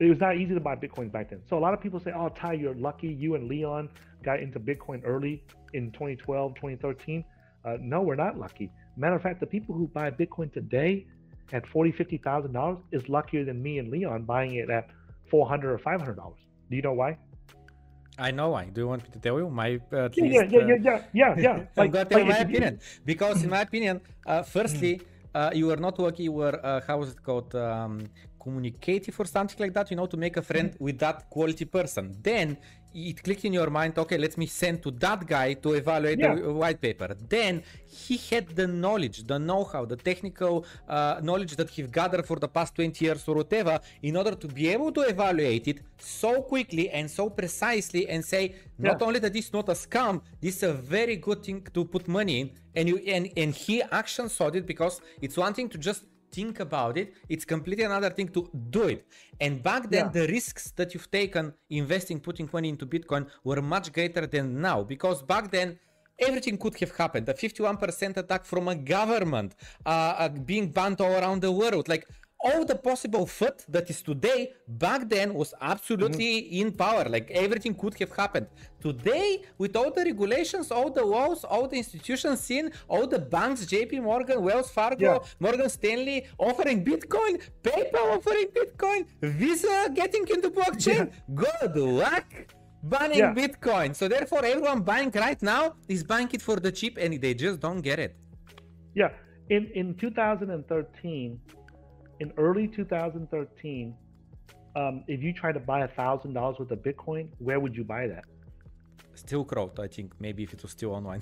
it was not easy to buy Bitcoin back then. So a lot of people say, "Oh, Tai, you're lucky. You and Leon got into Bitcoin early in 2012, 2013." Uh, no, we're not lucky. Matter of fact, the people who buy Bitcoin today at forty, fifty thousand dollars is luckier than me and Leon buying it at four hundred or five hundred dollars. Do you know why? I know why. Do you want me to tell you my uh, at Yeah, least? yeah, uh, yeah, yeah, yeah, yeah. I'm Like, going to tell like my opinion because, in my opinion, uh, firstly, uh, you were not lucky. You were uh, how is it called? Um, communicative for something like that. You know, to make a friend with that quality person. Then it clicked in your mind. Okay, let me send to that guy to evaluate Yeah. the white paper. Then he had the knowledge, the know-how, the technical uh, knowledge that he's gathered for the past 20 years or whatever, in order to be able to evaluate it so quickly and so precisely and say not Yeah. only that this is not a scam, this is a very good thing to put money in. And you and, and he action saw it because it's one thing to just think about it, it's completely another thing to do it. And back then Yeah. the risks that you've taken investing, putting money into Bitcoin were much greater than now because back then everything could have happened. A 51% attack from a government, uh, uh, being banned all around the world, like all the possible foot that is today back then was absolutely in power like everything could have happened. Today with all the regulations all the laws all the institutions in all the banks jp morgan wells fargo Yeah. morgan stanley offering bitcoin paypal offering bitcoin visa getting into blockchain. Good luck banning Yeah. bitcoin. So therefore everyone buying right now is buying it for the cheap and they just don't get it. Yeah, in in 2013, in early 2013, um, if you try to buy a thousand dollars worth of Bitcoin, where would you buy that? still crowd i think maybe if it was still online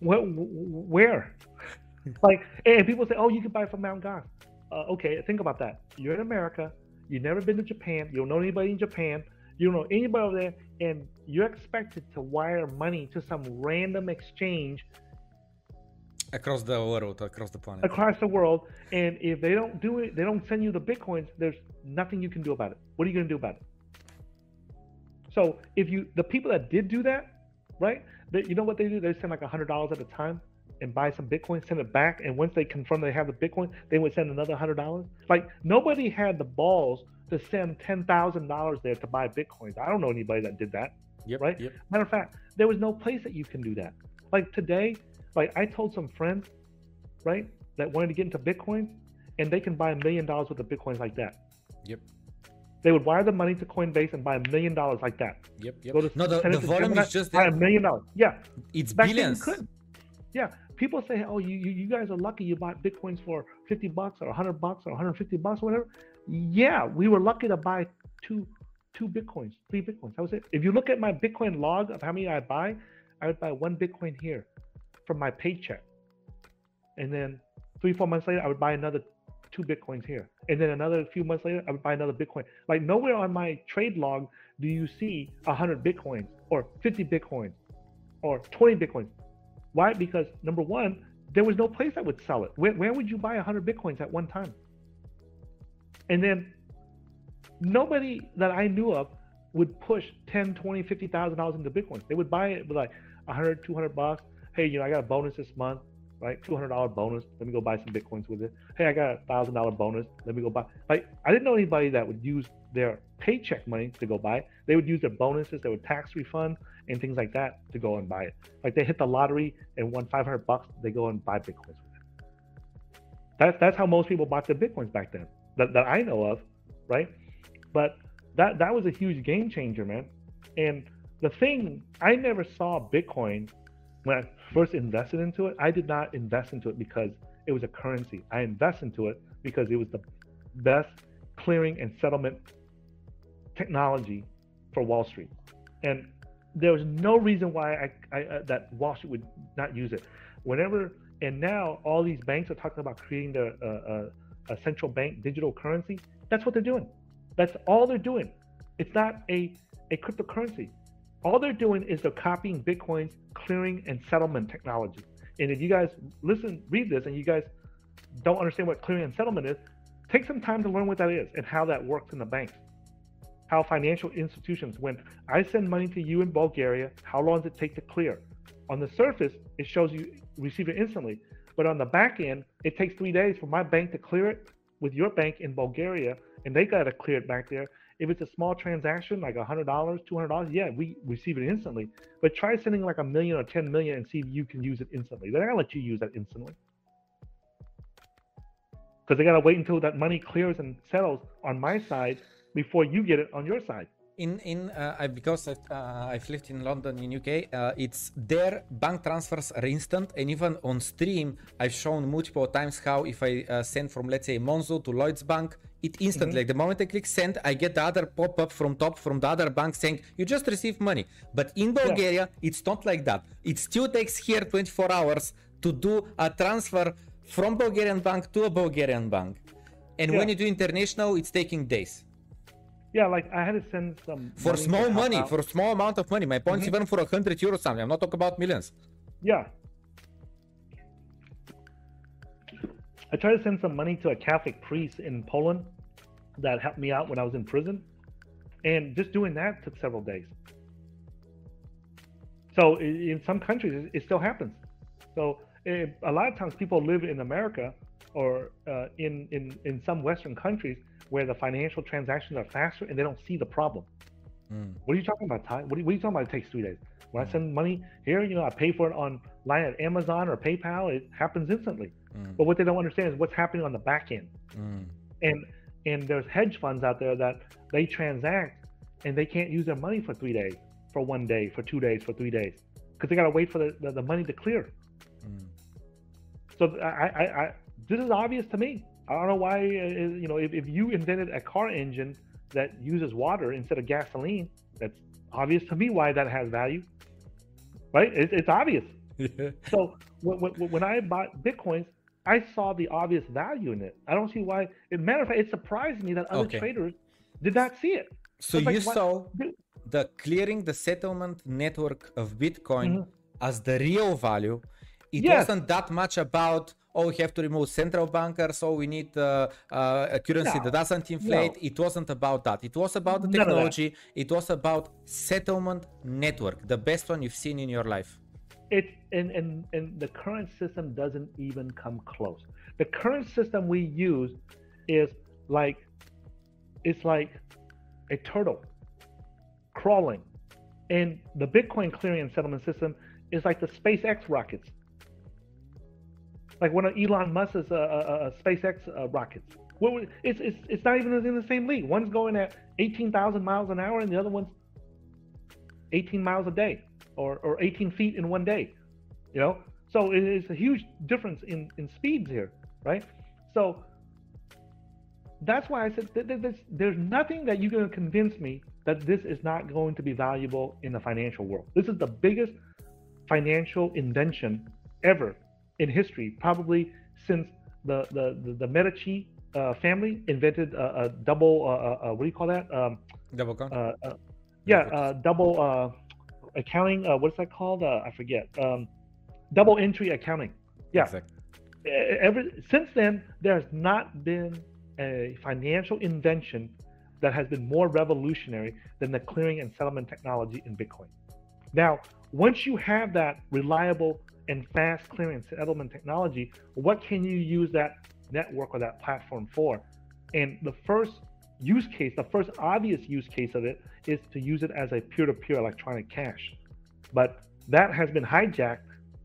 Where? where? like, and people say, "Oh, you can buy from Mount Gox." Uh, okay, think about that. You're in America. You've never been to Japan. You don't know anybody in Japan. You don't know anybody over there, and you're expected to wire money to some random exchange across the world across the planet across the world. And if they don't do it, they don't send you the bitcoins. There's nothing you can do about it. What are you going to do about it? So if you, the people that did do that, right? They, you know what they do? They send like a hundred dollars at a time and buy some Bitcoin, send it back, and once they confirm they have the Bitcoin, they would send another hundred dollars. Like nobody had the balls to send ten thousand dollars there to buy Bitcoins. I don't know anybody that did that. yep right? yep Matter of fact, there was no place that you can do that. Like today, like I told some friends, right, that wanted to get into Bitcoin, and they can buy a million dollars worth of Bitcoins like that. Yep. They would wire the money to Coinbase and buy a million dollars like that. Yep, yep. Go to no, the, the volume Gemini, is just buy a million dollars. Yeah, It's back then billions. you. Yeah, people say, "Oh, you, you you guys are lucky. You bought bitcoins for fifty bucks or hundred bucks or one hundred fifty bucks or whatever." Yeah, we were lucky to buy two two bitcoins, three bitcoins. That was it. If you look at my Bitcoin log of how many I buy, I would buy one bitcoin here from my paycheck, and then three four months later, I would buy another two bitcoins here, and then another few months later, I would buy another bitcoin. Like nowhere on my trade log do you see hundred bitcoins or fifty bitcoins or 20 bitcoins. Why? Because number one, there was no place that would sell it. Where, where would you buy 100 bitcoins at one time? And then nobody that I knew of would push 10, 20, 50,000 dollars into bitcoins. They would buy it with like 100, 200 bucks. Hey, you know, I got a bonus this month, right? $200 bonus. Let me go buy some bitcoins with it. Hey, I got a thousand dollar bonus. Let me go buy. Like, I didn't know anybody that would use their paycheck money to go buy it. They would use their bonuses, would tax refund and things like that to go and buy it. Like they hit the lottery and won 500 bucks, they go and buy bitcoins with it. That's that's how most people bought their bitcoins back then, that, that I know of, right? But that that was a huge game changer, man. And the thing, I never saw Bitcoin when I first invested into it. I did not invest into it because it was a currency. I invested into it because it was the best clearing and settlement technology for Wall Street. And there was no reason why I, I uh, that Wall Street would not use it. Whenever and now all these banks are talking about creating the, uh, uh, a central bank digital currency. That's what they're doing. That's all they're doing. It's not a a cryptocurrency. All they're doing is they're copying Bitcoin's clearing and settlement technology. And if you guys listen, read this, and you guys don't understand what clearing and settlement is, take some time to learn what that is and how that works in the banks how financial institutions, when I send money to you in Bulgaria, how long does it take to clear? On the surface, it shows you receive it instantly. But on the back end, it takes three days for my bank to clear it, with your bank in Bulgaria and they got to clear it back there. If it's a small transaction, like $100, $200, yeah, we receive it instantly. But try sending like a million or 10 million and see if you can use it instantly. They're not going to let you use that instantly. Because they got to wait until that money clears and settles on my side before you get it on your side in in uh, I, because I've, uh, I've lived in London in UK, uh, it's their bank transfers are instant, and even on stream, I've shown multiple times how if I uh, send from let's say Monzo to Lloyd's Bank, it instantly, mm-hmm. like the moment I click send, I get the other pop up from top from the other bank saying you just received money. But in Bulgaria, yeah. it's not like that. It still takes here 24 hours to do a transfer from Bulgarian bank to a Bulgarian bank, and yeah. when you do international, it's taking days. Yeah, like I had to send some for small money, out. for a small amount of money. My points mm-hmm. even for a hundred euros something. I'm not talking about millions. Yeah. I tried to send some money to a Catholic priest in Poland that helped me out when I was in prison, and just doing that took several days. So in some countries, it still happens. So a lot of times, people live in America or uh, in in in some Western countries where the financial transactions are faster and they don't see the problem. Mm. What are you talking about, Tai? What are, what are, you talking about? It takes three days. When mm. I send money here, you know, I pay for it online at Amazon or PayPal. It happens instantly. Mm. But what they don't understand is what's happening on the back end. Mm. And and there's hedge funds out there that they transact and they can't use their money for three days, for one day, for two days, for three days, because they got to wait for the, the, the, money to clear. Mm. So I, I, I, this is obvious to me. I don't know why, uh, you know, if, if you invented a car engine that uses water instead of gasoline, that's obvious to me why that has value, right? It, it's obvious. so when, when, when, I bought Bitcoins, I saw the obvious value in it. I don't see why. As a matter of fact, it surprised me that other okay. traders did not see it. So you like, saw the clearing the settlement network of Bitcoin mm-hmm. as the real value. It yes. wasn't that much about oh, we have to remove central bankers, oh, we need uh, uh, a currency no, that doesn't inflate. No. It wasn't about that. It was about the technology. It was about settlement network, the best one you've seen in your life. It and, and and the current system doesn't even come close. The current system we use is like it's like a turtle crawling, and the Bitcoin clearing and settlement system is like the SpaceX rockets like one of Elon Musk's uh, uh, uh SpaceX uh, rockets. What, it's, it's, it's not even in the same league. One's going at 18,000 miles an hour, and the other one's 18 miles a day, or, or 18 feet in one day. You know, so it is a huge difference in in speeds here, right? So that's why I said there's, there's nothing that you're going to convince me that this is not going to be valuable in the financial world. This is the biggest financial invention ever in history, probably since the the the, the Medici uh, family invented a, a double uh, uh, uh, what do you call that? Um, double count. Uh, uh, yeah, double accounting. what's that called? I forget. Um, double entry accounting. Yeah. Exactly. Ever since then, there has not been a financial invention that has been more revolutionary than the clearing and settlement technology in Bitcoin. Now, once you have that reliable and fast clearing settlement technology, what can you use that network or that platform for? And the first use case, the first obvious use case of it is to use it as a peer-to-peer electronic cash. But that has been hijacked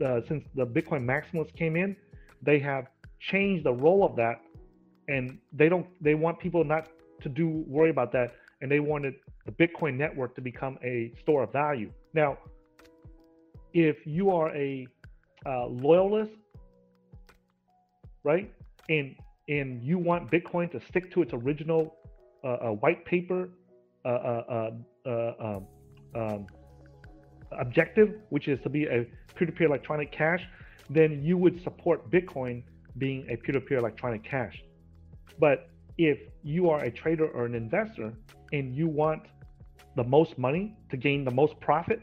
uh, since the Bitcoin maximalists came in. They have changed the role of that, and they don't. They want people not to do worry about that, and they wanted the Bitcoin network to become a store of value. Now, if you are a uh, loyalist, right? And and you want Bitcoin to stick to its original uh, uh, white paper uh, uh, uh, um, um, objective, which is to be a peer-to-peer electronic cash, then you would support Bitcoin being a peer-to-peer electronic cash. But if you are a trader or an investor and you want the most money to gain the most profit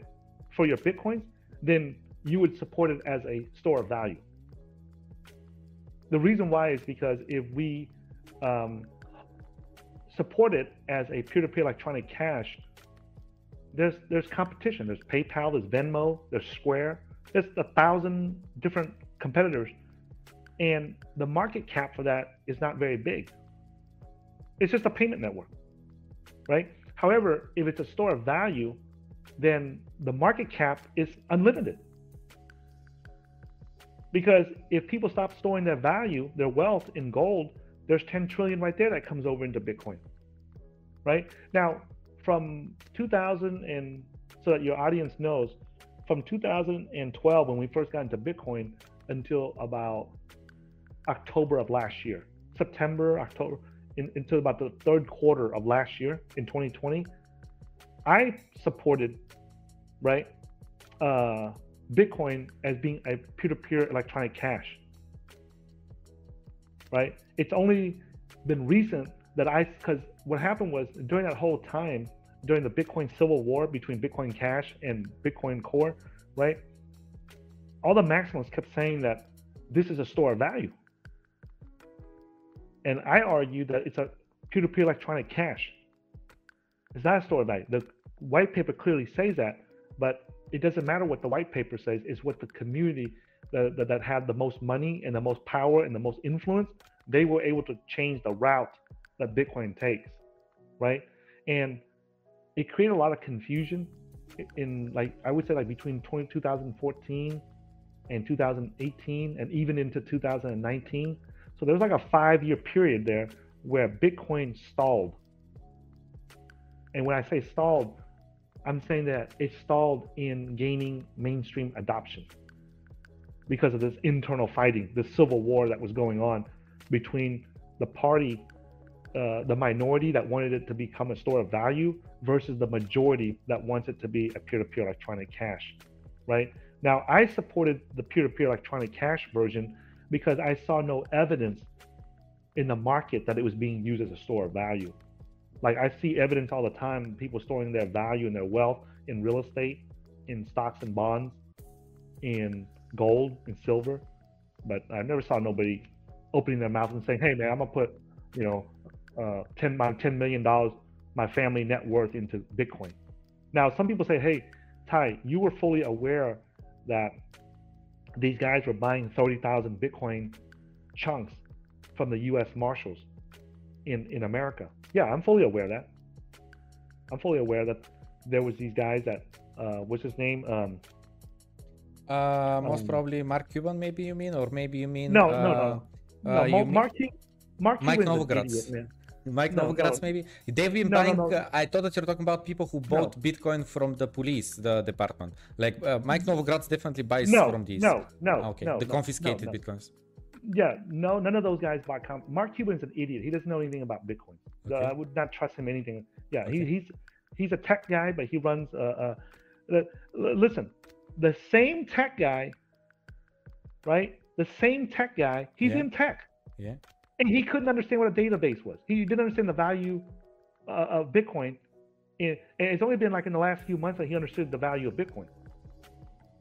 for your Bitcoins, then you would support it as a store of value. The reason why is because if we um, support it as a peer-to-peer electronic cash, there's there's competition. There's PayPal, there's Venmo, there's Square. There's a thousand different competitors, and the market cap for that is not very big. It's just a payment network, right? However, if it's a store of value, then the market cap is unlimited. Because if people stop storing their value, their wealth in gold, there's 10 trillion right there that comes over into Bitcoin. Right? Now, from 2000 and so that your audience knows, from 2012 when we first got into Bitcoin until about October of last year, September, October, in, until about the third quarter of last year in 2020, I supported, right, uh, Bitcoin as being a peer-to-peer electronic cash. Right? It's only been recent that I, because what happened was during that whole time, during the Bitcoin civil war between Bitcoin Cash and Bitcoin Core, right? All the maximalists kept saying that this is a store of value. And I argue that it's a peer-to-peer electronic cash. It's not a store of value. The white paper clearly says that, but it doesn't matter what the white paper says. It's what the community that, that, that had the most money and the most power and the most influence, they were able to change the route that Bitcoin takes, right? And it created a lot of confusion in like I would say like between 20, 2014 and 2018 and even into 2019. So there was like a five year period there where Bitcoin stalled. And when I say stalled, I'm saying that it stalled in gaining mainstream adoption because of this internal fighting, this civil war that was going on between the party, uh, the minority that wanted it to become a store of value versus the majority that wants it to be a peer-to-peer electronic cash, right? Now, I supported the peer-to-peer electronic cash version because I saw no evidence in the market that it was being used as a store of value. Like I see evidence all the time, people storing their value and their wealth in real estate, in stocks and bonds, in gold and silver, but I never saw nobody opening their mouth and saying, "Hey, man, I'm gonna put, you know, uh, ten my ten million dollars, my family net worth into Bitcoin." Now, some people say, "Hey, Tai, you were fully aware that these guys were buying thirty thousand Bitcoin chunks from the U.S. Marshals in in America." Yeah, I'm fully aware that. I'm fully aware that there was these guys that uh, what's his name? Um, uh, most Um, probably Mark Cuban, maybe you mean, or maybe you mean no, uh, no, no, no. uh, Mo- Mark, Mark Mike Novogratz. idiot. Mike no, Novogratz, no. maybe they've been No, buying. no. Uh, I thought that you're talking about people who bought Bitcoin from the police, the department. Like uh, Mike Novogratz definitely buys from these. no, no, Okay, no, the confiscated bitcoins. Yeah, no, none of those guys bought. Com- Mark Cuban's an idiot. He doesn't know anything about Bitcoin. Uh, Okay. I would not trust him anything. Yeah, he, he's he's a tech guy, but he runs. Uh, uh, listen, the same tech guy, right? The same tech guy. He's Yeah. in tech, Yeah. and he couldn't understand what a database was. He didn't understand the value uh, of Bitcoin. And and it's only been like in the last few months that he understood the value of Bitcoin.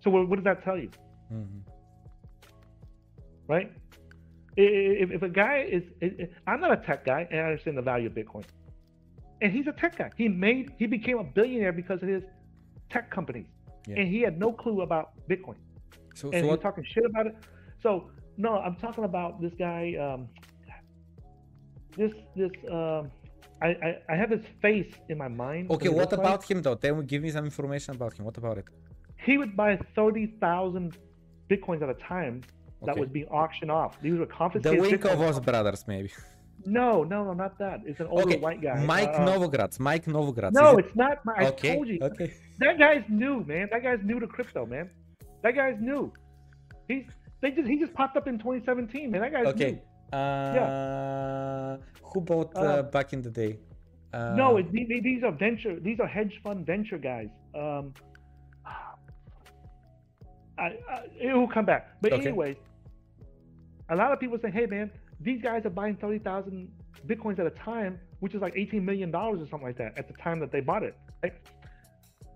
So what, what does that tell you? Mhm. right? If, if a guy is, I'm not a tech guy and I understand the value of Bitcoin. And he's a tech guy. He made, he became a billionaire because of his tech companies. Yeah. And he had no clue about Bitcoin. So, And so he was what? talking shit about it. So, no, I'm talking about this guy, um, this, this, um, I, I, I have his face in my mind. Okay, what about him though? Me, give me some information about him. What about it? He would buy 30,000 Bitcoins at a time that Okay. was being auctioned off. These were confiscated. The. Winklevoss brothers, maybe. No, no, no, not that. It's an older Okay, white guy. Mike Uh, Novogratz. Mike Novogratz. No, it- it's not. My, I okay. told you. Okay. That guy's new, man. That guy's new to crypto, man. That guy's new. He's they just he just popped up in 2017, man. That guy's Okay. new. Uh, Who bought uh, Uh, back in the day? Uh, no, it, the- the- these are venture. These are hedge fund venture guys. Um, I, I it will come back. But Okay. anyways, a lot of people say, "Hey, man, these guys are buying 30,000 bitcoins at a time, which is like 18 million dollars or something like that at the time that they bought it." Right?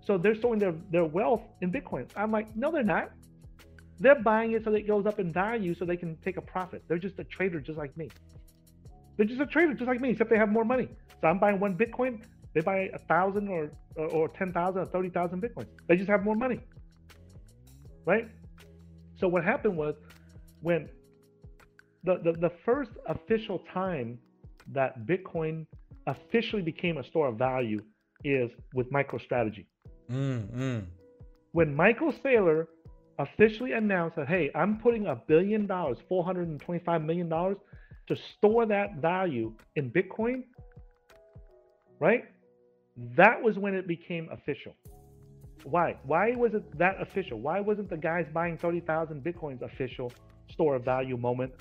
So they're storing their their wealth in bitcoins. I'm like, no, they're not. They're buying it so that it goes up in value, so they can take a profit. They're just a trader, just like me. They're just a trader, just like me, except they have more money. So I'm buying one Bitcoin. They buy a thousand or or ten thousand or thirty thousand Bitcoins. They just have more money, right? So what happened was when the, the the first official time that Bitcoin officially became a store of value is with MicroStrategy. Mm, mm. When Michael Saylor officially announced that, hey, I'm putting a billion dollars, $425 million to store that value in Bitcoin, right? That was when it became official. Why? Why was it that official? Why wasn't the guys buying 30,000 Bitcoins official store of value moment?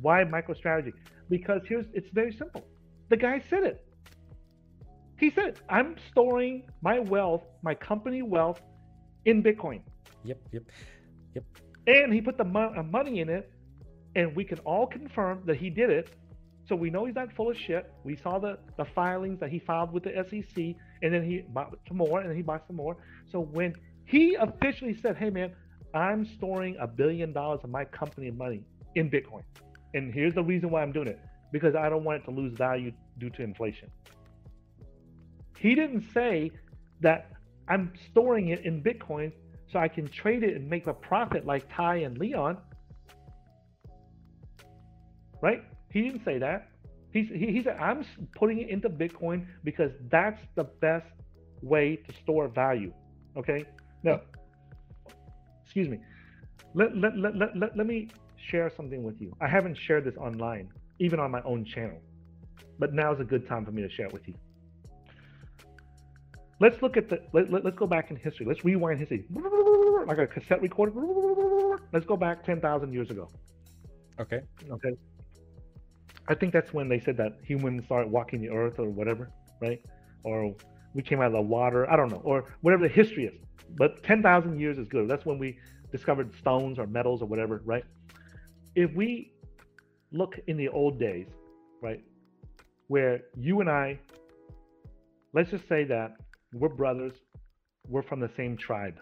Why MicroStrategy? Because here's it's very simple. The guy said it. He said, I'm storing my wealth, my company wealth in Bitcoin. Yep, yep, yep. And he put the mo- uh, money in it, and we can all confirm that he did it. So we know he's not full of shit. We saw the, the filings that he filed with the SEC, and then he bought some more, and then he bought some more. So when he officially said, "Hey man, I'm storing a billion dollars of my company money in Bitcoin," and here's the reason why I'm doing it because I don't want it to lose value due to inflation. He didn't say that I'm storing it in Bitcoin so I can trade it and make a profit like Tai and Leon. Right? He didn't say that. He, he, said, I'm putting it into Bitcoin because that's the best way to store value. Okay? Now, excuse me. Let, let, let, let, let, let me share something with you. I haven't shared this online, even on my own channel, but now is a good time for me to share it with you. Let's look at the, let, let, let's go back in history. Let's rewind history. Like a cassette recorder. Let's go back 10,000 years ago. Okay. Okay. I think that's when they said that humans started walking the earth or whatever, right? Or we came out of the water. I don't know, or whatever the history is. But 10,000 years is good. That's when we discovered stones or metals or whatever, right? If we look in the old days, right, where you and I, let's just say that we're brothers, we're from the same tribe.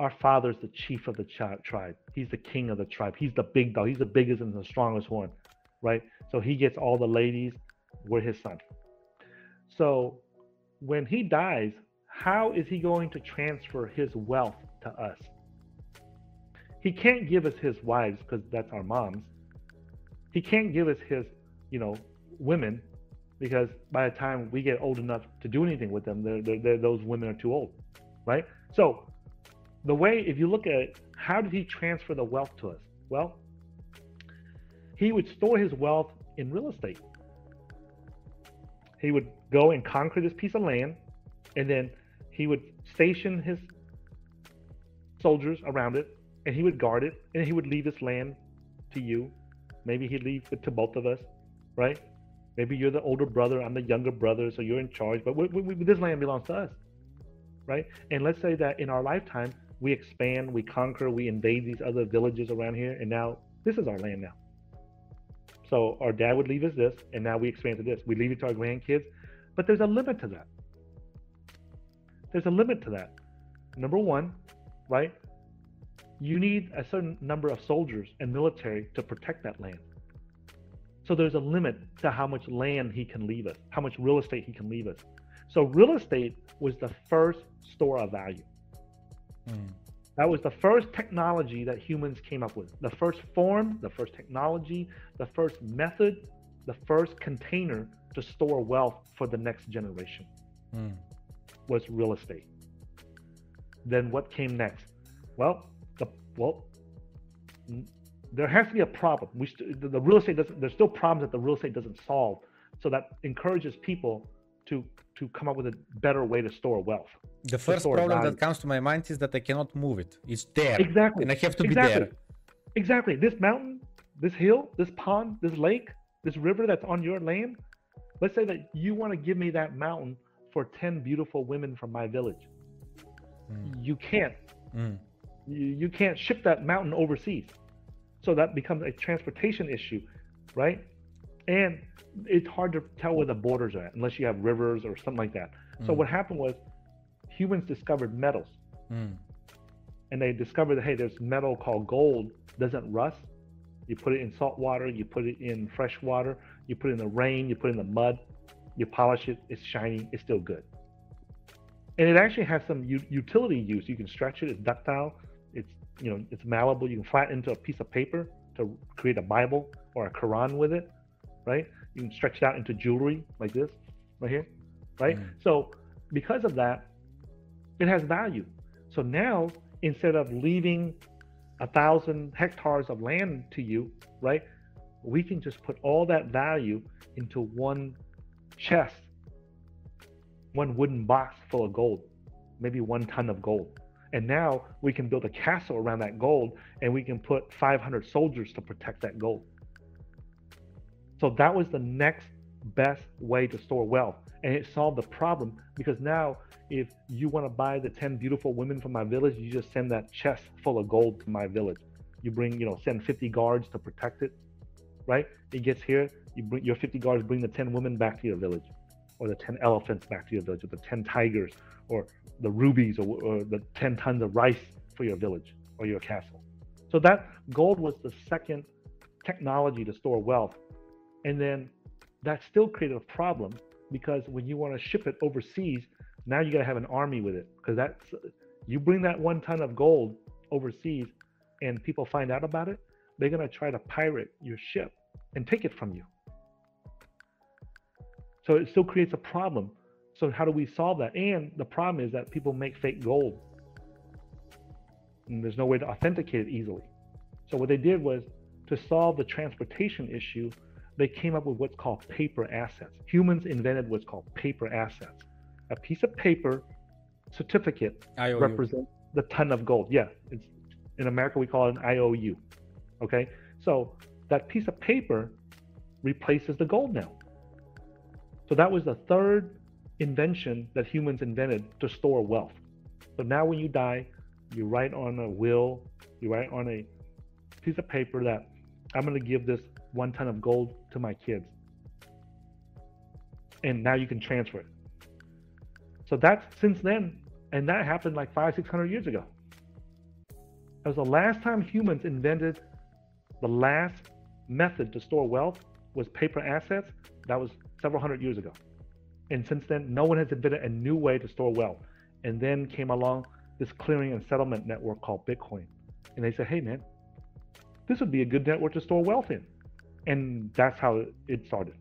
Our father's the chief of the tribe. He's the king of the tribe. He's the big dog. He's the biggest and the strongest one, right? So he gets all the ladies. We're his son. So when he dies, how is he going to transfer his wealth to us? He can't give us his wives because that's our moms. He can't give us his, you know, women because by the time we get old enough to do anything with them, they're, they're, they're, those women are too old, right? So the way, if you look at it, how did he transfer the wealth to us? Well, he would store his wealth in real estate. He would go and conquer this piece of land, and then he would station his soldiers around it, and he would guard it, and he would leave this land to you. Maybe he'd leave it to both of us, right? Maybe you're the older brother, I'm the younger brother, so you're in charge. But we, we, this land belongs to us, right? And let's say that in our lifetime, we expand, we conquer, we invade these other villages around here, and now this is our land now. So our dad would leave us this, and now we expand to this. We leave it to our grandkids, but there's a limit to that. There's a limit to that. Number one, right? You need a certain number of soldiers and military to protect that land. So there's a limit to how much land he can leave us, how much real estate he can leave us. So real estate was the first store of value. Mm. That was the first technology that humans came up with. The first form, the first technology, the first method, the first container to store wealth for the next generation mm. was real estate. Then what came next? Well, well, there has to be a problem. We st- the, real estate doesn't. There's still problems that the real estate doesn't solve. So that encourages people to to come up with a better way to store wealth. The first problem value. that comes to my mind is that I cannot move it. It's there. Exactly. And I have to exactly. be there. Exactly. This mountain, this hill, this pond, this lake, this river that's on your land. Let's say that you want to give me that mountain for 10 beautiful women from my village. Mm. You can't. Mm. You, you can't ship that mountain overseas. So that becomes a transportation issue, right? And it's hard to tell where the borders are at unless you have rivers or something like that. Mm. So what happened was humans discovered metals. Mm. And they discovered that hey, there's metal called gold doesn't rust. You put it in salt water, you put it in fresh water, you put it in the rain, you put it in the mud, you polish it, it's shiny, it's still good. And it actually has some u- utility use. You can stretch it, it's ductile, you know, it's malleable. You can flatten into a piece of paper to create a Bible or a Quran with it, right? you can stretch it out into jewelry like this, right here, right? Mm. So because of that, it has value. So now instead of leaving a thousand hectares of land to you, right? We can just put all that value into one chest, one wooden box full of gold, maybe one ton of gold. And now we can build a castle around that gold and we can put 500 soldiers to protect that gold. So that was the next best way to store wealth. And it solved the problem because now if you want to buy the 10 beautiful women from my village, you just send that chest full of gold to my village. You bring, you know, send 50 guards to protect it, right? It gets here, you bring your 50 guards bring the 10 women back to your village, or the 10 elephants back to your village, or the 10 tigers, or the rubies, or, or the 10 tons of rice for your village or your castle. So that gold was the second technology to store wealth. And then that still created a problem because when you want to ship it overseas, now you got to have an army with it because that's you bring that one ton of gold overseas and people find out about it, they're going to try to pirate your ship and take it from you. So it still creates a problem. So how do we solve that? And the problem is that people make fake gold. And there's no way to authenticate it easily. So what they did was to solve the transportation issue, they came up with what's called paper assets. Humans invented what's called paper assets. A piece of paper certificate IOU. represents the ton of gold. Yeah, it's in America we call it an IOU. Okay, so that piece of paper replaces the gold now. So that was the third invention that humans invented to store wealth. So now when you die, you write on a will, you write on a piece of paper that I'm going to give this one ton of gold to my kids. And now you can transfer it. So that's since then, and that happened like five, six hundred years ago. That was the last time humans invented the last method to store wealth was paper assets. That was several hundred years ago. And since then, no one has invented a new way to store wealth. And then came along this clearing and settlement network called Bitcoin. And they said, hey, man, this would be a good network to store wealth in. And that's how it started.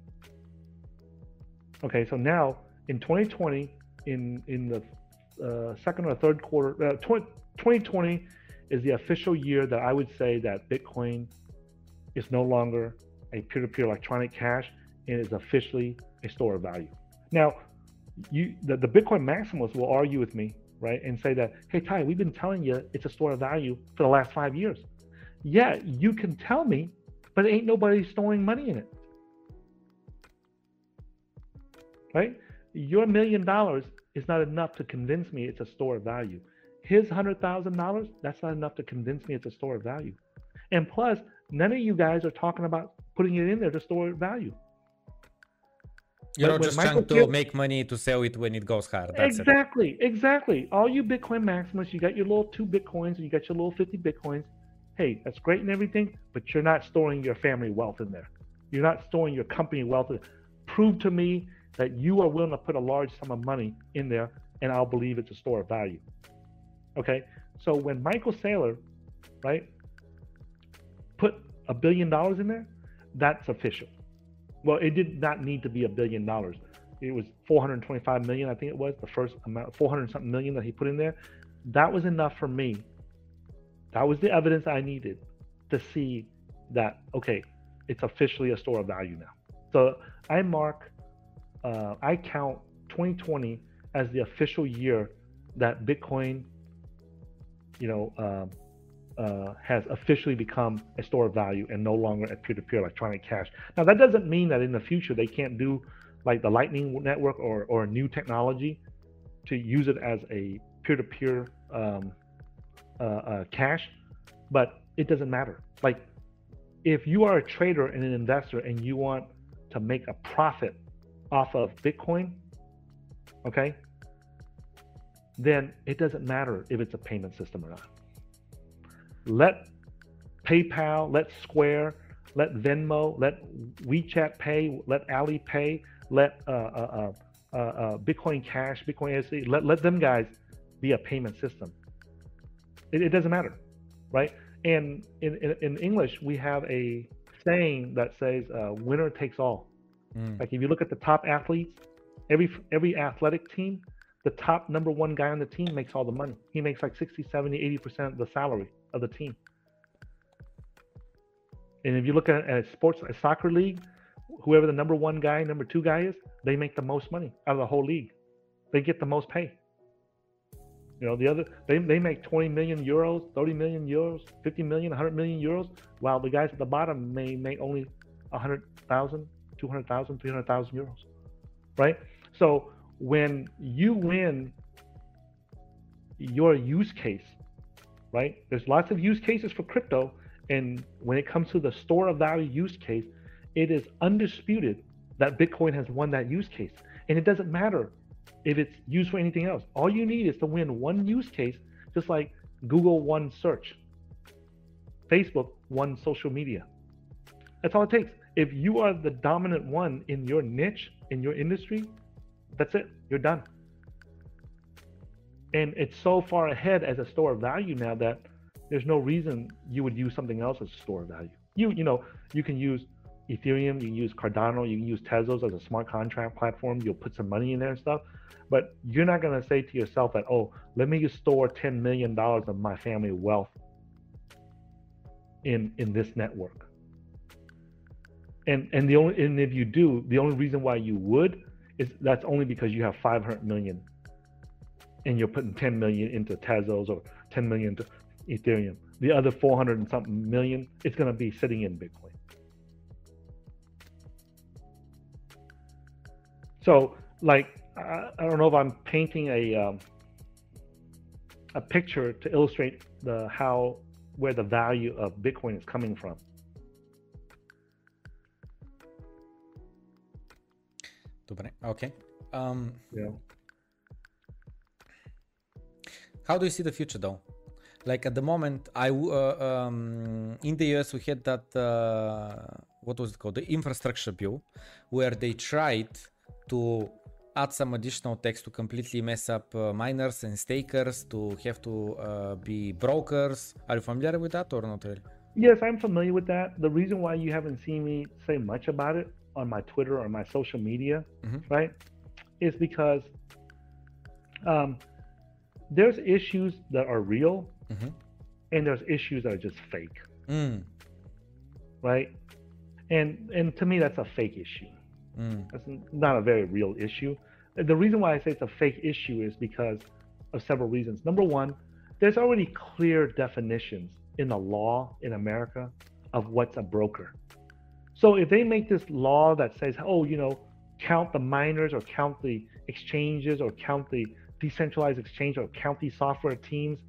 Okay, so now in 2020, in, in the uh, second or third quarter, uh, 20, 2020 is the official year that I would say that Bitcoin is no longer a peer-to-peer electronic cash is officially a store of value. Now, you the, the Bitcoin maximalists will argue with me, right, and say that, hey Tai, we've been telling you it's a store of value for the last five years. Yeah, you can tell me, but ain't nobody storing money in it. Right? Your million dollars is not enough to convince me it's a store of value. His hundred thousand dollars, that's not enough to convince me it's a store of value. And plus, none of you guys are talking about putting it in there to store value. You're when just Michael trying to Kidd- make money to sell it when it goes hard. That's it. exactly, exactly. All you Bitcoin maximalists, you got your little two Bitcoins and you got your little 50 Bitcoins. Hey, that's great and everything, but you're not storing your family wealth in there. You're not storing your company wealth. Prove to me that you are willing to put a large sum of money in there, and I'll believe it's a store of value. Okay, so when Michael Saylor, right, put a billion dollars in there, that's official. Well, it did not need to be a billion dollars. It was 425 million, I think it was the first amount, 400 something million that he put in there. That was enough for me. That was the evidence I needed to see that okay, it's officially a store of value now. So I mark, uh, I count 2020 as the official year that Bitcoin, you know, um, uh, has officially become a store of value and no longer a peer-to-peer electronic cash. Now that doesn't mean that in the future they can't do like the Lightning Network or or a new technology to use it as a peer-to-peer um, uh, uh, cash, but it doesn't matter. Like if you are a trader and an investor and you want to make a profit off of Bitcoin, okay, then it doesn't matter if it's a payment system or not let PayPal, let Square, let Venmo, let WeChat Pay, let Alipay, let uh, uh, uh, uh, Bitcoin Cash, Bitcoin SV, let, let them guys be a payment system. It, it doesn't matter, right? And in, in, in English, we have a saying that says uh, winner takes all. Mm. Like if you look at the top athletes, every every athletic team, the top number one guy on the team makes all the money. He makes like 60, 70, 80% of the salary of the team. And if you look at a sports a soccer league, whoever the number one guy, number two guy is, they make the most money out of the whole league. They get the most pay. You know, the other they, they make 20 million euros, 30 million euros, 50 million, 100 million euros, while the guys at the bottom may make only 100,000, 200,000, 300,000 euros. Right? So when you win your use case, right? There's lots of use cases for crypto. And when it comes to the store of value use case, it is undisputed that Bitcoin has won that use case. And it doesn't matter if it's used for anything else. All you need is to win one use case, just like Google won search, Facebook won social media. That's all it takes. If you are the dominant one in your niche, in your industry, that's it. You're done. And it's so far ahead as a store of value now that there's no reason you would use something else as a store of value. You you know you can use Ethereum, you can use Cardano, you can use Tezos as a smart contract platform. You'll put some money in there and stuff, but you're not going to say to yourself that oh let me store 10 million dollars of my family wealth in in this network. And and the only and if you do, the only reason why you would is that's only because you have 500 million and you're putting 10 million into Tezos or 10 million into Ethereum, the other 400 and something million, it's going to be sitting in Bitcoin. So, like, I, I don't know if I'm painting a um, a picture to illustrate the how where the value of Bitcoin is coming from. Dobre, okay. Um, yeah how do you see the future though? Like at the moment, I uh, um, in the US we had that uh, what was it called, the infrastructure bill, where they tried to add some additional text to completely mess up uh, miners and stakers to have to uh, be brokers. Are you familiar with that or not really? Yes, I'm familiar with that. The reason why you haven't seen me say much about it on my Twitter or my social media, Mhm. right, is because um, there's issues that are real Mhm. and there's issues that are just fake, Mm, right? And and to me, that's a fake issue. mm, That's not a very real issue. The reason why I say it's a fake issue is because of several reasons. Number one, there's already clear definitions in the law in America of what's a broker. So if they make this law that says, oh, you know, count the miners or count the exchanges or count the decentralized exchange or county software teams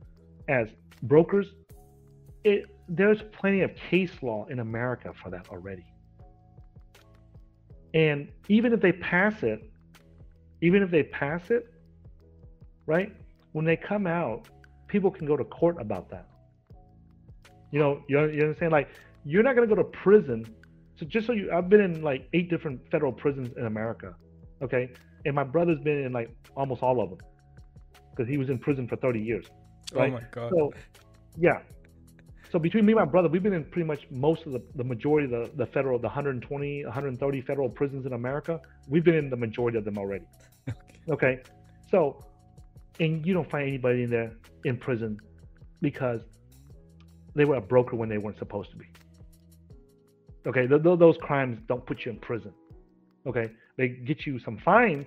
as brokers, it there's plenty of case law in America for that already. And even if they pass it, even if they pass it, right? When they come out, people can go to court about that. You know, you, you understand? Like, you're not going to go to prison. So just so you, I've been in like eight different federal prisons in America, okay? And my brother's been in like almost all of them because he was in prison for 30 years. Oh right? Oh my god. So, yeah. So between me and my brother, we've been in pretty much most of the, the majority of the, the federal, the 120, 130 federal prisons in America. We've been in the majority of them already. Okay. So, and you don't find anybody in there in prison because they were a broker when they weren't supposed to be. Okay. Th- th- those crimes don't put you in prison. Okay. They get you some fines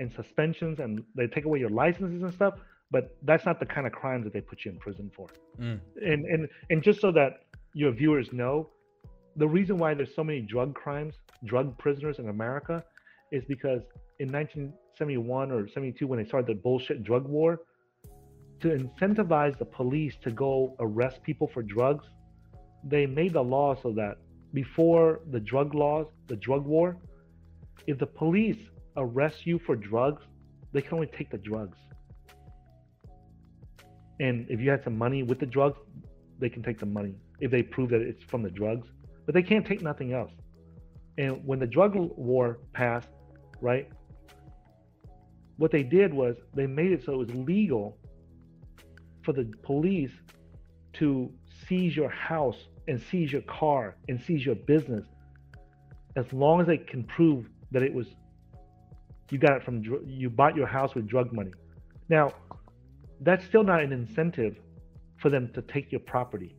and suspensions and they take away your licenses and stuff, but that's not the kind of crimes that they put you in prison for. Mm, and and and just so that your viewers know, the reason why there's so many drug crimes, drug prisoners in America, is because in 1971 or 72, when they started the bullshit drug war, to incentivize the police to go arrest people for drugs, they made the law so that before the drug laws, the drug war, if the police arrest you for drugs, they can only take the drugs. And if you had some money with the drugs, they can take the money if they prove that it's from the drugs. But they can't take nothing else. And when the drug war passed, right, what they did was they made it so it was legal for the police to seize your house and seize your car and seize your business as long as they can prove that it was you got it from dr- you bought your house with drug money. Now, that's still not an incentive for them to take your property.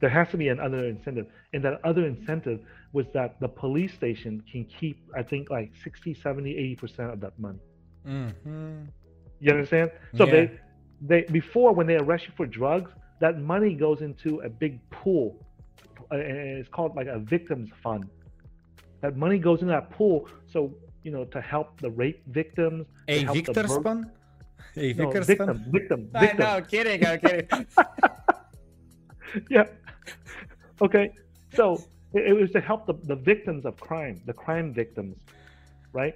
There has to be another incentive, and that other incentive was that the police station can keep, I think, like 60, 70, 80 percent of that money. Mm-hmm. You understand? So Yeah. they, they before when they arrest you for drugs, that money goes into a big pool, uh, and it's called like a victims fund. That money goes in that pool, so you know to help the rape victims. A help the Victor? A No, victim, victim, I victim. know, kidding, I'm kidding. yeah. Okay. So it, it was to help the, the victims of crime, the crime victims, right?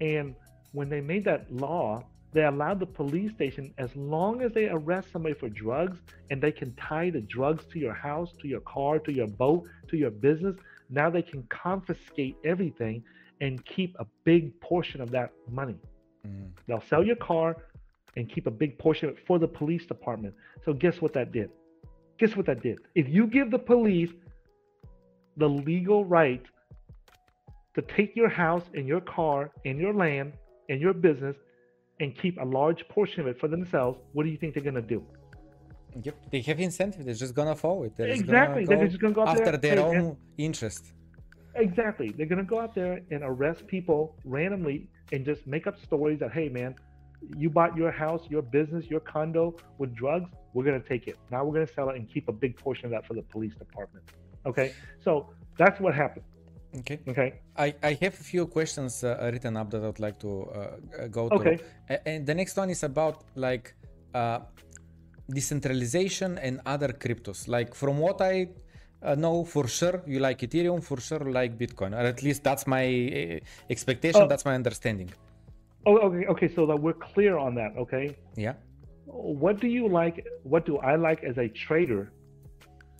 And when they made that law, they allowed the police station, as long as they arrest somebody for drugs and they can tie the drugs to your house, to your car, to your boat, to your business, now they can confiscate everything and keep a big portion of that money. Mm. They'll sell your car and keep a big portion of it for the police department. So guess what that did? Guess what that did? If you give the police the legal right to take your house and your car and your land and your business and keep a large portion of it for themselves, what do you think they're gonna do? Yep, they have incentive. They're just gonna follow it. They're Exactly. Gonna They're just gonna go after there, their own interest. Exactly. They're gonna go out there and arrest people randomly and just make up stories that, hey man, you bought your house, your business, your condo with drugs, we're gonna take it. Now we're gonna sell it and keep a big portion of that for the police department. Okay? So that's what happened. Okay. Okay. I, I have a few questions uh, written up that I'd like to uh, go to. Okay. And the next one is about like uh, decentralization and other cryptos. Like from what I uh, know for sure, you like Ethereum, for sure you like Bitcoin, or at least that's my uh, expectation. Oh. That's my understanding. Oh okay, okay, so that we're clear on that, okay? Yeah, What do you like what do I like as a trader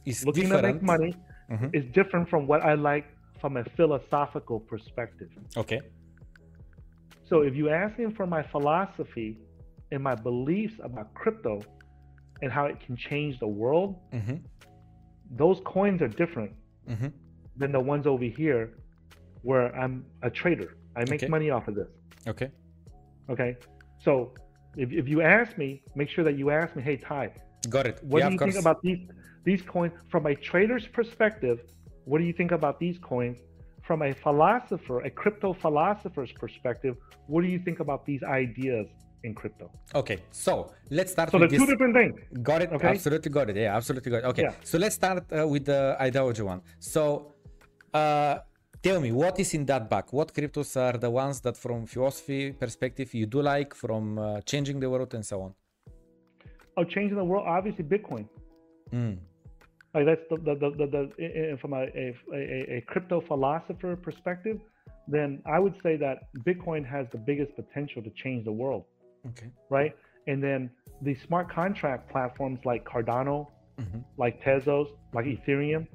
it's looking different. to make money Mhm. is different from what I like from a philosophical perspective. Okay. So if you ask me for my philosophy and my beliefs about crypto and how it can change the world, hmm those coins are different hmm than the ones over here where I'm a trader. I make Okay. money off of this. Okay. Okay. So if, if you ask me, make sure that you ask me, hey Tai, Got it. what yeah, do you think about these these coins from a trader's perspective? What do you think about these coins? From a philosopher, a crypto philosopher's perspective, what do you think about these ideas in crypto? Okay, so let's start So with this. two different things. Got it. Okay. Absolutely got it. Yeah, absolutely got it. Okay. Yeah. So let's start uh, with the ideology one. So uh, tell me, what is in that bag? What cryptos are the ones that, from philosophy perspective, you do like, from uh, changing the world and so on? Oh, changing the world, obviously Bitcoin. Mm. Like that's the the the, the, the from a, a, a, a crypto philosopher perspective, then I would say that Bitcoin has the biggest potential to change the world, Okay. right? And then the smart contract platforms like Cardano, Mhm. like Tezos, like Ethereum,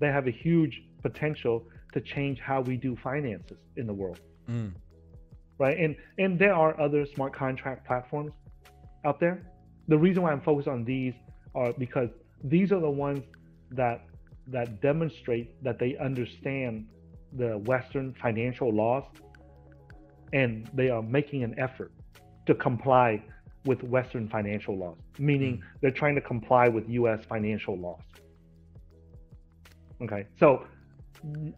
they have a huge potential to change how we do finances in the world, Mm. right? And and there are other smart contract platforms out there. The reason why I'm focused on these are because these are the ones that that demonstrate that they understand the Western financial laws, and they are making an effort to comply with Western financial laws, meaning they're trying to comply with U.S. financial laws. Okay, so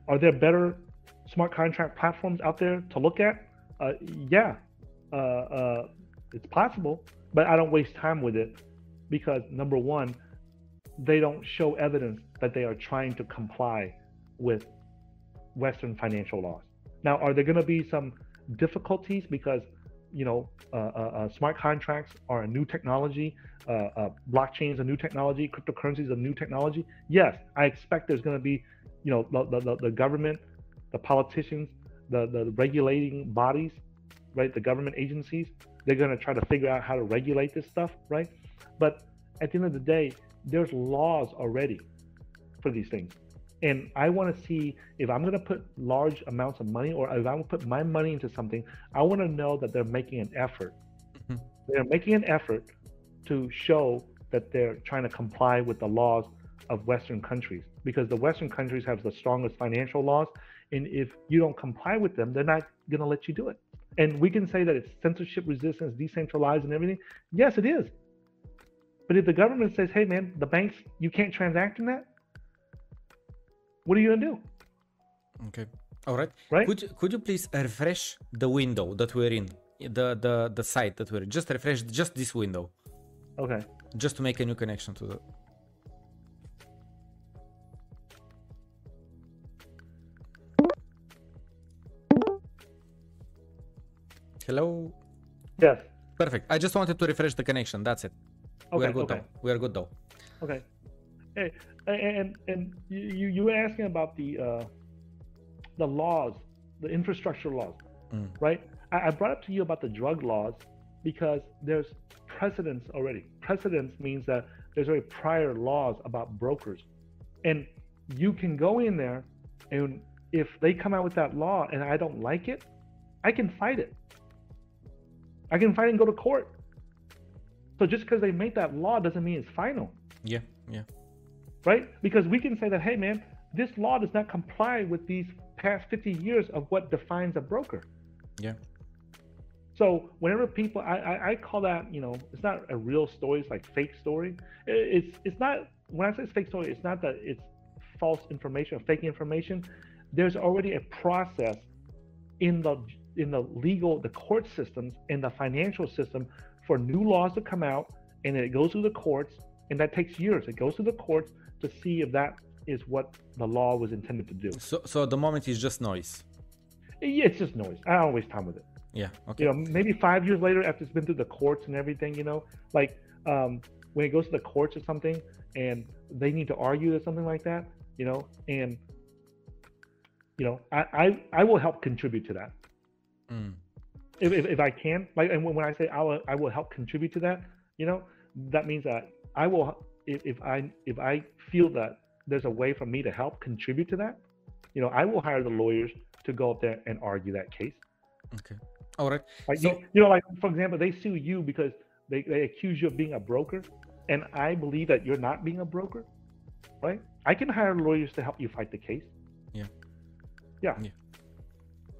are there better smart contract platforms out there to look at? Uh, yeah, uh, uh, it's possible, but I don't waste time with it because number one, they don't show evidence that they are trying to comply with Western financial laws. Now, are there going to be some difficulties because you know uh, uh, uh, smart contracts are a new technology, uh, uh, blockchain is a new technology, cryptocurrency is a new technology? Yes, I expect there's going to be you know the, the, the government, the politicians, the the regulating bodies, right? The government agencies, they're going to try to figure out how to regulate this stuff, right? But at the end of the day, there's laws already for these things. And I want to see if I'm going to put large amounts of money or if I'm going to put my money into something, I want to know that they're making an effort. Mhm. They're making an effort to show that they're trying to comply with the laws of Western countries, because the Western countries have the strongest financial laws, and if you don't comply with them, they're not going to let you do it. And we can say that it's censorship resistance, decentralized, and everything. Yes, it is. But if the government says, "Hey, man, the banks, you can't transact in that," what are you to do? Okay. All right. Right? Could could you please refresh the window that we're in, the the the site that we're in? Just refresh just this window, Okay. just to make a new connection to the. Hello. Yes. Perfect. I just wanted to refresh the connection. That's it. Okay, we are good okay. though. We are good though. Okay. Hey, and and you you were asking about the uh, the laws, the infrastructure laws, Mm. right? I, I brought up to you about the drug laws because there's precedence already. Precedence means that there's already prior laws about brokers, and you can go in there, and if they come out with that law and I don't like it, I can fight it. I can fight and go to court. So just because they make that law doesn't mean it's final Yeah. Yeah. Right? Because we can say that, hey, man, this law does not comply with these past 50 years of what defines a broker. Yeah. So whenever people, I, I, I call that, you know, it's not a real story. It's like fake story. It's it's not when I say it's fake story, it's not that it's false information or fake information. There's already a process in the in the legal, the court systems, and the financial system for new laws to come out, and it goes through the courts, and that takes years. It goes through the courts to see if that is what the law was intended to do. So so at the moment it's just noise. Yeah, It's just noise. I don't waste time with it. Yeah. Okay. You know, maybe five years later, after it's been through the courts and everything, you know, like um, when it goes to the courts or something, and they need to argue or something like that, you know, and you know, I I, I will help contribute to that Mm. if, if, if I can. Like, and when, when I say I will I will help contribute to that, you know, that means that I will if, if I if I feel that there's a way for me to help contribute to that, you know, I will hire the lawyers to go up there and argue that case. Okay. All right. Like So- you, you know, like for example, they sue you because they, they accuse you of being a broker, and I believe that you're not being a broker, right? I can hire lawyers to help you fight the case. Yeah. Yeah. Yeah.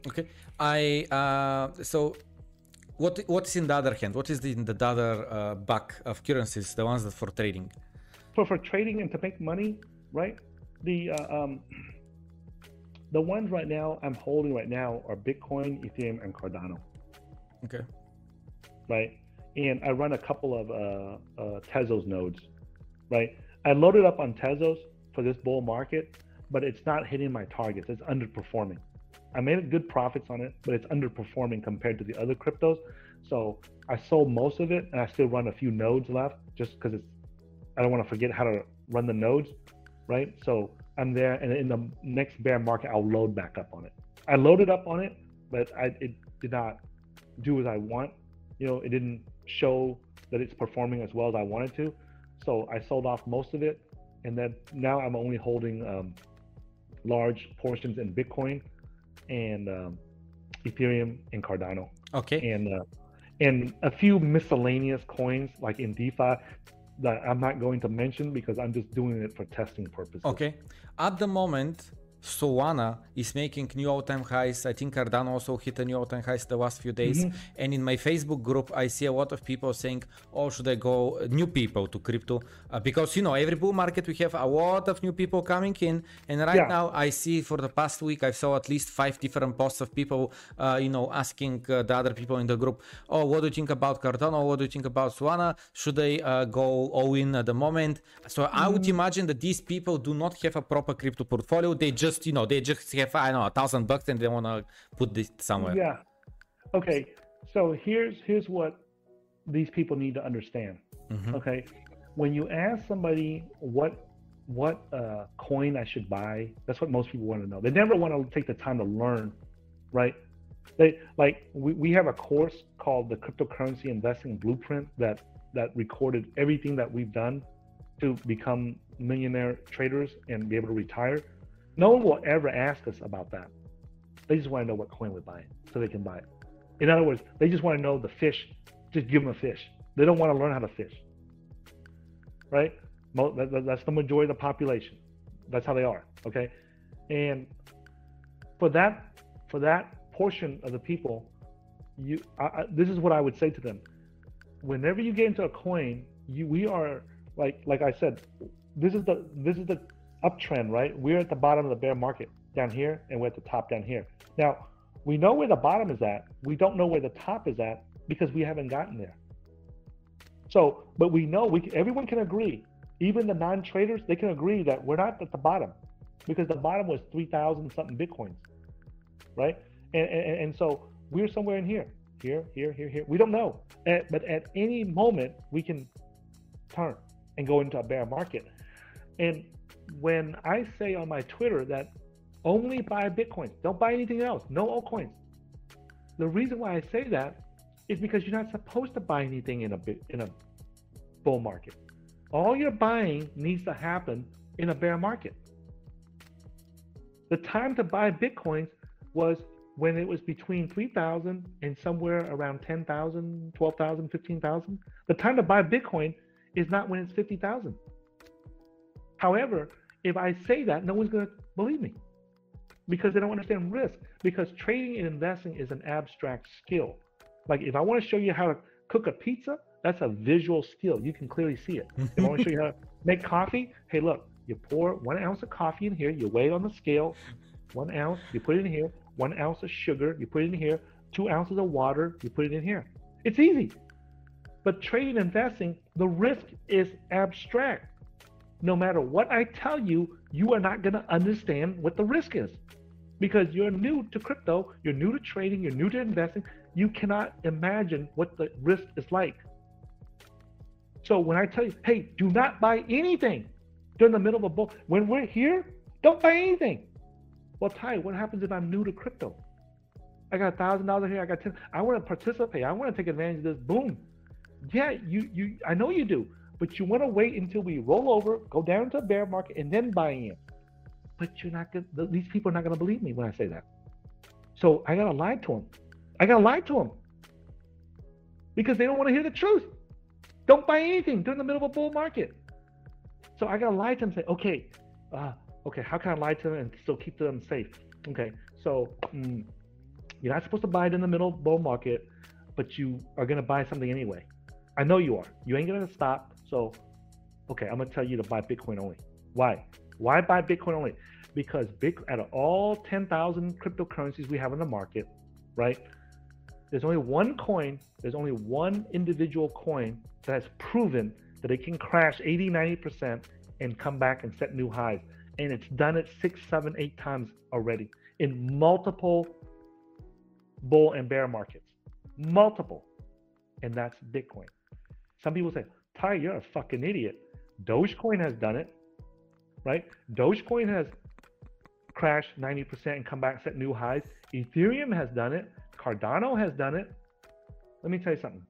Okay. I uh so what what is in the other hand? What is the, in the other uh, buck of currencies, the ones that for trading? For for trading and to make money, right? The uh, um, the ones right now I'm holding right now are Bitcoin, Ethereum, and Cardano, Okay. right? And I run a couple of uh, uh, Tezos nodes, right? I loaded up on Tezos for this bull market, but it's not hitting my targets. It's underperforming. I made good profits on it, but it's underperforming compared to the other cryptos. So I sold most of it, and I still run a few nodes left, just because it's. I don't want to forget how to run the nodes, right? So I'm there, and in the next bear market, I'll load back up on it. I loaded up on it, but I, it did not do as I want. You know, it didn't show that it's performing as well as I wanted to. So I sold off most of it, and then now I'm only holding um, large portions in Bitcoin and um, Ethereum and Cardano, Okay. and uh, and a few miscellaneous coins like in DeFi that I'm not going to mention because I'm just doing it for testing purposes. Okay. At the moment, Solana is making new all-time highs. I think Cardano also hit a new all-time highs the last few days. Mm-hmm. And in my Facebook group, I see a lot of people saying, "Oh, should I go new people to crypto?" Uh, because you know, every bull market we have a lot of new people coming in, and right Yeah. now I see for the past week I saw at least five different posts of people, uh, you know, asking uh, the other people in the group, "Oh, what do you think about Cardano? What do you think about Solana? Should I uh, go all in at the moment?" So I Mm-hmm. would imagine that these people do not have a proper crypto portfolio. They just, you know, they just have I don't know a thousand bucks and they wanna put this somewhere. Yeah. Okay. So here's here's what these people need to understand. Mhm. Okay. When you ask somebody what what uh, coin I should buy, that's what most people want to know. They never want to take the time to learn, right? They like we, we have a course called the cryptocurrency investing blueprint that that recorded everything that we've done to become millionaire traders and be able to retire. No one will ever ask us about that. They just want to know what coin we buy so they can buy it. In other words, they just want to know the fish. Just give them a fish. They don't want to learn how to fish. Right? That's the majority of the population. That's how they are. Okay, and for that for that portion of the people, you I, I, this is what I would say to them. Whenever you get into a coin, you we are like like I said, this is the this is the uptrend, right? We're at the bottom of the bear market down here, and we're at the top down here. Now we know where the bottom is at. We don't know where the top is at because we haven't gotten there. So, but we know we everyone can agree, even the non-traders, they can agree that we're not at the bottom because the bottom was 3,000 something Bitcoins, right? And, and, and so we're somewhere in here, here, here, here, here. We don't know. At, but at any moment, we can turn and go into a bear market. And when I say on my Twitter that only buy Bitcoin, don't buy anything else, no altcoins. The reason why I say that is because you're not supposed to buy anything in a in a bull market. All your buying needs to happen in a bear market. The time to buy Bitcoins was when it was between 3,000 and somewhere around 10,000, 12,000, 15,000. The time to buy Bitcoin is not when it's 50,000. However, if I say that, no one's going to believe me because they don't understand risk. Because trading and investing is an abstract skill. Like if I want to show you how to cook a pizza, that's a visual skill. You can clearly see it. if I want to show you how to make coffee, hey, look, you pour one ounce of coffee in here, you weigh it on the scale, one ounce, you put it in here, one ounce of sugar, you put it in here, two ounces of water, you put it in here. It's easy. But trading and investing, the risk is abstract. No matter what I tell you, you are not going to understand what the risk is because you're new to crypto, you're new to trading, you're new to investing. You cannot imagine what the risk is like. So when I tell you, hey, do not buy anything during the middle of a bull, when we're here, don't buy anything. Well, Tai, what happens if I'm new to crypto? I got a thousand dollars here. I got ten. I want to participate. I want to take advantage of this. Boom. Yeah, you you. I know you do, but you want to wait until we roll over, go down to a bear market, and then buy in. But you're not gonna. These people are not gonna believe me when I say that. So I gotta lie to them. I gotta lie to them because they don't want to hear the truth. Don't buy anything during the middle of a bull market. So I gotta lie to them. And say, okay, uh, okay, how can I lie to them and still keep them safe? Okay, so mm, you're not supposed to buy it in the middle of bull market, but you are gonna buy something anyway. I know you are. You ain't gonna stop. So, okay, I'm gonna tell you to buy Bitcoin only. Why? Why buy Bitcoin only? Because big out of all 10,000 cryptocurrencies we have in the market, right? There's only one coin. There's only one individual coin that has proven that it can crash 80, 90% and come back and set new highs. And it's done it six, seven, eight times already in multiple bull and bear markets. Multiple. And that's Bitcoin. Some people say, Tai, you're a fucking idiot. Dogecoin has done it, right? Dogecoin has crashed 90% and come back, set new highs. Ethereum has done it. Cardano has done it. Let me tell you something.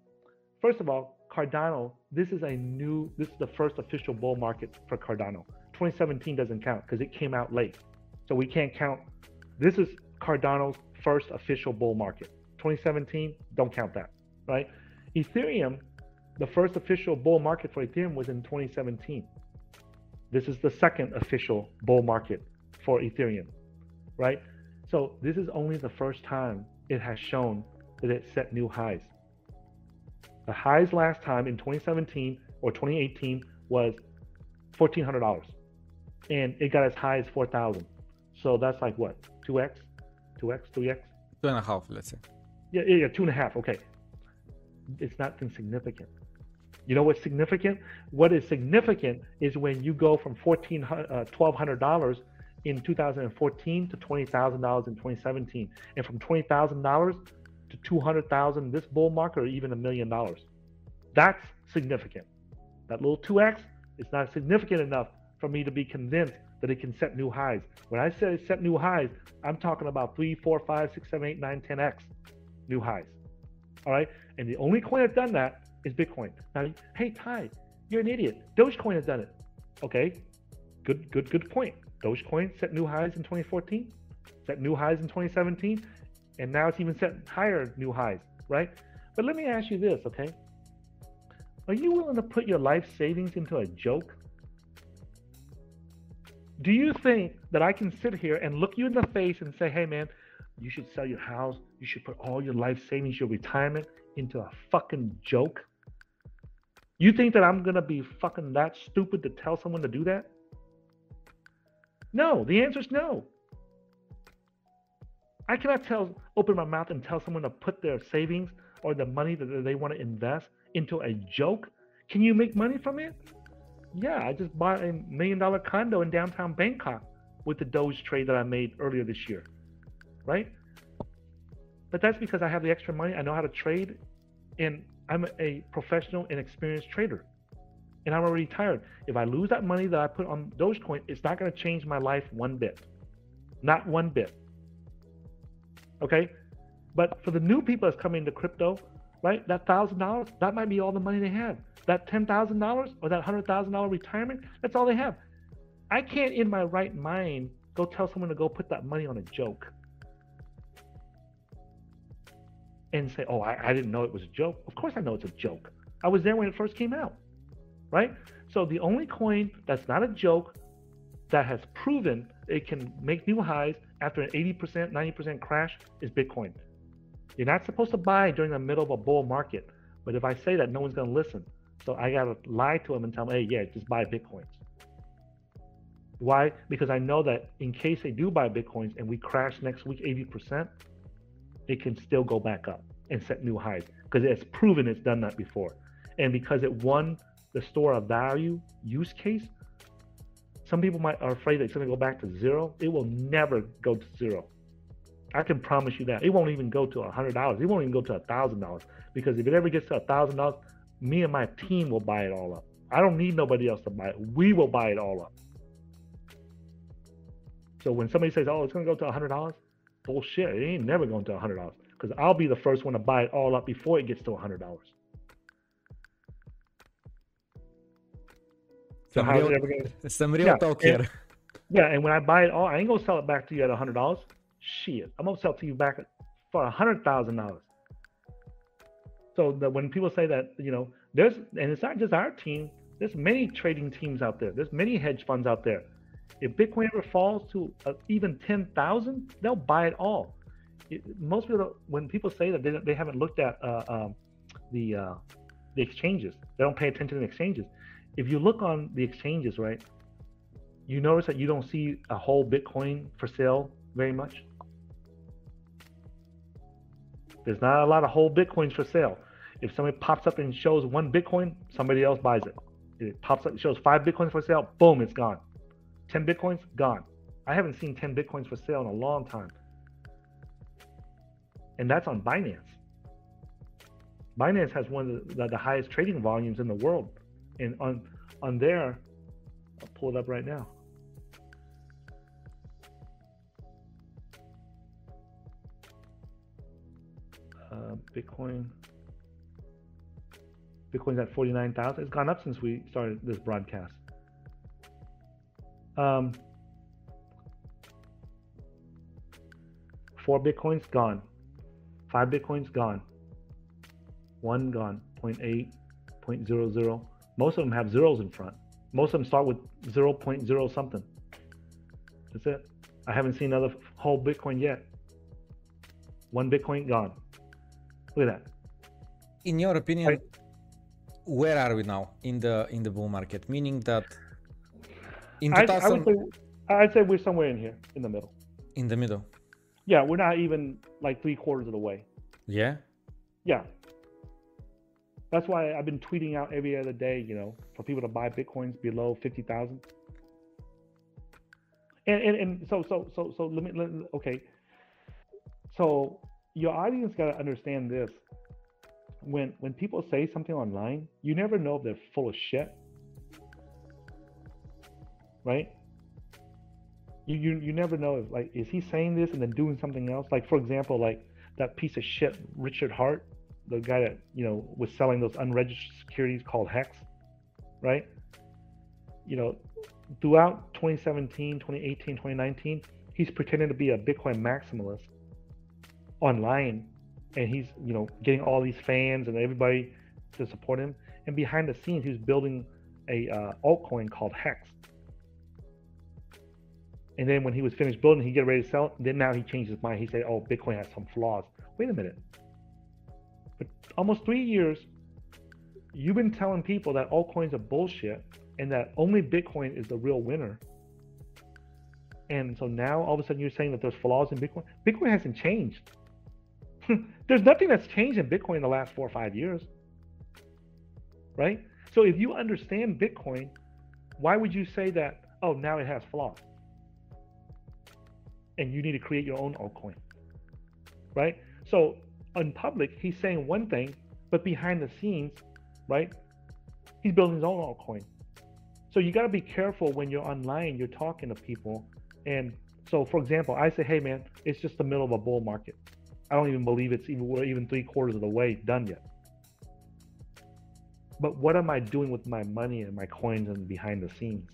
First of all, Cardano, this is a new, this is the first official bull market for Cardano. 2017 doesn't count because it came out late. So we can't count. This is Cardano's first official bull market. 2017, don't count that, right? Ethereum, the first official bull market for Ethereum was in 2017. This is the second official bull market for Ethereum, right? So this is only the first time it has shown that it set new highs. The highs last time in 2017 or 2018 was $1,400 and it got as high as 4,000. So that's like what? 2x, 2x, 3x? Two and a half, let's say. Yeah, yeah, yeah, two and a half. Okay. It's not insignificant. You know what's significant? What is significant is when you go from $1,400, uh, $1,200 in 2014 to $20,000 in 2017, and from $20,000 to 200,000 this bull market, or even a million dollars. That's significant. That little 2x is not significant enough for me to be convinced that it can set new highs. When I say set new highs, I'm talking about 3, 4, 5, 6, 7, 8, 9, 10x new highs. All right. And the only coin that's done that is Bitcoin. Now, hey, Tai, you're an idiot. Dogecoin has done it. Okay. Good, good, good point. Dogecoin set new highs in 2014, set new highs in 2017, and now it's even set higher new highs, right? But let me ask you this, okay? Are you willing to put your life savings into a joke? Do you think that I can sit here and look you in the face and say, hey, man, you should sell your house, you should put all your life savings, your retirement into a fucking joke? You think that I'm gonna be fucking that stupid to tell someone to do that? No, the answer is no. I cannot tell, open my mouth and tell someone to put their savings or the money that they want to invest into a joke. Can you make money from it? Yeah, I just bought a million dollar condo in downtown Bangkok with the Doge trade that I made earlier this year, right? But that's because I have the extra money. I know how to trade, and I'm a professional and experienced trader. And I'm already tired. If I lose that money that I put on Dogecoin, it's not going to change my life one bit. Not one bit. Okay? But for the new people that's coming into crypto, right, that thousand dollars, that might be all the money they have. That ten thousand dollars or that hundred thousand dollar retirement, that's all they have. I can't in my right mind go tell someone to go put that money on a joke. And say, oh, I, I didn't know it was a joke. Of course I know it's a joke. I was there when it first came out. Right? So the only coin that's not a joke that has proven it can make new highs after an 80%, 90% crash is Bitcoin. You're not supposed to buy during the middle of a bull market. But if I say that, no one's going to listen. So I got to lie to them and tell them, hey, yeah, just buy Bitcoins. Why? Because I know that in case they do buy Bitcoins and we crash next week 80%, it can still go back up and set new highs because it's proven it's done that before. And because it won the store of value use case, some people might are afraid that it's going to go back to zero. It will never go to zero. I can promise you that. It won't even go to a hundred dollars. It won't even go to a thousand dollars because if it ever gets to a thousand dollars, me and my team will buy it all up. I don't need nobody else to buy it. We will buy it all up. So when somebody says, "Oh, it's going to go to a hundred dollars," bullshit. It ain't never going to a hundred dollars because I'll be the first one to buy it all up before it gets to a hundred dollars. So some real, gonna... some real yeah, here. And, yeah, and when I buy it all, I ain't gonna sell it back to you at a hundred dollars. Shit, I'm gonna sell it to you back for a hundred thousand dollars. So that when people say that, you know, there's and it's not just our team. There's many trading teams out there. There's many hedge funds out there. If Bitcoin ever falls to uh, even ten thousand, they'll buy it all. It, most people, when people say that they, they haven't looked at uh, um, the uh, the exchanges, they don't pay attention to the exchanges if you look on the exchanges, right, you notice that you don't see a whole Bitcoin for sale very much. There's not a lot of whole Bitcoins for sale. If somebody pops up and shows one Bitcoin, somebody else buys it. It pops up, shows five Bitcoins for sale, boom, it's gone. 10 Bitcoins, gone. I haven't seen 10 Bitcoins for sale in a long time. And that's on Binance. Binance has one of the, the highest trading volumes in the world and on on there I'll pull it up right now uh, Bitcoin Bitcoin's at 49,000 it's gone up since we started this broadcast um, four Bitcoins gone five Bitcoins gone one gone 0.8 0.00 most of them have zeros in front. Most of them start with 0.0 something. That's it. I haven't seen another whole Bitcoin yet. One Bitcoin gone. Look at that. In your opinion, I, where are we now in the in the bull market? Meaning that in 2000, I, I would say, I'd say we're somewhere in here, in the middle. In the middle. Yeah, we're not even like three quarters of the way. Yeah. Yeah, that's why I've been tweeting out every other day, you know, for people to buy bitcoins below fifty thousand. And, and and so so so so let me let, okay. So your audience got to understand this. When when people say something online, you never know if they're full of shit, right? You you you never know if like is he saying this and then doing something else? Like for example, like that piece of shit Richard Heart the guy that you know was selling those unregistered securities called Hex, right? You know, throughout 2017, 2018, 2019, he's pretending to be a Bitcoin maximalist online, and he's you know getting all these fans and everybody to support him. And behind the scenes, he's building a uh, altcoin called Hex. And then when he was finished building, he get ready to sell. Then now he changed his mind. He said, "Oh, Bitcoin has some flaws." Wait a minute. But almost three years, you've been telling people that altcoins are bullshit and that only Bitcoin is the real winner. And so now all of a sudden you're saying that there's flaws in Bitcoin. Bitcoin hasn't changed. there's nothing that's changed in Bitcoin in the last four or five years. Right? So if you understand Bitcoin, why would you say that, oh, now it has flaws? And you need to create your own altcoin. Right? So in public, he's saying one thing, but behind the scenes, right? He's building his own altcoin. So you got to be careful when you're online, you're talking to people. And so, for example, I say, hey, man, it's just the middle of a bull market. I don't even believe it's even, we're even three quarters of the way done yet. But what am I doing with my money and my coins and behind the scenes?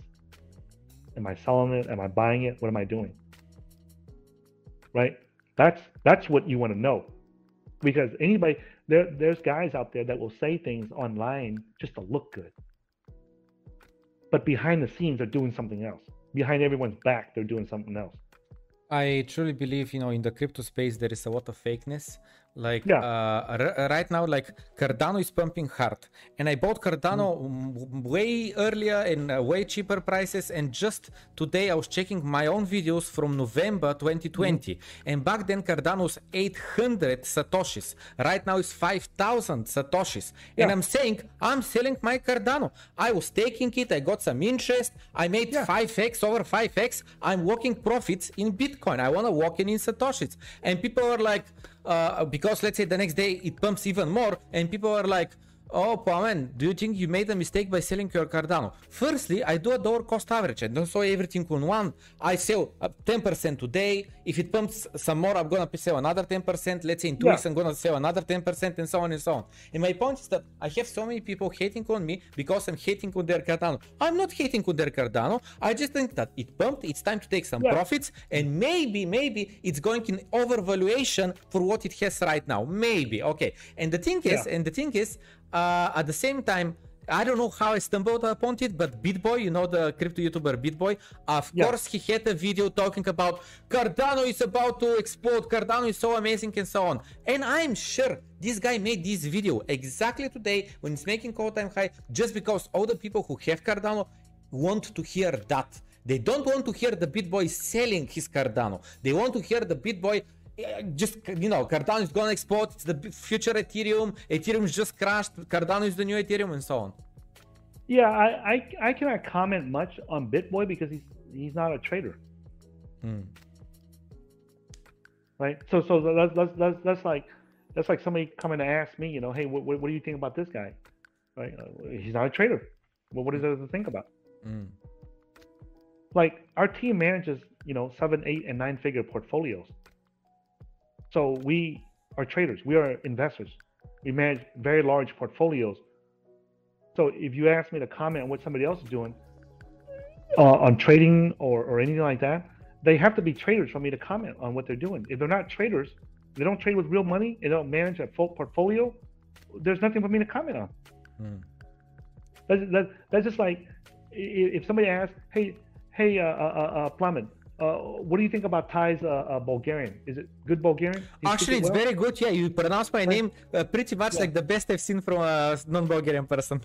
Am I selling it? Am I buying it? What am I doing? Right? That's that's what you want to know. Because anybody there there's guys out there that will say things online just to look good. But behind the scenes they're doing something else. Behind everyone's back they're doing something else. I truly believe, you know, in the crypto space there is a lot of fakeness. Like yeah. uh, right now, like Cardano is pumping hard, and I bought Cardano mm. way earlier and uh, way cheaper prices. And just today, I was checking my own videos from November 2020, mm. and back then Cardano was 800 satoshis. Right now, it's 5,000 satoshis, yeah. and I'm saying I'm selling my Cardano. I was taking it. I got some interest. I made yeah. 5x over 5x. I'm walking profits in Bitcoin. I want to walk in in satoshis, and people are like uh, because let's say the next day it pumps even more and people are like Oh, Plamen, do you think you made a mistake by selling your Cardano? Firstly, I do a dollar cost average. I don't sell everything on one. I sell uh, 10% today. If it pumps some more, I'm gonna sell another 10%. Let's say in two yeah. weeks, I'm gonna sell another 10%, and so on and so on. And my point is that I have so many people hating on me because I'm hating on their Cardano. I'm not hating on their Cardano. I just think that it pumped. It's time to take some yeah. profits, and maybe, maybe it's going in overvaluation for what it has right now. Maybe, okay. And the thing is, yeah. and the thing is, uh, at the same time, I don't know how I stumbled upon it, but BitBoy, you know the crypto YouTuber BitBoy, of yeah. course he had a video talking about Cardano is about to explode, Cardano is so amazing and so on. And I'm sure this guy made this video exactly today when it's making all-time high, just because all the people who have Cardano want to hear that. They don't want to hear the BitBoy selling his Cardano. They want to hear the BitBoy just you know cardano is gonna explode it's the future ethereum ethereum just crashed cardano is the new ethereum and so on. Yeah i i, I cannot comment much on bitboy because he's he's not a trader. Hmm. right? So so that's, that's that's that's like that's like somebody coming to ask me you know hey what, what, what do you think about this guy? Right? He's not a trader. Well what is there to think about? Mm. like our team manages you know seven eight and nine figure portfolios so we are traders. We are investors. We manage very large portfolios. So if you ask me to comment on what somebody else is doing uh, on trading or, or anything like that, they have to be traders for me to comment on what they're doing. If they're not traders, they don't trade with real money, they don't manage a full portfolio, there's nothing for me to comment on. Hmm. That's, that, that's just like if somebody asks, hey, hey, uh, uh, uh, uh uh, what do you think about Tai's uh, uh, Bulgarian? Is it good Bulgarian? Actually, it's well? very good. Yeah, you pronounce my name uh, pretty much yeah. like the best I've seen from a non-Bulgarian person.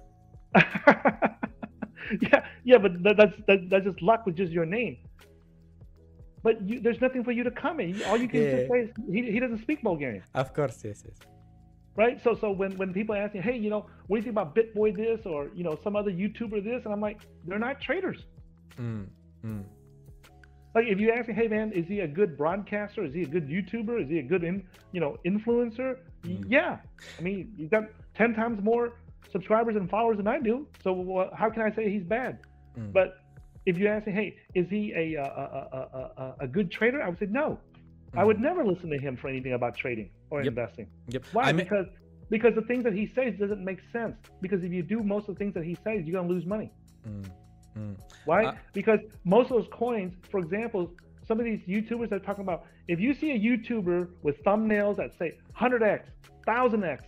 yeah, yeah, but that, that's that, that's just luck with just your name. But you, there's nothing for you to comment. All you can yeah. just say is he, he doesn't speak Bulgarian. Of course, yes, yes. Right. So so when when people ask me, hey, you know, what do you think about BitBoy this or you know some other YouTuber this, and I'm like, they're not traders. Mm, mm. Like if you ask me, hey man, is he a good broadcaster? Is he a good YouTuber? Is he a good in, you know influencer? Mm. Yeah, I mean he's got ten times more subscribers and followers than I do. So how can I say he's bad? Mm. But if you ask me, hey, is he a a, a, a, a good trader? I would say no. Mm. I would mm. never listen to him for anything about trading or yep. investing. Yep. Why? I mean, because because the things that he says doesn't make sense. Because if you do most of the things that he says, you're gonna lose money. Mm. Mm. Why? Uh, because most of those coins, for example, some of these YouTubers are talking about if you see a YouTuber with thumbnails that say 100x, 1000x,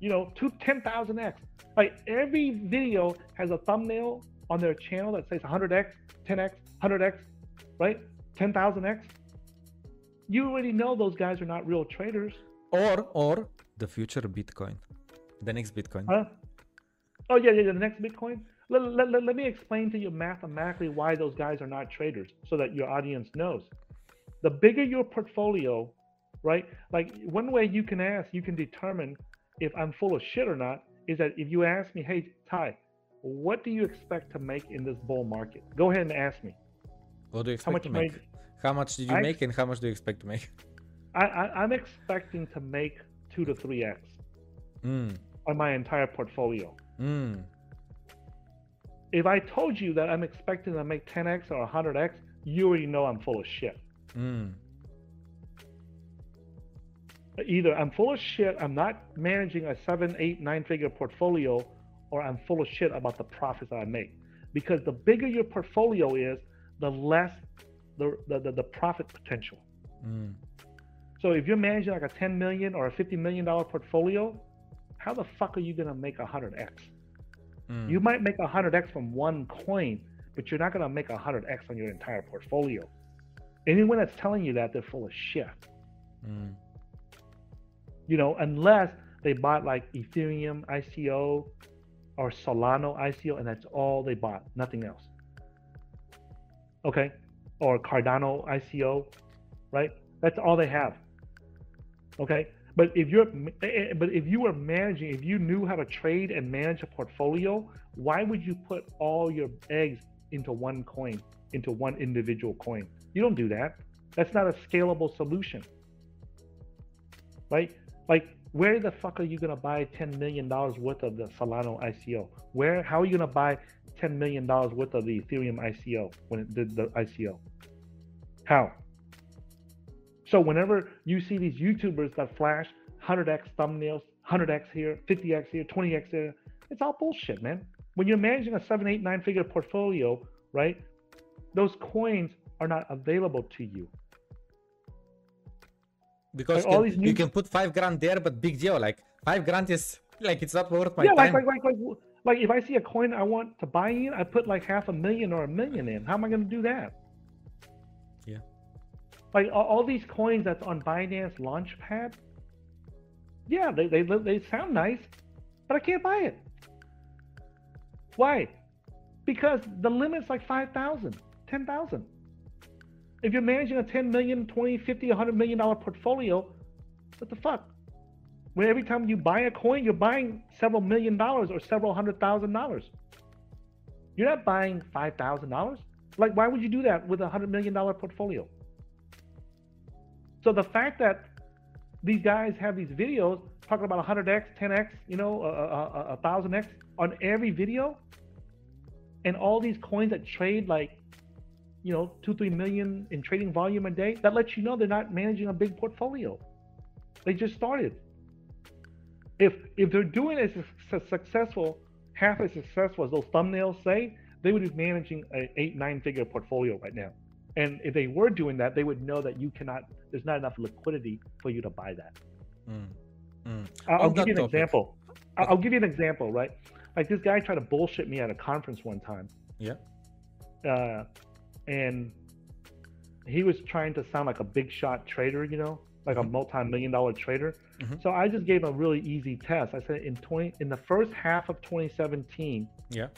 you know, two 10,000x, like every video has a thumbnail on their channel that says 100x, 10x, 100x, right? 10,000x, you already know those guys are not real traders. Or or the future Bitcoin, the next Bitcoin. Huh? Oh yeah, yeah, yeah, the next Bitcoin. Let, let, let, let me explain to you mathematically why those guys are not traders, so that your audience knows. The bigger your portfolio, right? Like one way you can ask, you can determine if I'm full of shit or not, is that if you ask me, hey Tai, what do you expect to make in this bull market? Go ahead and ask me. What do you How much to make? How much did you I- make and how much do you expect to make? I, I'm expecting to make two to three x Mm, on my entire portfolio. mm, If I told you that I'm expecting to make 10x or 100x, you already know I'm full of shit. mm, Either I'm full of shit, I'm not managing a seven, eight, nine figure portfolio, or I'm full of shit about the profits that I make. Because the bigger your portfolio is, the less the, the, the, the profit potential. mm. So if you're managing like a 10 million or a 50 million dollar portfolio, how the fuck are you gonna make 100x? Mm. You might make a 100x from one coin, but you're not gonna make a 100x on your entire portfolio. Anyone that's telling you that, they're full of shit. Mm. you know, unless they bought like Ethereum ICO or Solana ICO, and that's all they bought, nothing else. Okay, or Cardano ICO, right? That's all they have. Okay, but if you're, eh, eh, but if you were managing, if you knew how to trade and manage a portfolio, why would you put all your eggs into one coin, into one individual coin? You don't do that. That's not a scalable solution right? Like, where the fuck are you gonna buy ten million dollars worth of the Solana ICO? Where? How are you gonna buy ten million dollars worth of the Ethereum ICO when it did the ICO? How? So whenever you see these YouTubers that flash 100x thumbnails, 100x here, 50x here, 20x here, it's all bullshit, man. When you're managing a seven, eight, nine figure portfolio, right? Those coins are not available to you. Because Like, you all can, these you can put five grand there, but big deal. Like five grand is like it's not worth my yeah, like, like like like like if I see a coin I want to buy in, I put like half a million or a million in. How am I going to do that? Like all, these coins that's on Binance Launchpad. Yeah, they, they they sound nice, but I can't buy it. Why? Because the limit's like 5,000, 10,000. If you're managing a 10 million, 20, 50, 100 million dollar portfolio, what the fuck? When every time you buy a coin, you're buying several million dollars or several hundred thousand dollars. You're not buying five thousand dollars. Like, why would you do that with a hundred million dollar portfolio? So the fact that these guys have these videos talking about 100x, 10x, you know, a, thousand x on every video, and all these coins that trade like, you know, two, three million in trading volume a day, that lets you know they're not managing a big portfolio. They just started. If if they're doing as successful, half as successful as those thumbnails say, they would be managing a eight, nine figure portfolio right now. And if they were doing that, they would know that you cannot. There's not enough liquidity for you to buy that. Mm, mm. I'll, give you an topic. example. I'll, give you an example, right? Like this guy tried to bullshit me at a conference one time, Yeah. uh, and he was trying to sound like a big shot trader, you know, like a Mhm. multi-million dollar trader. Mhm. So I just gave him a really easy test. I said in 20 in the first half of 2017, Yeah.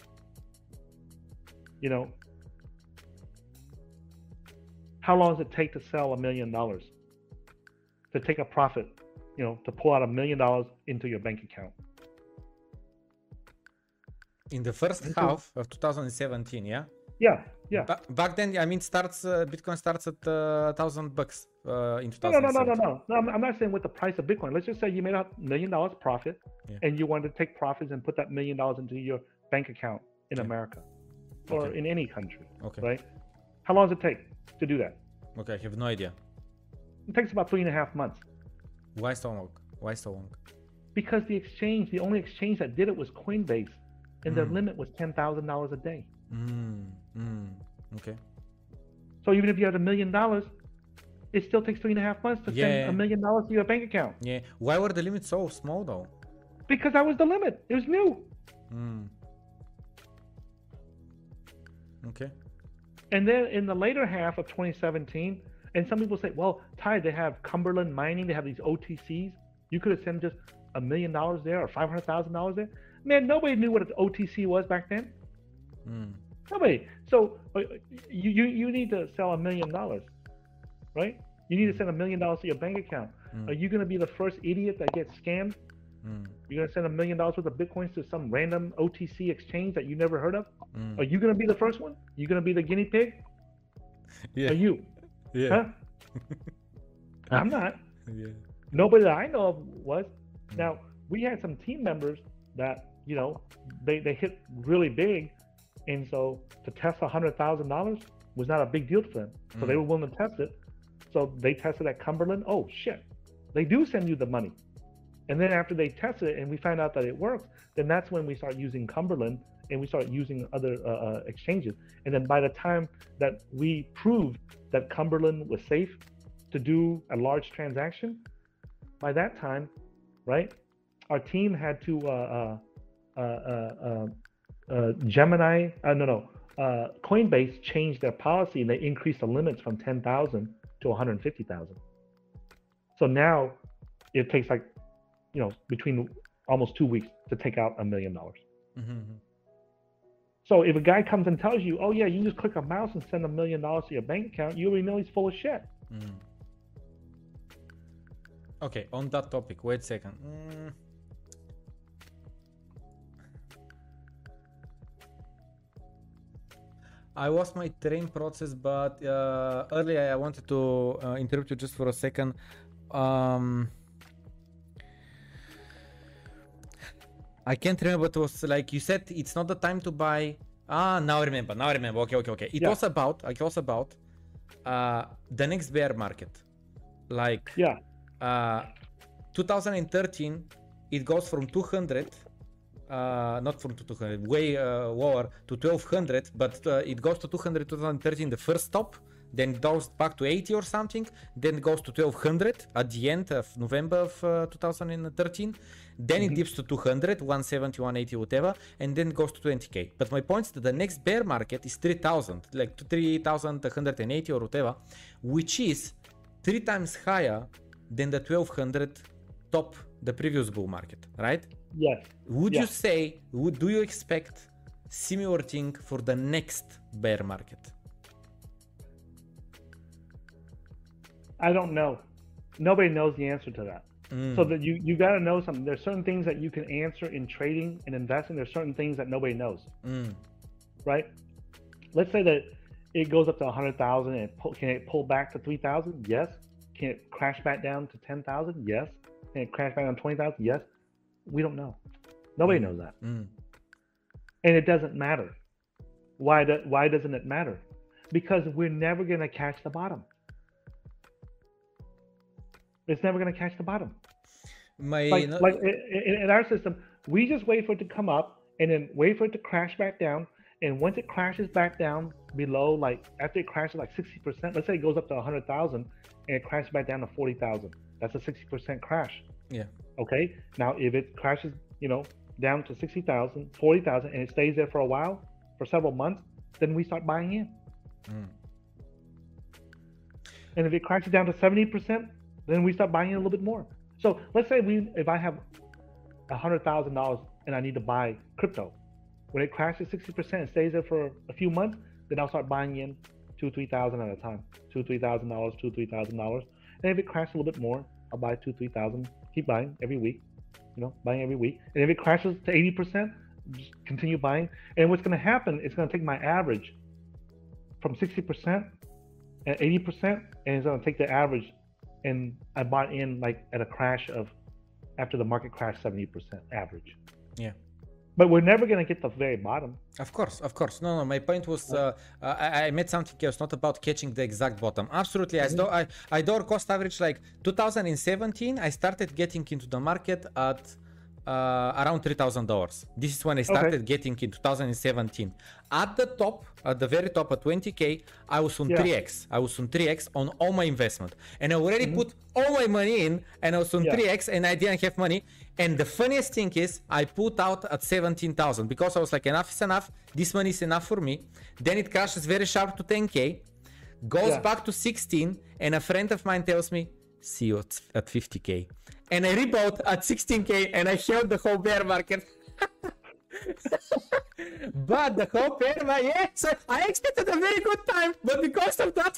you know, how long does it take to sell a million dollars? To take a profit, you know, to pull out a million dollars into your bank account. In the first Into- half of 2017, yeah. Yeah, yeah. Ba- back then, I mean, starts uh, Bitcoin starts at uh, thousand bucks uh, in No, no, no, no, no, no. No, I'm, I'm not saying with the price of Bitcoin. Let's just say you made a million dollars profit, Yeah. and you wanted to take profits and put that million dollars into your bank account in Okay. America or Okay. in any country, Okay. right? How long does it take to do that? Okay, I have no idea. It takes about three and a half months Why so long? Why so long? because the exchange, the only exchange that did it was Coinbase, and their Mm. limit was ten thousand dollars a day. Mm, mm, okay. So even if you had a million dollars, it still takes three and a half months to Yeah. send a million dollars to your bank account Yeah. Why were the limits so small though? because that was the limit. It was new. Mm. Okay. And then in the later half of 2017, and some people say, well, Tai, they have Cumberland Mining, they have these OTCs. You could have sent just a million dollars there or five hundred thousand dollars there. Man, nobody knew what an OTC was back then. Mm. Nobody. So uh, you, you you need to sell a million dollars, right? You need to send a million dollars to your bank account. Mm. Are you going to be the first idiot that gets scammed? Mm. You're going to send a million dollars worth of bitcoins to some random OTC exchange that you never heard of? Mm. Are you going to be the first one? You going to be the guinea pig? Yeah. Are you? Yeah. Huh? I'm not. Yeah. Nobody that I know of was. Mm. Now we had some team members that you know they they hit really big, and so to test a hundred thousand dollars was not a big deal for them. So they Mm. were willing to test it. So they tested at Cumberland. Oh shit, they do send you the money. And then after they tested it and we found out that it works, then that's when we start using Cumberland and we start using other uh, uh, exchanges. And then by the time that we proved that Cumberland was safe to do a large transaction, by that time, right, our team had to uh, uh, uh, uh, uh, Gemini, no, no, Coinbase changed their policy and they increased the limits from 10,000 to 150,000. So now it takes like, you know, between almost two weeks to take out a million dollars. Mhm. So if a guy comes and tells you, oh yeah, you just click a mouse and send a million dollars to your bank account, you already know he's full of shit. Mm. Okay, on that topic, wait a second. Mm. I lost my train process, but uh, earlier I wanted to uh, interrupt you just for a second. Um, I can't remember. It was like you said, it's not the time to buy. Ah, now I remember. Now I remember. Okay, okay, okay. It Yeah. was about. It was about uh, the next bear market. Like Yeah. uh, 2013, it goes from 200, uh, not from 200, way uh, lower to 1200, but uh, it goes to 200 2013, the first stop. Then it goes back to 80 or something. Then it goes to 1200 at the end of November of uh, 2013. Then it dips to 200, 170, 180, whatever, and then it goes to 20k. But my point is that the next bear market is 3000, like 3180 or whatever, which is three times higher than the 1200 top the previous bull market, right? Yes. Would you say, would, do you expect similar thing for the next bear market? I don't know. Nobody knows the answer to that. Mm, So that you you got to know something. There's certain things that you can answer in trading and investing. There's certain things that nobody knows, mm, right? Let's say that it goes up to 100,000 and it pull, can it pull back to 3,000? Yes. Can it crash back down to 10,000? Yes. Can it crash back down to 20,000? Yes. We don't know. Nobody knows that. mm, and it doesn't matter. Why? Do, why doesn't it matter? Because we're never gonna catch the bottom. It's never gonna catch the bottom. My Like, no- like i- i- in our system, we just wait for it to come up and then wait for it to crash back down. And once it crashes back down below, like after it crashes like 60%, let's say it goes up to 100,000 and it crashes back down to 40,000. That's a 60% crash. yeah, Okay. Now, if it crashes, you know, down to 60,000, 40,000, and it stays there for a while, for several months, then we start buying in. mm, And if it crashes down to 70%, then we start buying in a little bit more. So let's say we, if I have $100,000 and I need to buy crypto, when it crashes 60% and stays there for a few months, then I'll start buying in two, three thousand at a time, two, three thousand dollars, two, three thousand dollars. And if it crashes a little bit more, I'll buy two, three thousand, keep buying every week, you know, buying every week. And if it crashes to 80%, just continue buying. And what's going to happen, it's going to take my average from 60% and 80%, and it's going to take the average. And I bought in like at a crash of after the market crashed 70% average. Yeah. But we're never going to get the very bottom. Of course, of course. No, no. My point was, uh, I, I meant something else, not about catching the exact bottom. Absolutely, I, do, I, I door cost average like 2017. I started getting into the market at uh, around three thousand dollars. This is when I started Okay. getting in 2017. At the top, at the very top, at 20k, I was on Yeah. 3x. I was on 3x on all my investment, and I already put all my money in, and I was on Mm-hmm. Yeah. 3x, and I didn't have money. And the funniest thing is, I put out at 17,000 because I was like, enough is enough. This money is enough for me. Then it crashes very sharp to 10k, goes Yeah. back to 16, and a friend of mine tells me, see you at 50k. And I rebought at 16k, and I held the whole bear market. but the whole bear market, yeah, so I expected a very good time, but because of that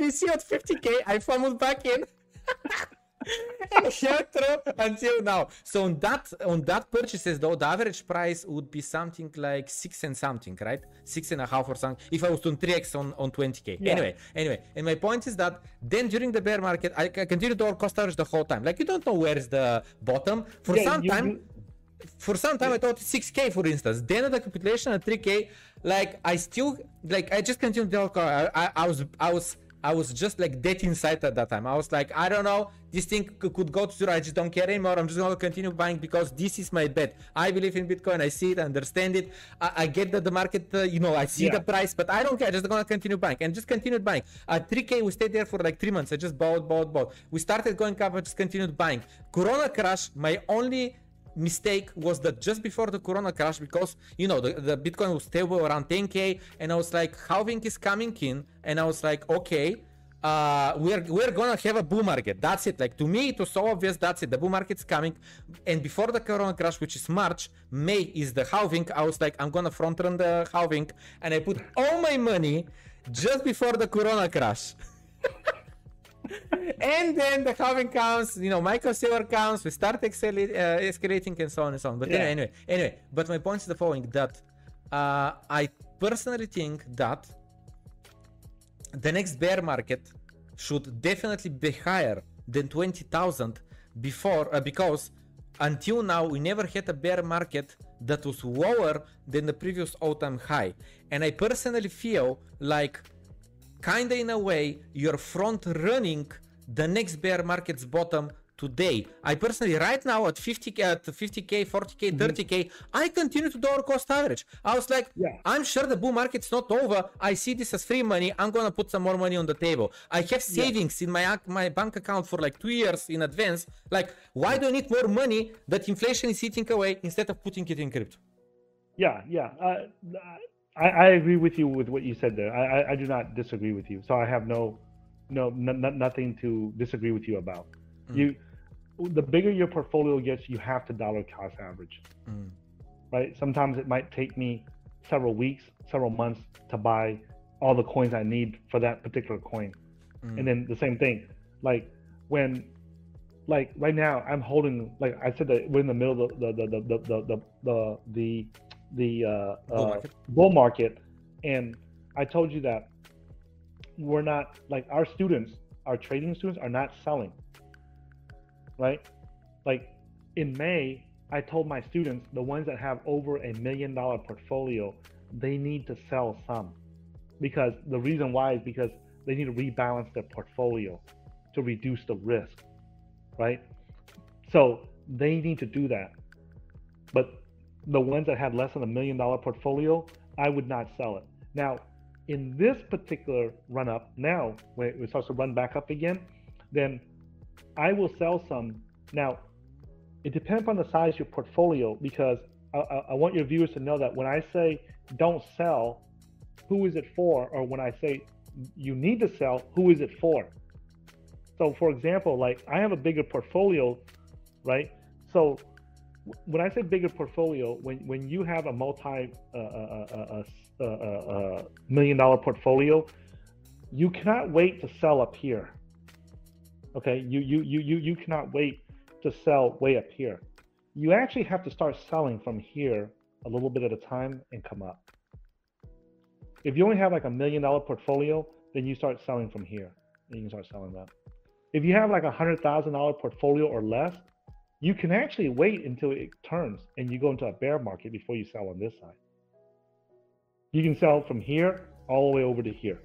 me see you at 50k, I fumbled back in. until now. So on that on that purchases though, the average price would be something like six and something, right? Six and a half or something. If I was on 3x on, on 20k. Yeah. Anyway, anyway, and my point is that then during the bear market, I, I continued to cost average the whole time. Like you don't know where is the bottom. For Yeah, some you- time, you- for some time I thought 6k for instance. Then at the capitulation at 3k, like I still like I just continued to I, I, I was I was I was just like dead inside at that time. I was like, I don't know, this thing could go to zero. I just don't care anymore. I'm just gonna continue buying because this is my bet. I believe in Bitcoin. I see it, I understand it. I, I get that the market, uh, you know, I see Yeah. the price, but I don't care. I'm Just gonna continue buying and just continued buying. At 3k, we stayed there for like three months. I just bought, bought, bought. We started going up. I just continued buying. Corona crash. My only mistake was that just before the corona crash because you know the, the bitcoin was stable around 10k and i was like halving is coming in? And i was like okay uh we're we're gonna have a bull market. That's it. Like to me it was so obvious that's it the bull market's coming. And before the corona crash which is march may is the halving i was like i'm gonna front run the halving and i put all my money just before the corona crash and then the halving comes, you know, Michael Saylor comes, we start escalate, uh, escalating and so on and so on. But Yeah. anyway, anyway, anyway, but my point is the following that uh, I personally think that the next bear market should definitely be higher than 20,000 before, uh, because until now we never had a bear market that was lower than the previous all-time high. And I personally feel like kinda in a way you're front running the next bear market's bottom today. I personally right now at 50k at 50k, 40k, 30k, I continue to do our cost average. I was like, Yeah. I'm sure the bull market's not over. I see this as free money. I'm gonna put some more money on the table. I have savings in my my bank account for like two years in advance. Like, why do I need more money that inflation is eating away instead of putting it in crypto? Yeah, yeah. Uh, I, I, agree with you with what you said there. I, I, I, do not disagree with you. So I have no, no, n- nothing to disagree with you about. Mm. You, the bigger your portfolio gets, you have to dollar cost average, mm. right? Sometimes it might take me several weeks, several months to buy all the coins I need for that particular coin, mm. and then the same thing, like when. Like right now, I'm holding. Like I said, that we're in the middle of the the the the the the, the, the the uh, Bull uh, market. bull market, and I told you that we're not like our students, our trading students are not selling, right? Like in May, I told my students, the ones that have over a million dollar portfolio, they need to sell some because the reason why is because they need to rebalance their portfolio to reduce the risk, right? So they need to do that. But the ones that had less than a million dollar portfolio, I would not sell it. Now, in this particular run up, now when it starts to run back up again, then I will sell some. Now, it depends on the size of your portfolio because I, I, I want your viewers to know that when I say don't sell, who is it for? Or when I say you need to sell, who is it for? So, for example, like I have a bigger portfolio, right? So, when I say bigger portfolio, when when you have a multi uh, uh, uh, uh, uh, uh, million dollar portfolio, you cannot wait to sell up here. Okay, you you you you you cannot wait to sell way up here. You actually have to start selling from here a little bit at a time and come up. If you only have like a million dollar portfolio, then you start selling from here. And you can start selling that. If you have like a hundred thousand dollar portfolio or less, you can actually wait until it turns and you go into a bear market before you sell on this side. You can sell from here all the way over to here.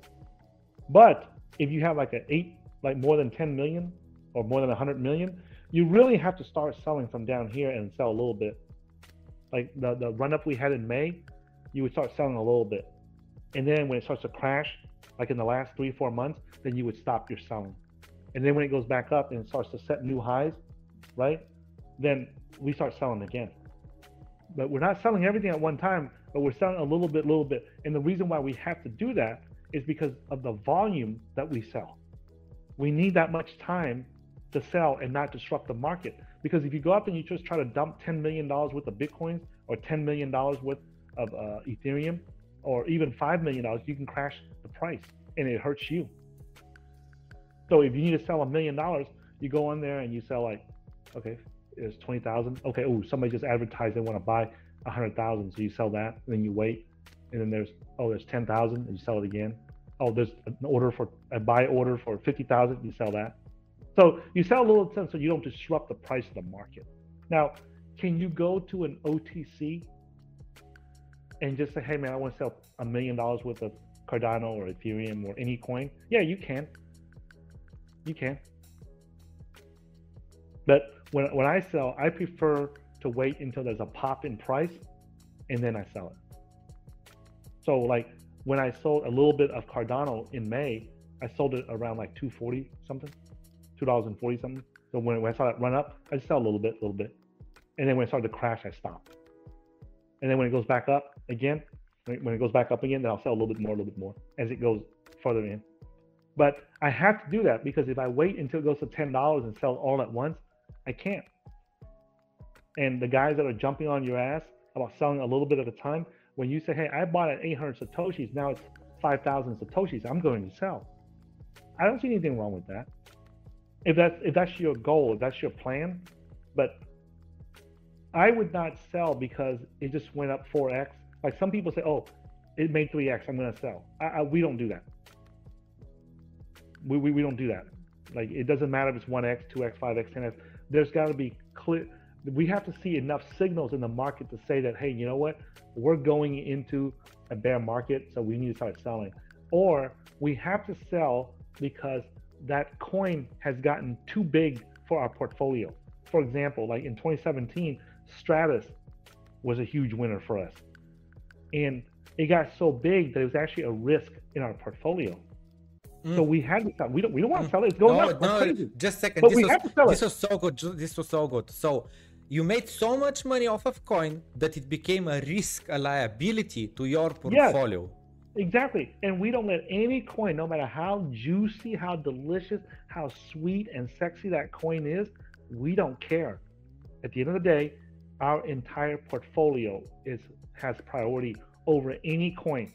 But if you have like an eight, like more than 10 million or more than 100 million, you really have to start selling from down here and sell a little bit. Like the the run up we had in May, you would start selling a little bit, and then when it starts to crash, like in the last three four months, then you would stop your selling, and then when it goes back up and starts to set new highs, right? Then we start selling again. But we're not selling everything at one time, but we're selling a little bit, little bit. And the reason why we have to do that is because of the volume that we sell. We need that much time to sell and not disrupt the market. Because if you go up and you just try to dump $10 million worth of Bitcoins or $10 million worth of uh, Ethereum or even $5 million, you can crash the price and it hurts you. So if you need to sell a million dollars, you go on there and you sell like, okay, it's 20,000. Okay, oh, somebody just advertised they want to buy 100,000. So you sell that, then you wait. And then there's, oh, there's 10,000 and you sell it again. Oh, there's an order for a buy order for 50,000, you sell that. So you sell a little time so you don't disrupt the price of the market. Now, can you go to an OTC and just say, hey man, I want to sell a million dollars worth of Cardano or Ethereum or any coin? Yeah, you can. You can. But when, when I sell, I prefer to wait until there's a pop in price and then I sell it. So like when I sold a little bit of Cardano in May, I sold it around like 240 something, two dollars and forty something. So when, when I saw it run up, I just sell a little bit, a little bit, and then when it started to crash, I stopped. And then when it goes back up again, when it goes back up again, then I'll sell a little bit more, a little bit more as it goes further in. But I have to do that because if I wait until it goes to ten dollars and sell all at once, I can't. And the guys that are jumping on your ass about selling a little bit at a time, when you say, "Hey, I bought at 800 satoshis, now it's 5,000 satoshis," I'm going to sell. I don't see anything wrong with that. If that's if that's your goal, if that's your plan, but I would not sell because it just went up 4x. Like some people say, "Oh, it made 3x, I'm going to sell." I, I, we don't do that. We, we we don't do that. Like it doesn't matter if it's 1x, 2x, 5x, 10x. There's got to be clear. We have to see enough signals in the market to say that, hey, you know what? We're going into a bear market, so we need to start selling. Or we have to sell because that coin has gotten too big for our portfolio. For example, like in 2017, Stratis was a huge winner for us. And it got so big that it was actually a risk in our portfolio. Mm. So we had to sell. We don't. We don't want to sell it. It's going no, up. No, crazy. just a second. But this we was, have to sell this it. was so good. This was so good. So you made so much money off of coin that it became a risk, a liability to your portfolio. Exactly. And we don't let any coin, no matter how juicy, how delicious, how sweet and sexy that coin is, we don't care. At the end of the day, our entire portfolio is has priority over any coin.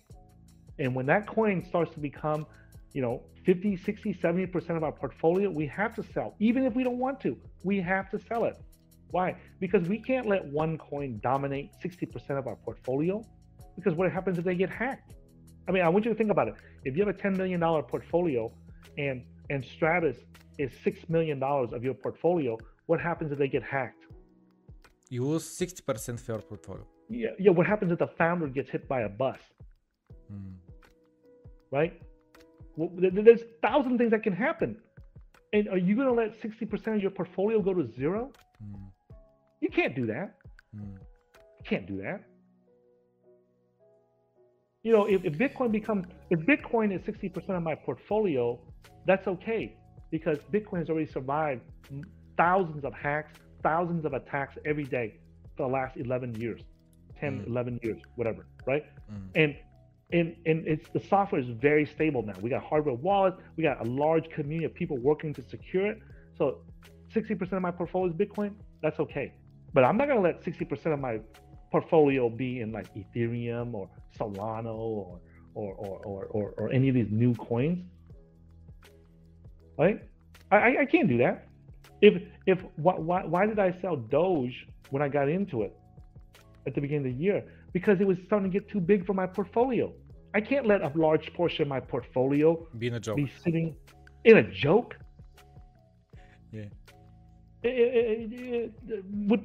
And when that coin starts to become, you know, 50, 60, 70% of our portfolio, we have to sell. Even if we don't want to, we have to sell it. Why? Because we can't let one coin dominate 60% of our portfolio. Because what happens if they get hacked? I mean, I want you to think about it. If you have a $10 million portfolio and and Stratis is $6 million of your portfolio, what happens if they get hacked? You lose 60% of your portfolio. Yeah, yeah. What happens if the founder gets hit by a bus? Mm. Right? Well, there's a thousand things that can happen. And are you going to let 60% of your portfolio go to zero? Mm. You can't do that. Mm. You can't do that. You know, if, if Bitcoin becomes, if Bitcoin is 60% of my portfolio, that's okay because Bitcoin has already survived thousands of hacks, thousands of attacks every day for the last 11 years, 10, Mm. 11 years, whatever, right? Mm. And and and it's the software is very stable now. We got hardware wallets, we got a large community of people working to secure it. So 60% of my portfolio is Bitcoin, that's okay. But I'm not gonna let 60% of my portfolio be in like Ethereum or Solana or or or or, or, or any of these new coins. Right? I, I, can't do that. If if why, why why did I sell Doge when I got into it at the beginning of the year? Because it was starting to get too big for my portfolio. I can't let a large portion of my portfolio Being a joke. be sitting in a joke. Yeah. Eh, eh, eh, What,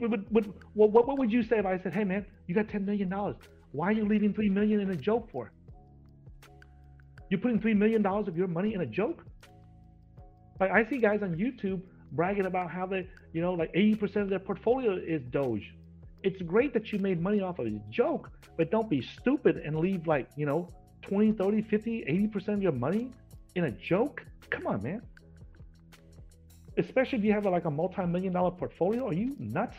what, would you say if I said, "Hey, man, you got ten million dollars. Why are you leaving three million in a joke for? You're putting three million dollars of your money in a joke." Like I see guys on YouTube bragging about how they, you know, like 80% of their portfolio is Doge. It's great that you made money off of a joke, but don't be stupid and leave like, you know, 20, 30, 50, 80% of your money in a joke. Come on, man. Especially if you have like a multi-million dollar portfolio. Are you nuts?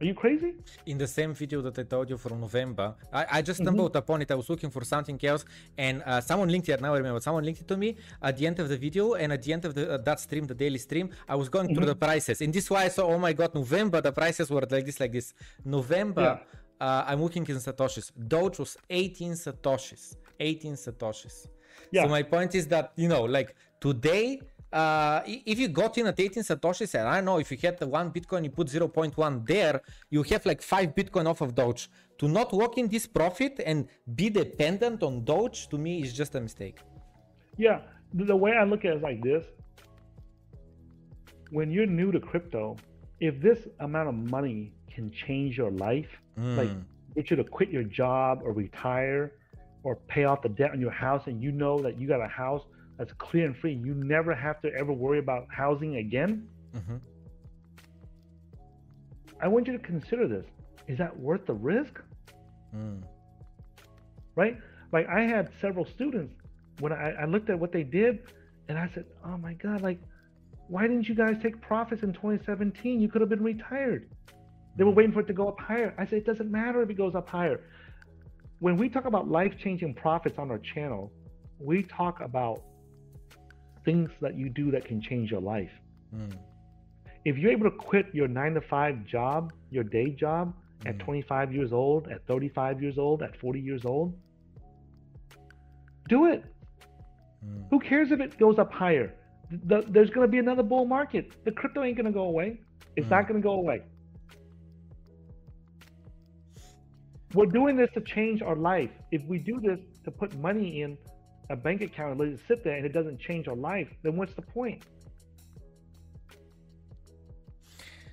Are you crazy? In the same video that I told you from November, I, I just stumbled mm-hmm. upon it. I was looking for something else, and uh, someone linked it. Now I remember. Someone linked it to me at the end of the video, and at the end of the, uh, that stream, the daily stream, I was going mm-hmm. through the prices, and this is why I saw. Oh my god, November the prices were like this, like this. November, yeah. uh, I'm looking in satoshis. Doge was 18 satoshis. 18 satoshis. Yeah. So my point is that you know, like today uh, if you got in at 18 satoshis and i don't know if you had the one bitcoin you put 0.1 there you have like 5 bitcoin off of doge. To not walk in this profit and be dependent on doge to me is just a mistake. Yeah the way i look at it is like this. When you're new to crypto if this amount of money can change your life mm. like get you to quit your job or retire or pay off the debt on your house and you know that you got a house that's clear and free. You never have to ever worry about housing again. Mm-hmm. I want you to consider this. Is that worth the risk? Mm. Right? Like I had several students when I, I looked at what they did and I said, Oh my God, like, why didn't you guys take profits in 2017? You could have been retired. They were mm. waiting for it to go up higher. I said, It doesn't matter if it goes up higher. When we talk about life changing profits on our channel, we talk about things that you do that can change your life. Mm. If you're able to quit your nine to five job, your day job mm. at hmm. 25 years old, at 35 years old, at 40 years old, do it. Mm. Who cares if it goes up higher? The, there's going to be another bull market. The crypto ain't going to go away. It's not hmm. going to go away. We're doing this to change our life. If we do this to put money in a bank account and let it sit there and it doesn't change your life, then what's the point?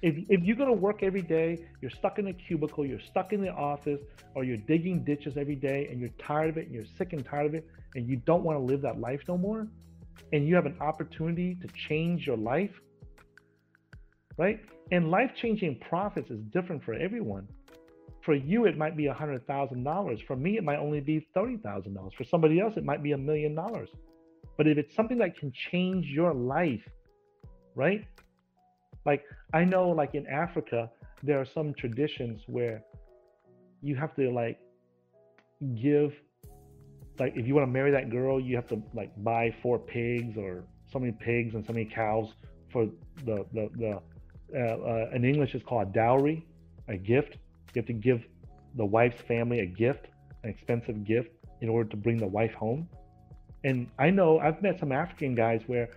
If, if you're going to work every day, you're stuck in a cubicle, you're stuck in the office, or you're digging ditches every day and you're tired of it and you're sick and tired of it and you don't want to live that life no more, and you have an opportunity to change your life, right? And life changing profits is different for everyone. For you, it might be $100,000. For me, it might only be $30,000. For somebody else, it might be a million dollars. But if it's something that can change your life, right? Like, I know, like in Africa, there are some traditions where you have to, like, give, like, if you want to marry that girl, you have to, like, buy four pigs or so many pigs and so many cows for the, the, the, uh, uh, in English, it's called a dowry, a gift you have to give the wife's family a gift, an expensive gift, in order to bring the wife home. And I know I've met some African guys where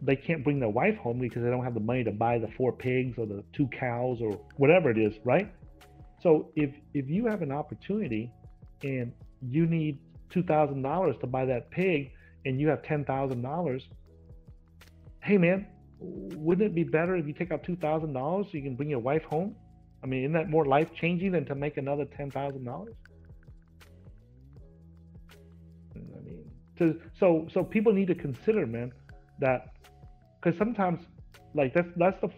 they can't bring their wife home because they don't have the money to buy the four pigs or the two cows or whatever it is, right? So if if you have an opportunity and you need two thousand dollars to buy that pig and you have ten thousand dollars, hey man, wouldn't it be better if you take out two thousand dollars so you can bring your wife home? I mean, isn't that more life changing than to make another ten thousand dollars? I mean, to so so people need to consider, man, that because sometimes, like that's that's the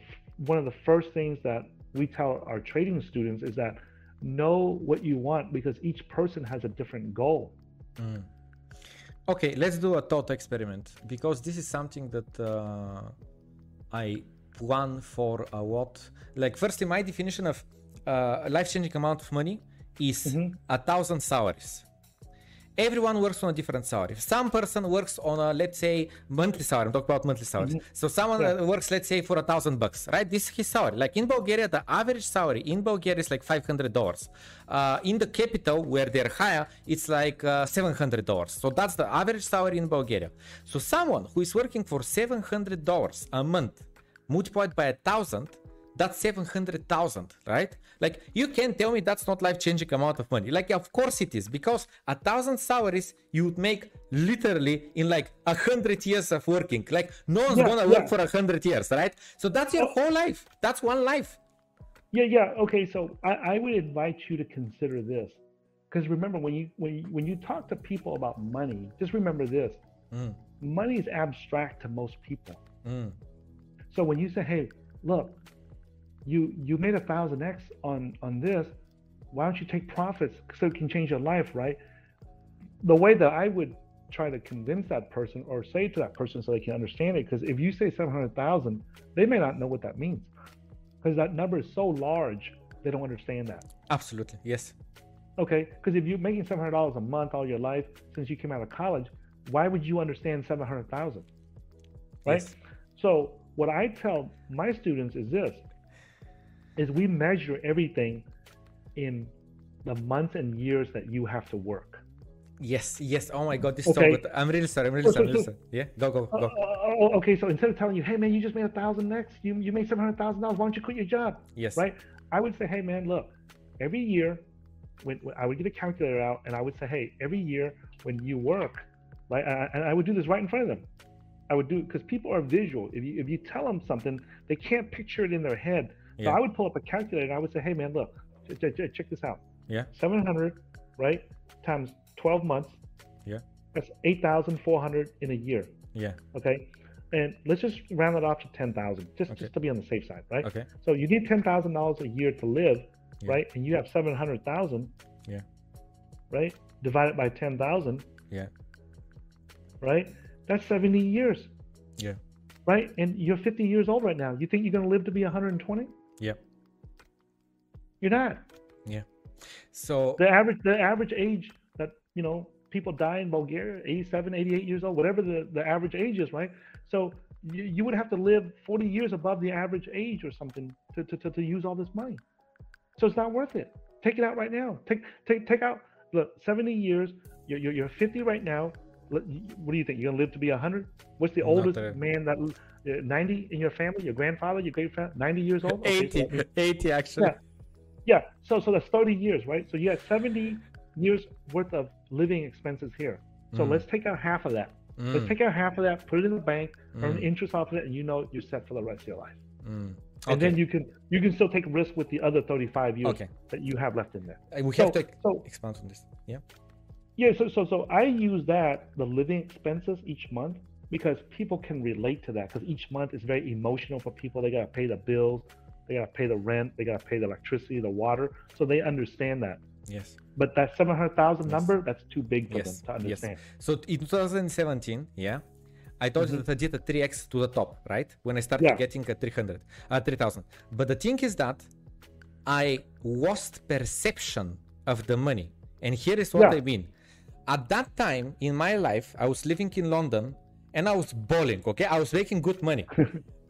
one of the first things that we tell our trading students is that know what you want because each person has a different goal. Mm. Okay, let's do a thought experiment because this is something that uh, I one for a what? Like first in my definition of uh, life-changing amount of money is mm-hmm. a thousand salaries. Everyone works on a different salary. Some person works on a let's say monthly salary. I'm talking about monthly salaries. Mm-hmm. So someone yeah. works let's say for a thousand bucks, right? This is his salary. Like in Bulgaria, the average salary in Bulgaria is like five hundred dollars. Uh, in the capital where they're higher, it's like uh, seven hundred dollars. So that's the average salary in Bulgaria. So someone who is working for seven hundred dollars a month multiplied by a thousand, that's 700,000, right? Like you can tell me that's not life changing amount of money. Like, of course it is, because a thousand salaries you would make literally in like a hundred years of working. Like, no one's yeah, gonna yeah. work for a hundred years, right? So that's your whole life. That's one life. Yeah, yeah. Okay, so I, I would invite you to consider this. Because remember, when you when you, when you talk to people about money, just remember this: mm. money is abstract to most people. Mm So when you say, hey, look, you you made a thousand X on on this, why don't you take profits so it can change your life, right? The way that I would try to convince that person or say to that person so they can understand it, because if you say seven hundred thousand, they may not know what that means, because that number is so large, they don't understand that. Absolutely, yes. Okay, because if you're making seven hundred dollars a month all your life since you came out of college, why would you understand seven hundred thousand? Right. Yes. So what I tell my students is this: is we measure everything in the months and years that you have to work. Yes, yes. Oh my god, this is Okay. so good. I'm really sorry. I'm really So- sorry. So- really so- sorry. Yeah, go, go, go. uh, uh, okay, so instead of telling you, hey man, you just made a thousand next, you you made seven hundred thousand dollars. Why don't you quit your job? Yes. Right? I would say, hey man, look, every year, when, when I would get a calculator out, and I would say, hey, every year when you work, right, and I, and I would do this right in front of them. I would do because people are visual. If you if you tell them something, they can't picture it in their head. So Yeah. I would pull up a calculator and I would say, hey man, look, ch- ch- ch- check this out. Yeah. 700, right, times 12 months. Yeah. That's 8,400 in a year. Yeah. Okay. And let's just round it off to 10,000, just, Okay. just to be on the safe side, right? Okay. So you need $10,000 a year to live, Yeah. right? And you have 700,000. Yeah. Right? Divided by 10,000, Yeah. right? That's 70 years. Yeah. Right? And you're 50 years old right now. You think you're going to live to be 120? Yeah. You're not. Yeah. So The average the average age that, you know, people die in Bulgaria, 87, 88 years old, whatever the, the average age is, right? So you, you would have to live 40 years above the average age or something to, to, to, to use all this money. So it's not worth it. Take it out right now. Take take take out look 70 years. You're you're, you're 50 right now. What do you think? You're gonna live to be 100? What's the oldest man that uh, 90 in your family? Your grandfather, your great father, 90 years old? Okay, so 80, 80 actually. Yeah. yeah. So so that's 30 years, right? So you have 70 years worth of living expenses here. So Mm. let's take out half of that. Let's Mm, take out half of that, put it in the bank, earn mm, interest off of it, and you know you're set for the rest of your life. mm. And then you can you can still take risk with the other 35 years Okay. that you have left in there. We So, have to so expand on this. Yeah. Yeah, so so so I use that the living expenses each month because people can relate to that because each month is very emotional for people. They gotta pay the bills, they gotta pay the rent, they gotta pay the electricity, the water, so they understand that. Yes. But that seven hundred thousand Yes. number, that's too big for Yes, them to understand yes. So in 2017, yeah, I told you Mhm. that I did a 3x to the top, right? When I started Yeah. getting a 300, uh, 3000. But the thing is that I lost perception of the money. And here is what Yeah. I mean. At that time in my life, I was living in London and I was balling, okay? I was making good money.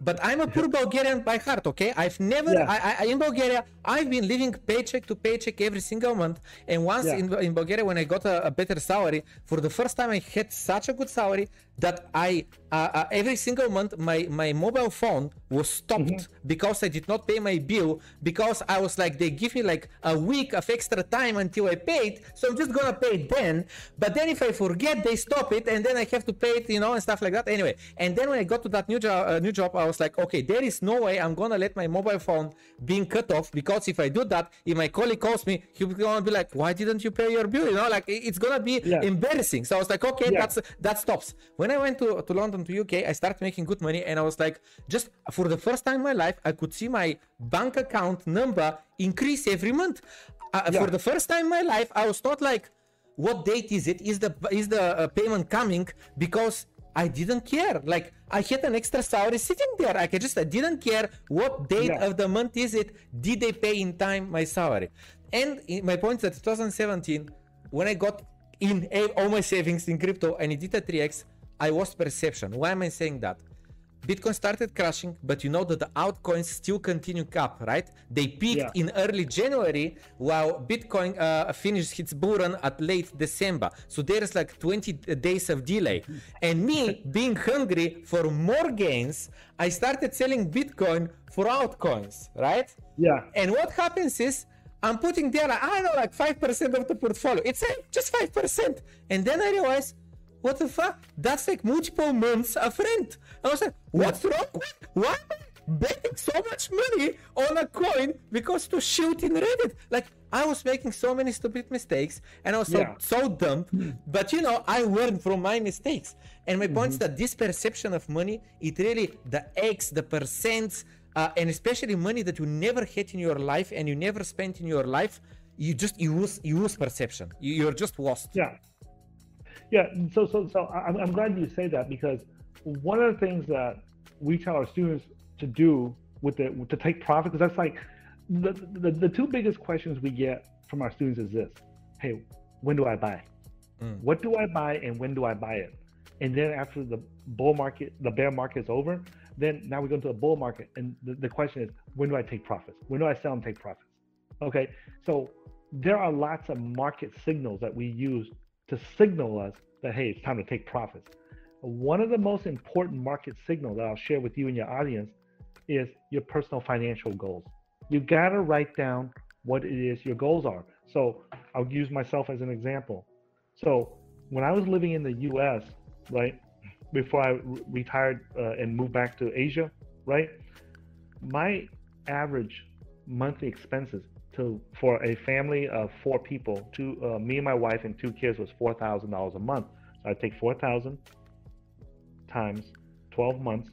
But I'm a poor Bulgarian by heart, okay? I've never, Yeah. I, I, in Bulgaria, I've been living paycheck to paycheck every single month. And once Yeah. in, in Bulgaria, when I got a, a better salary, for the first time, I had such a good salary that I, uh, uh, every single month, my, my mobile phone was stopped Mm-hmm. because I did not pay my bill because I was like, they give me like a week of extra time until I paid. So I'm just gonna pay it then. But then if I forget, they stop it and then I have to pay it, you know, and stuff like that. Anyway, and then when I got to that new job, uh, new job, I was like, okay, there is no way I'm gonna let my mobile phone being cut off because if I do that, if my colleague calls me, he's gonna be like, why didn't you pay your bill? You know, like it's gonna be Yeah. embarrassing. So I was like, okay, Yeah. that's that stops. When I went to, to London to UK, I started making good money, and I was like, just for the first time in my life, I could see my bank account number increase every month. Uh, Yeah. For the first time in my life, I was not like, what date is it? Is the is the uh, payment coming? Because I didn't care. Like I had an extra salary sitting there. I just I didn't care what date Yeah. of the month is it. Did they pay in time my salary? And my point is that 2017, when I got in all my savings in crypto and it did a 3x, I lost perception. Why am I saying that? Bitcoin started crashing, but you know that the altcoins still continue up, right? They peaked Yeah. in early January while Bitcoin uh, finished its bull run at late December. So there is like 20 days of delay. And me being hungry for more gains, I started selling Bitcoin for altcoins, right? Yeah. And what happens is I'm putting there, I don't know, like 5% of the portfolio. It's just 5%. And then I realize, what the fuck? That's like multiple months of rent. I was like, what's wrong? with- Why am I betting so much money on a coin because to shoot in Reddit. Like I was making so many stupid mistakes and I was so, Yeah. so dumb. But you know, I learned from my mistakes. And my point is that this perception of money, it really the X, the percents, uh, and especially money that you never had in your life and you never spent in your life, you just you lose you lose perception. You, you're just lost. Yeah. Yeah. So, so, so I'm, I'm glad you say that because one of the things that we tell our students to do with the to take profit, because that's like the, the the two biggest questions we get from our students is this: Hey, when do I buy? Mm. What do I buy, and when do I buy it? And then after the bull market, the bear market is over, then now we go into a bull market, and the, the question is, when do I take profits? When do I sell and take profits? Okay, so there are lots of market signals that we use to signal us that hey, it's time to take profits. One of the most important market signals that I'll share with you and your audience is your personal financial goals. You got to write down what it is your goals are. So I'll use myself as an example. So when I was living in the U.S., right before I re- retired uh, and moved back to Asia, right, my average monthly expenses to for a family of four people, two uh, me and my wife and two kids was four thousand dollars a month. So I take four thousand times twelve months.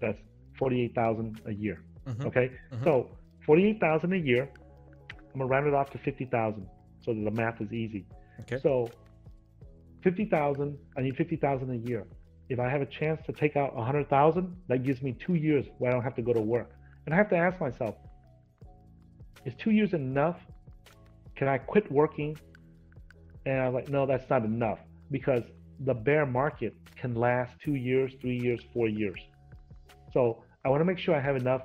That's forty-eight thousand a year. Mhm. Okay, Mhm. so forty-eight thousand a year. I'm gonna round it off to fifty thousand, so that the math is easy. Okay. So fifty thousand, I need fifty thousand a year. If I have a chance to take out a hundred thousand, that gives me two years where I don't have to go to work. And I have to ask myself, is two years enough? Can I quit working? And I'm like, no, that's not enough because the bear market can last two years, three years, four years. So I want to make sure I have enough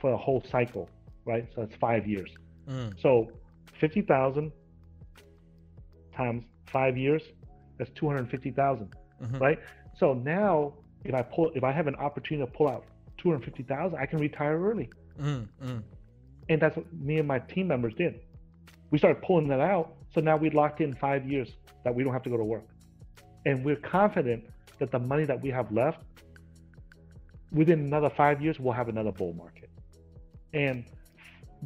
for the whole cycle, right? So it's five years. Mm. So fifty thousand times five years, that's two hundred fifty thousand, Mhm. right? So now, if I pull, if I have an opportunity to pull out two hundred fifty thousand, I can retire early, Mm. Mm. And that's what me and my team members did. We started pulling that out, so now we locked in five years that we don't have to go to work, and we're confident that the money that we have left, within another five years, we'll have another bull market. And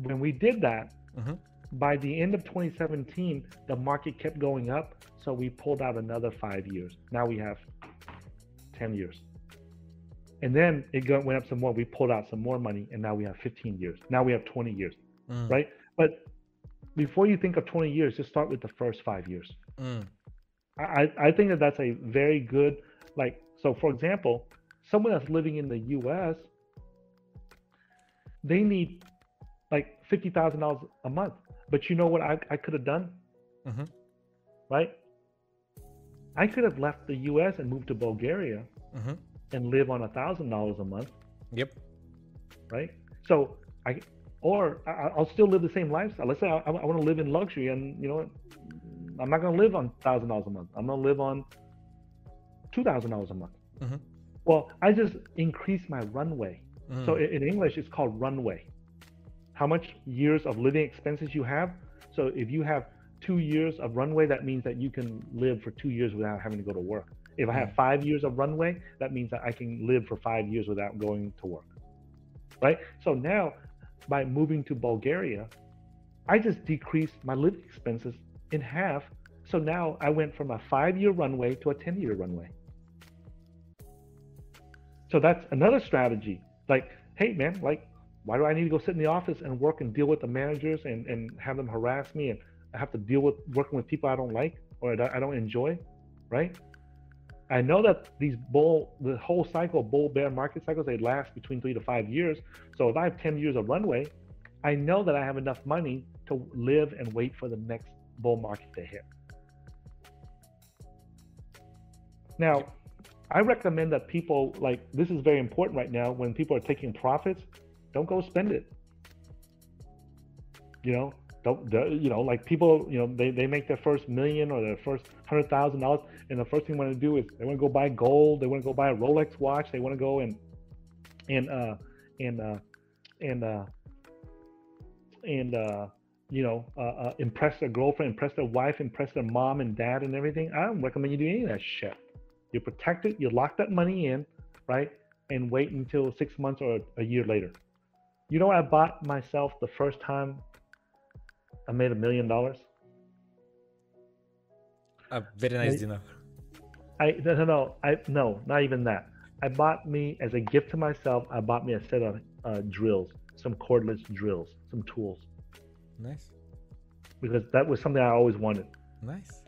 when we did that, Mhm. by the end of 2017, the market kept going up. So we pulled out another five years. Now we have 10 years. And then it go, went up some more. We pulled out some more money, and now we have 15 years. Now we have 20 years, Mm. right? But before you think of 20 years, just start with the first five years. Mm. I, I- think that that's a very good, like, so for example, someone that's living in the US, they need like $50,000 a month. But you know what I, I could have done? Mhm. Right? I could have left the US and moved to Bulgaria Mhm. And live on a $1,000 a month, Yep. right? So I, or I, I'll still live the same lifestyle. Let's say I, I want to live in luxury and, you know what? I'm not going to live on $1,000 a month. I'm going to live on $2,000 a month. Mhm. Well, I just increase my runway. Mm. So in, in English, it's called runway. How much years of living expenses you have. So if you have two years of runway, that means that you can live for two years without having to go to work. If I have five years of runway, that means that I can live for five years without going to work. Right? So now, by moving to Bulgaria, I just decreased my living expenses in half. So now I went from a five year runway to a 10 year runway. So that's another strategy. Like, hey, man, like, why do I need to go sit in the office and work and deal with the managers and, and have them harass me and I have to deal with working with people I don't like or I don't enjoy, right? I know that these bull, the whole cycle, bull bear market cycles, they last between three to five years. So if I have 10 years of runway, I know that I have enough money to live and wait for the next bull market to hit. Now, I recommend that people like this is very important right now when people are taking profits, don't go spend it. You know, you know like people you know they, they make their first million or their first hundred thousand dollars and the first thing they want to do is they want to go buy gold, they want to go buy a Rolex watch, they want to go and and uh and uh and uh and uh you know uh, uh, impress their girlfriend, impress their wife, impress their mom and dad and everything. I don't recommend you do any of that shit. You protect it, you lock that money in, right? and wait until six months or a year later. You know, I bought myself the first time I made a million dollars. A very nice dinner. I no no no I no not even that. I bought me as a gift to myself. I bought me a set of uh, drills, some cordless drills, some tools. Nice. Because that was something I always wanted. Nice.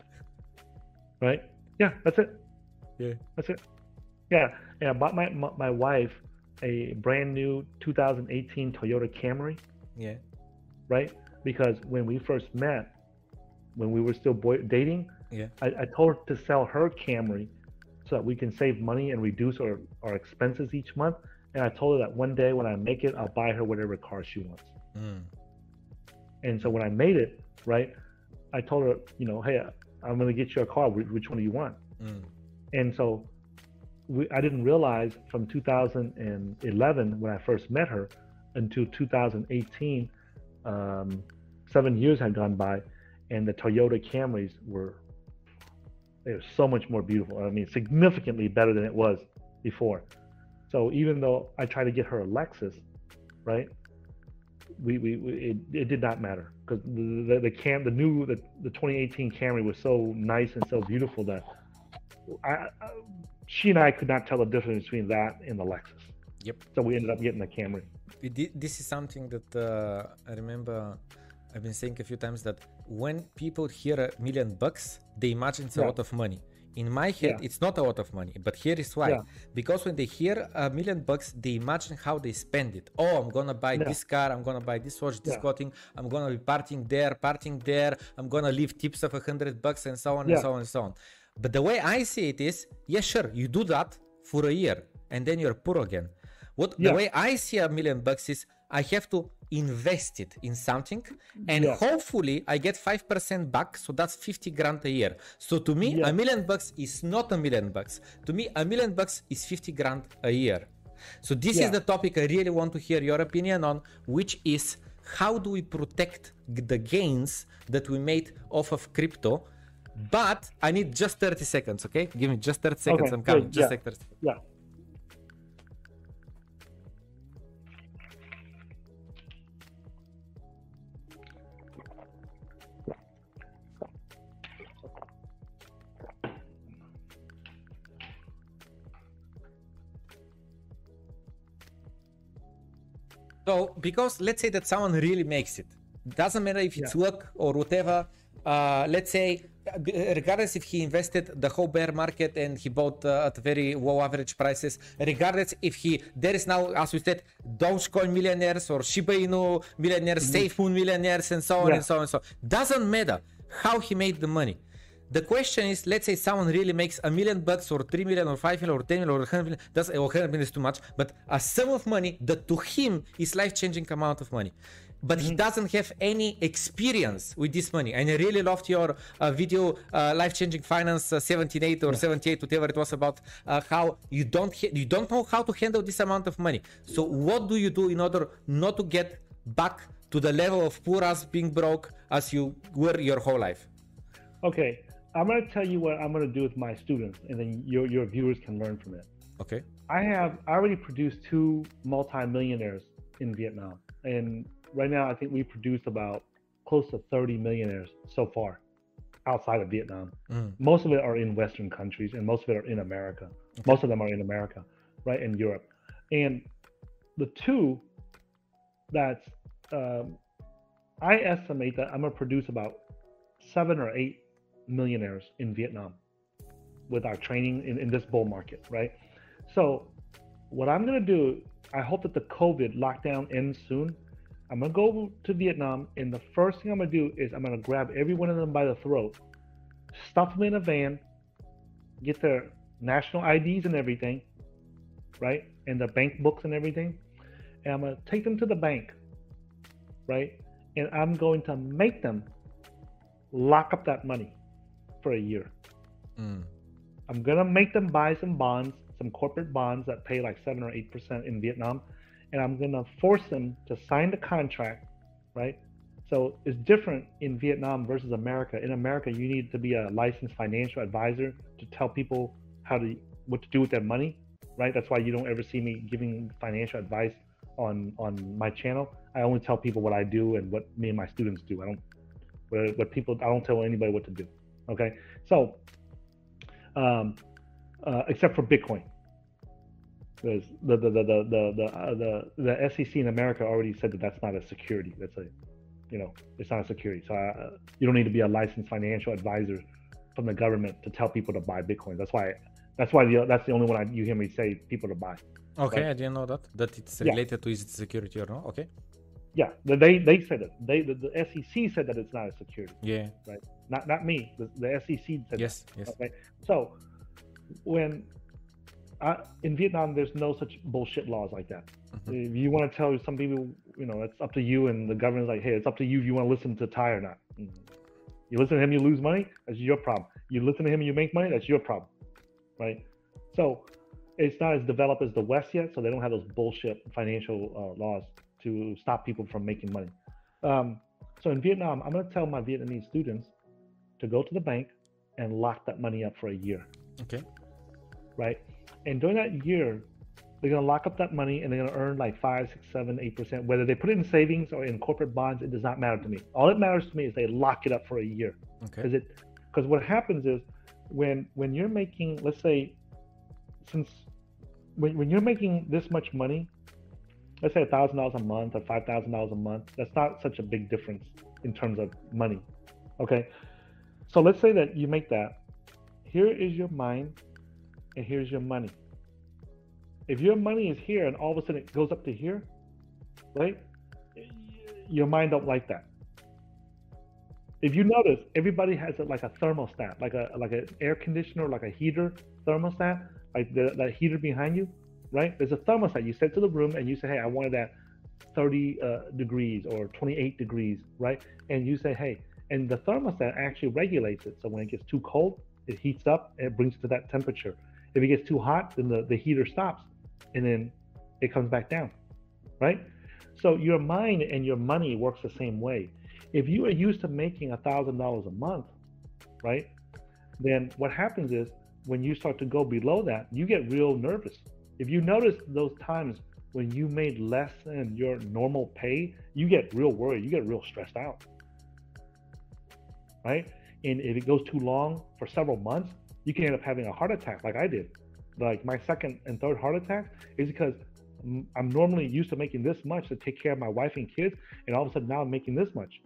Right? Yeah, that's it. Yeah. That's it. Yeah, and I bought my my, my wife a brand new 2018 Toyota Camry. Yeah. Right? Because when we first met, when we were still boy- dating, yeah. I, I told her to sell her Camry so that we can save money and reduce our, our expenses each month. And I told her that one day when I make it, I'll buy her whatever car she wants. Mm. And so when I made it, right, I told her, you know, hey, I'm going to get you a car. Which one do you want? Mm. And so we, I didn't realize from 2011 when I first met her until 2018, um, seven years had gone by, and the Toyota Camrys were they were so much more beautiful. I mean, significantly better than it was before. So even though I tried to get her a Lexus, right? We, we, we it, it did not matter because the, the, the cam the new the, the 2018 Camry was so nice and so beautiful that I, I she and I could not tell the difference between that and the Lexus. Yep. So we ended up getting the Camry. This is something that uh, I remember I've been saying a few times that when people hear a million bucks, they imagine it's yeah. a lot of money. In my head, yeah. it's not a lot of money, but here is why. Yeah. Because when they hear a million bucks, they imagine how they spend it. Oh, I'm gonna buy this car, I'm gonna buy this watch, this clothing, I'm gonna be partying there, partying there, I'm gonna leave tips of a hundred bucks and so on and so on and so on. But the way I see it is, yeah, sure, you do that for a year and then you're poor again. What the way I see a million bucks is I have to invest it in something and yeah. hopefully I get 5% back. So that's 50 grand a year. So to me, yeah. a million bucks is not a million bucks. To me, a million bucks is 50 grand a year. So this yeah. is the topic I really want to hear your opinion on, which is how do we protect the gains that we made off of crypto? But I need just 30 seconds, okay? Give me just 30 seconds. Okay, I'm coming. Just yeah. 30 Yeah. So, because let's say that someone really makes it, doesn't matter if it's yeah. luck or whatever. Uh, let's say, regardless if he invested the whole bear market and he bought uh, at very low average prices, regardless if he there is now, as we said, Dogecoin millionaires or Shiba Inu millionaires, mm-hmm. SafeMoon millionaires, and so on yeah. and so on and so. On. Doesn't matter how he made the money. The question is, let's say someone really makes a million bucks or 3 million or 5 million or 10 million or 100 million, that's, or 100 million is too much, but a sum of money that to him is life-changing amount of money. But mm-hmm. he doesn't have any experience with this money. And I really loved your uh, video, uh, life-changing finance uh, 78 or yeah. 78, whatever it was about, uh, how you don't ha- you don't know how to handle this amount of money. So what do you do in order not to get back to the level of poor as being broke as you were your whole life? Okay, I'm going to tell you what I'm going to do with my students, and then your your viewers can learn from it. Okay. I have I already produced two multimillionaires in Vietnam, and right now I think we produced about close to 30 millionaires so far outside of Vietnam. Mm. Most of it are in Western countries, and most of it are in America. Okay. Most of them are in America, right in Europe, and the two that's um, I estimate that I'm gonna produce about seven or eight millionaires in Vietnam with our training in, in this bull market, right? So, what I'm gonna do, I hope that the COVID lockdown ends soon. I'm gonna go to Vietnam, and the first thing I'm gonna do is I'm gonna grab every one of them by the throat, stuff them in a van, get their national IDs and everything, right? And the bank books and everything. And I'm gonna take them to the bank, right? And I'm going to make them lock up that money for a year. Mm. I'm gonna make them buy some bonds, some corporate bonds that pay like seven or eight percent in Vietnam, and I'm gonna force them to sign the contract, right? So it's different in Vietnam versus America. In America, you need to be a licensed financial advisor to tell people how to what to do with their money, right? That's why you don't ever see me giving financial advice on on my channel. I only tell people what I do and what me and my students do. I don't what, what people I don't tell anybody what to do. Okay, so um, uh, except for Bitcoin, the the the the the the, uh, the the SEC in America already said that that's not a security. That's a you know it's not a security. So uh, you don't need to be a licensed financial advisor from the government to tell people to buy Bitcoin. That's why that's why the, that's the only one I, you hear me say people to buy. Okay, Right. I didn't know that. That it's Yeah. related to is it security or not. Okay. Yeah, they they said it. They the, the SEC said that it's not a security. Yeah. Right. Not not me. The, the SEC said Yes. Yes. Okay, so when I, in Vietnam, there's no such bullshit laws like that. Mhm. If you want to tell some people, you know, it's up to you, and the government's like, hey, it's up to you if you want to listen to Tai or not. Mm. You listen to him, you lose money. That's your problem. You listen to him, and you make money. That's your problem, right? So it's not as developed as the West yet, so they don't have those bullshit financial uh, laws to stop people from making money. Um, so in Vietnam, I'm going to tell my Vietnamese students to go to the bank and lock that money up for a year, Okay. right? And during that year, they're gonna lock up that money and they're gonna earn like five, six, seven, eight percent. Whether they put it in savings or in corporate bonds, it does not matter to me. All that matters to me is they lock it up for a year. Okay. Because it because what happens is when when you're making, let's say, since when, when you're making this much money, let's say a thousand dollars a month or five thousand dollars a month, that's not such a big difference in terms of money. Okay. So let's say that you make that. Here is your mind, and here's your money. If your money is here and all of a sudden it goes up to here, right? Your mind don't like that. If you notice, everybody has a, like a thermostat, like a like an air conditioner, like a heater thermostat, like the that heater behind you, right? There's a thermostat. You set to the room and you say, hey, I wanted that 30 uh, degrees or 28 degrees, right? And you say, hey, and the thermostat actually regulates it. So when it gets too cold, it heats up and it brings it to that temperature. If it gets too hot, then the, the heater stops and then it comes back down, right? So your mind and your money works the same way. If you are used to making a thousand dollars a month, right? Then what happens is when you start to go below that, you get real nervous. If you notice those times when you made less than your normal pay, you get real worried. You get real stressed out, right? And if it goes too long for several months, you can end up having a heart attack, like I did. Like my second and third heart attack is because I'm normally used to making this much to take care of my wife and kids, and all of a sudden now I'm making this much,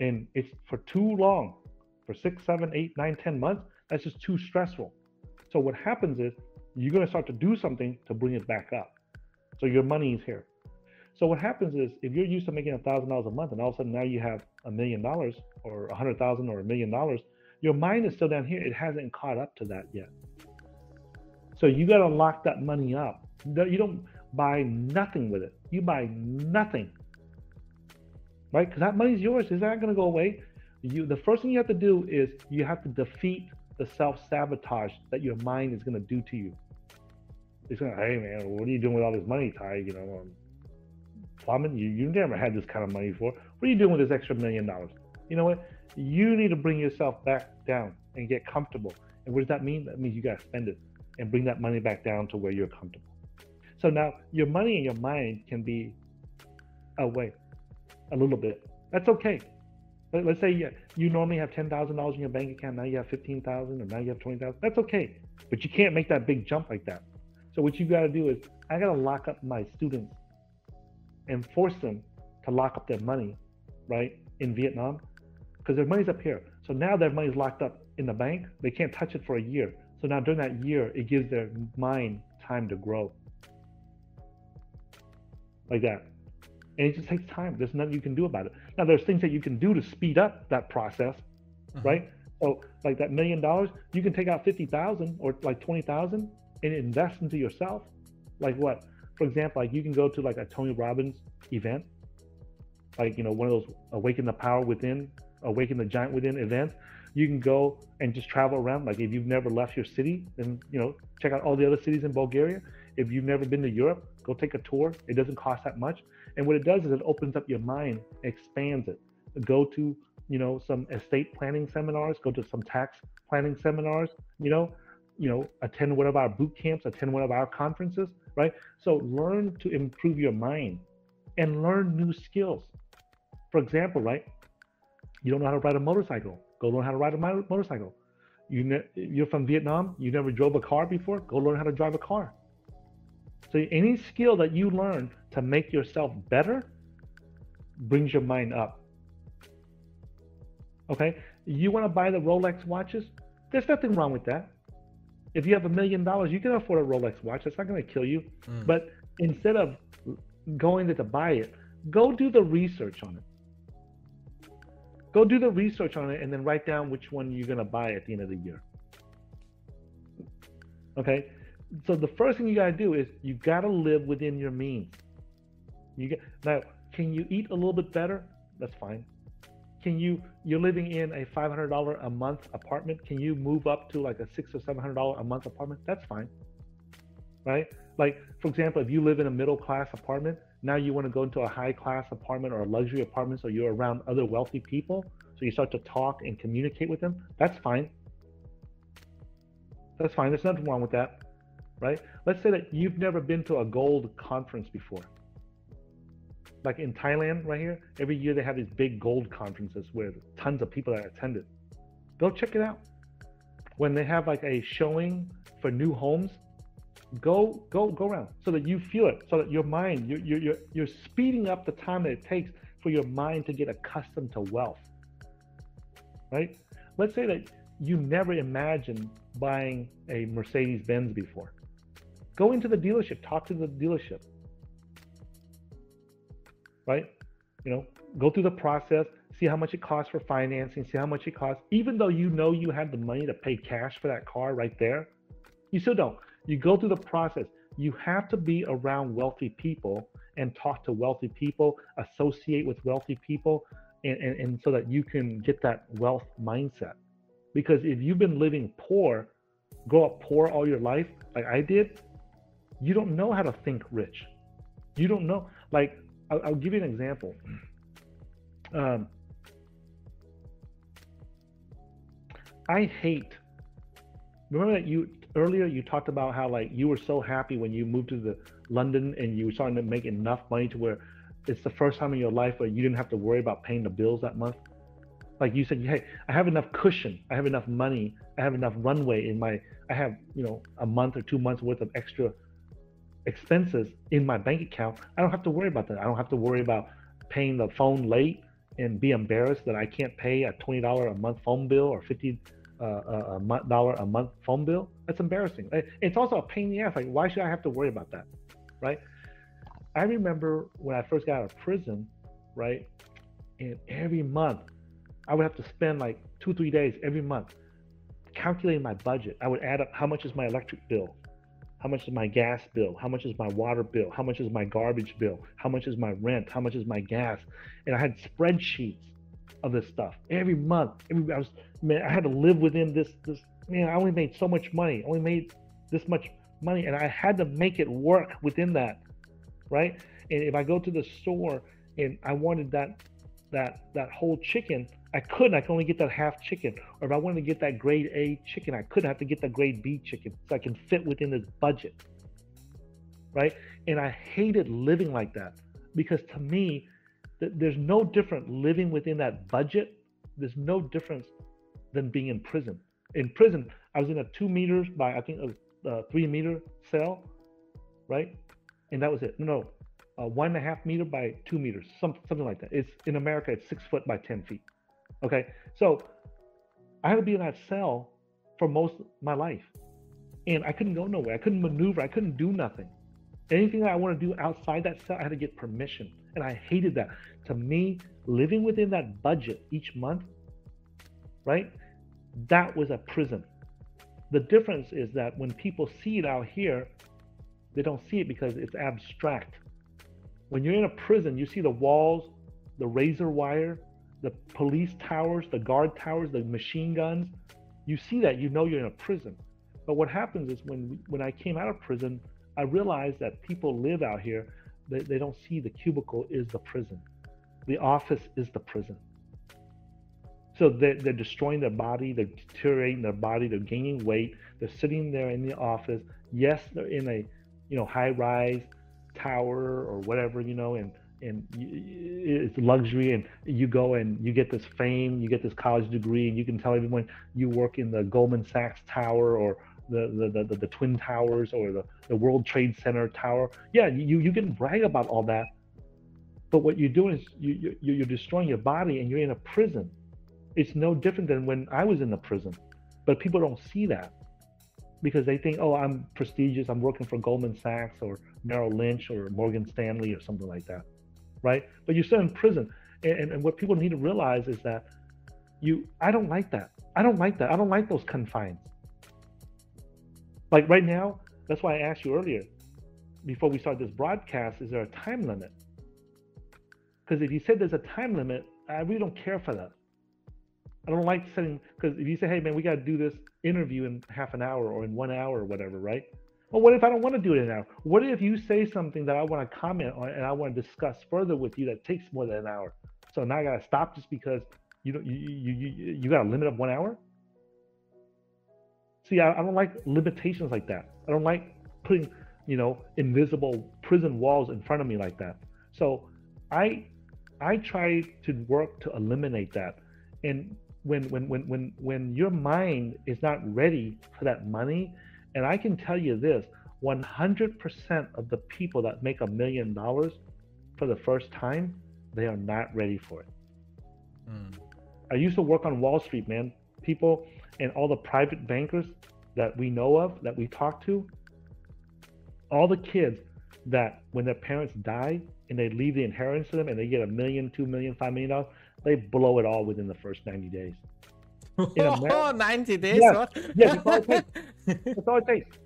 and it's for too long, for six, seven, eight, nine, ten months. That's just too stressful. So what happens is you're going to start to do something to bring it back up. So your money is here. So what happens is if you're used to making a thousand dollars a month and all of a sudden now you have a million dollars or a hundred thousand or a million dollars, your mind is still down here. It hasn't caught up to that yet. So you got to lock that money up. You don't buy nothing with it. You buy nothing, right? Because that money's yours. It's not going to go away. You the first thing you have to do is you have to defeat the self sabotage that your mind is going to do to you. Going to, hey man, what are you doing with all this money, Tai? You know, um, Plamen. You you never had this kind of money before. What are you doing with this extra million dollars? You know what? You need to bring yourself back down and get comfortable. And what does that mean? That means you got to spend it and bring that money back down to where you're comfortable. So now your money and your mind can be away a little bit. That's okay. Let- Let's say you, you normally have ten thousand dollars in your bank account. Now you have fifteen thousand, or now you have twenty thousand. That's okay, but you can't make that big jump like that. So what you got to do is I got to lock up my students and force them to lock up their money, right, in Vietnam, because their money's up here. So now their money's locked up in the bank. They can't touch it for a year. So now during that year, it gives their mind time to grow, like that. And it just takes time. There's nothing you can do about it. Now there's things that you can do to speed up that process, Mhm. right? So like that million dollars, you can take out fifty thousand or like twenty thousand and invest into yourself. Like what? For example, like you can go to like a Tony Robbins event, like you know one of those awaken the power within, awaken the giant within events. You can go and just travel around. Like if you've never left your city, then you know check out all the other cities in Bulgaria. If you've never been to Europe, go take a tour. It doesn't cost that much. And what it does is it opens up your mind, expands it. Go to you know some estate planning seminars, go to some tax planning seminars. You know, you know, attend one of our boot camps, attend one of our conferences, right? So learn to improve your mind and learn new skills. For example, right? You don't know how to ride a motorcycle. Go learn how to ride a motorcycle. You ne- you're from Vietnam. You never drove a car before. Go learn how to drive a car. So any skill that you learn to make yourself better brings your mind up. Okay, you want to buy the Rolex watches? There's nothing wrong with that. If you have a million dollars, you can afford a Rolex watch. That's not going to kill you. Mm. But instead of going to buy it, go do the research on it. Go do the research on it and then write down which one you're going to buy at the end of the year. Okay? So the first thing you got to do is you got to live within your means. You get Now, can you eat a little bit better? That's fine can you you're living in a $500 a month apartment can you move up to like a six or seven hundred dollar a month apartment? That's fine right? Like for example if you live in a middle class apartment now you want to go into a high class apartment or a luxury apartment so you're around other wealthy people so you start to talk and communicate with them that's fine. That's fine there's nothing wrong with that right? Let's say that you've never been to a gold conference before like in Thailand right here, every year they have these big gold conferences where tons of people that attend it. Go check it out. When they have like a showing for new homes, go go go around so that you feel it, so that your mind you're you're you're, you're speeding up the time that it takes for your mind to get accustomed to wealth. Right? Let's say that you never imagined buying a Mercedes Benz before. Go into the dealership, talk to the dealership right? You know, go through the process, see how much it costs for financing, see how much it costs. Even though you know you have the money to pay cash for that car right there, you still don't. You go through the process. You have to be around wealthy people and talk to wealthy people, associate with wealthy people, and, and, and so that you can get that wealth mindset. Because if you've been living poor, grow up poor all your life, like I did, you don't know how to think rich. You don't know. Like I'll, I'll give you an example. Um, I hate. Remember that you earlier you talked about how like you were so happy when you moved to the London and you were starting to make enough money to where it's the first time in your life where you didn't have to worry about paying the bills that month. Like you said, hey, I have enough cushion, I have enough money, I have enough runway in my, I have you know a month or two months worth of extra expenses in my bank account, I don't have to worry about that. I don't have to worry about paying the phone late and be embarrassed that I can't pay a twenty dollar a month phone bill or fifty uh a dollar a month phone bill. That's embarrassing. It's also a pain in the ass. Like, why should I have to worry about that, right? I remember when I first got out of prison, right, and every month I would have to spend like two three days every month calculating my budget. I would add up how much is my electric bill, how much is my gas bill? How much is my water bill? How much is my garbage bill? How much is my rent? How much is my gas? And I had spreadsheets of this stuff every month. Every, I was man, I had to live within this this man. I only made so much money. I only made this much money, and I had to make it work within that, right? And if I go to the store and I wanted that that that whole chicken, I couldn't. I could only get that half chicken. Or if I wanted to get that grade A chicken, I couldn't have to get the grade B chicken so I can fit within this budget. Right? And I hated living like that because to me, th- there's no different living within that budget. There's no difference than being in prison. In prison, I was in a two meters by I think a, a three meter cell, right? And that was it. No, one and a half meter by two meters, some, something like that. It's in America, it's six foot by ten feet. Okay, so I had to be in that cell for most of my life, and I couldn't go nowhere. I couldn't maneuver. I couldn't do nothing. Anything that I want to do outside that cell, I had to get permission, and I hated that. To me, living within that budget each month, right? That was a prison. The difference is that when people see it out here, they don't see it because it's abstract. When you're in a prison, you see the walls, the razor wire, the police towers, the guard towers, the machine guns. You see that, you know you're in a prison. But what happens is when when I came out of prison, I realized that people live out here. They, they don't see the cubicle is the prison. The office is the prison. So they're, they're destroying their body, they're deteriorating their body, they're gaining weight, they're sitting there in the office. Yes, they're in a you know high rise tower or whatever, you know, and and it's luxury and you go and you get this fame you get this college degree and you can tell everyone you work in the goldman sachs tower or the the, the, the twin towers or the, the world trade center tower. Yeah you, you can brag about all that but what you're doing is you, you, you're destroying your body and you're in a prison. It's no different than when i was in the prison but people don't see that because they think oh i'm prestigious. I'm working for goldman sachs or merrill lynch or morgan stanley or something like that right? But you're still in prison. And, and what people need to realize is that you, I don't like that. I don't like that. I don't like those confines. Like right now, that's why I asked you earlier, before we start this broadcast, is there a time limit? Because if you said there's a time limit, I really don't care for that. I don't like setting because if you say, "Hey, man, we got to do this interview in half an hour or in one hour or whatever," right? Well, what if I don't want to do it now? What if you say something that I want to comment on and I want to discuss further with you that takes more than an hour? So now I got to stop just because you don't you you you, you got a limit of one hour. See, I, I don't like limitations like that. I don't like putting you know invisible prison walls in front of me like that. So I I try to work to eliminate that. And when when when when when your mind is not ready for that money and I can tell you this 100% of the people that make a million dollars for the first time, they are not ready for it. Mm. I used to work on Wall Street, man. People and all the private bankers that we know of, that we talk to, all the kids that when their parents die and they leave the inheritance to them and they get a million, two million, five million dollars, they blow it all within the first 90 days. Oh, 90 days? Yes, yes that's, all it takes.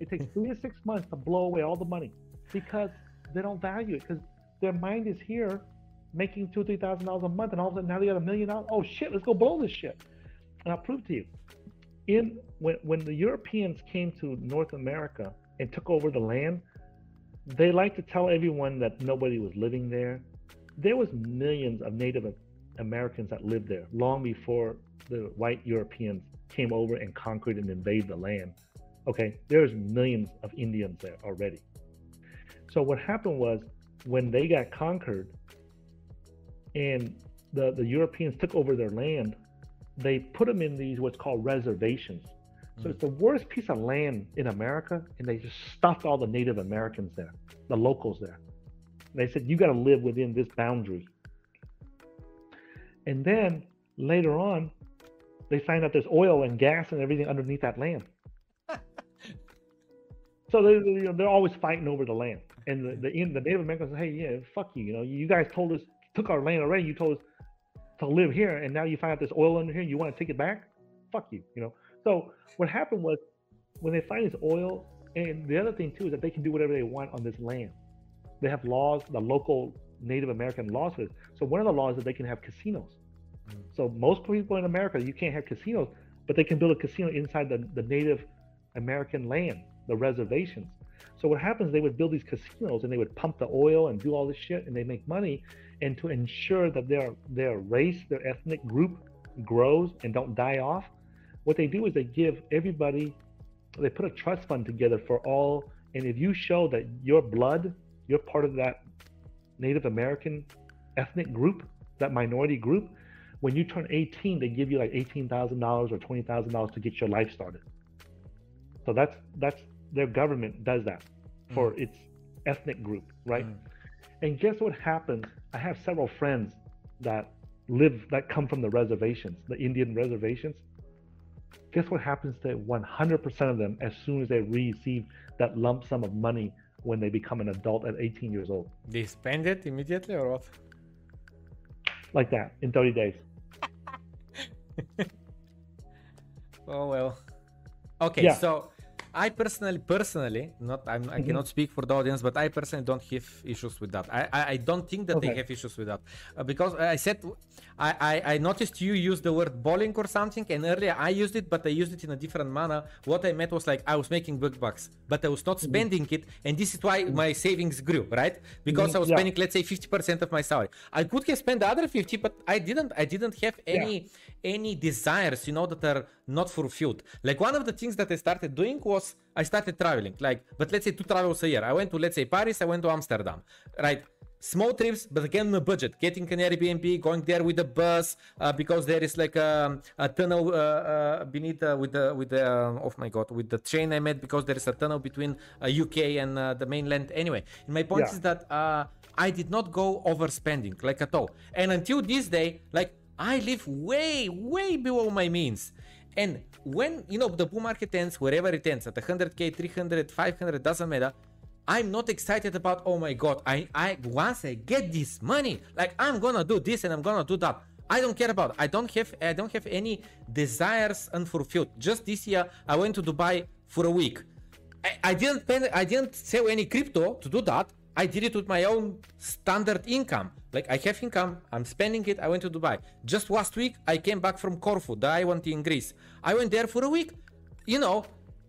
it takes. Three to six months to blow away all the money because they don't value it because their mind is here making two, three thousand dollars a month, and all of a sudden now they got a million dollars. Oh shit, let's go blow this shit. And I'll prove to you. In when when the Europeans came to North America and took over the land, they like to tell everyone that nobody was living there. There was millions of Native Americans that lived there long before the white Europeans came over and conquered and invaded the land. Okay, there's millions of Indians there already. So what happened was when they got conquered and the, the Europeans took over their land, they put them in these what's called reservations. So mm. it's the worst piece of land in America, and they just stuffed all the Native Americans there, the locals there. They said, You got to live within this boundary. And then later on, they find out there's oil and gas and everything underneath that land. so they, you know, they're always fighting over the land. And the, the, the Native Americans say, hey, yeah, fuck you. You know, you guys told us, took our land already. You told us to live here. And now you find out there's oil under here. You want to take it back? Fuck you, you know. So what happened was when they find this oil, and the other thing too is that they can do whatever they want on this land. They have laws, the local Native American laws for this. So one of the laws is that they can have casinos. Mm. So most people in America, you can't have casinos, but they can build a casino inside the, the Native American land, the reservations. So what happens? They would build these casinos and they would pump the oil and do all this shit, and they make money. And to ensure that their their race, their ethnic group grows and don't die off, what they do is they give everybody, they put a trust fund together for all. And if you show that your blood, you're part of that Native American ethnic group, that minority group, when you turn 18, they give you like $18,000 or $20,000 to get your life started. So that's that's their government does that for mm. its ethnic group, right? Mm. And guess what happens? I have several friends that live that come from the reservations, the Indian reservations. Guess what happens to 100% of them as soon as they receive that lump sum of money when they become an adult at 18 years old? They spend it immediately or what? Like that in 30 days. oh well. Okay, yeah. so I personally, personally, not I'm, I Mhm. cannot speak for the audience, but I personally don't have issues with that. I, I, I don't think that they have issues with that uh, because I said I, I, I noticed you use the word bowling or something, and earlier I used it, but I used it in a different manner. What I meant was like I was making big bucks, but I was not Mm-hmm. spending it, and this is why my savings grew, right? Because I was Yeah. spending, let's say, fifty percent of my salary. I could have spent the other fifty, but I didn't. I didn't have any any desires, you know, that are not fulfilled. Like one of the things that I started doing was I started traveling. Like, but let's say two travels a year. I went to let's say Paris. I went to Amsterdam, right? Small trips, but again on a budget. Getting an Airbnb, going there with a bus uh, because there is like a, a tunnel uh, uh, beneath uh, with the with the uh, oh my god with the train I met because there is a tunnel between uh, UK and uh, the mainland. Anyway, my point Yeah. is that uh, I did not go overspending like at all. And until this day, like I live way, way below my means. And when you know the bull market ends, wherever it ends, at 100k, 300, 500, doesn't matter. I'm not excited about. Oh my god! I, I once I get this money, like I'm gonna do this and I'm gonna do that. I don't care about. It. I don't have. I don't have any desires unfulfilled. Just this year, I went to Dubai for a week. I, I didn't I didn't sell any crypto to do that. I did it with my own standard income. Like I have income, I'm spending it. I went to Dubai. Just last week, I came back from Corfu, the island in Greece. I went there for a week, you know.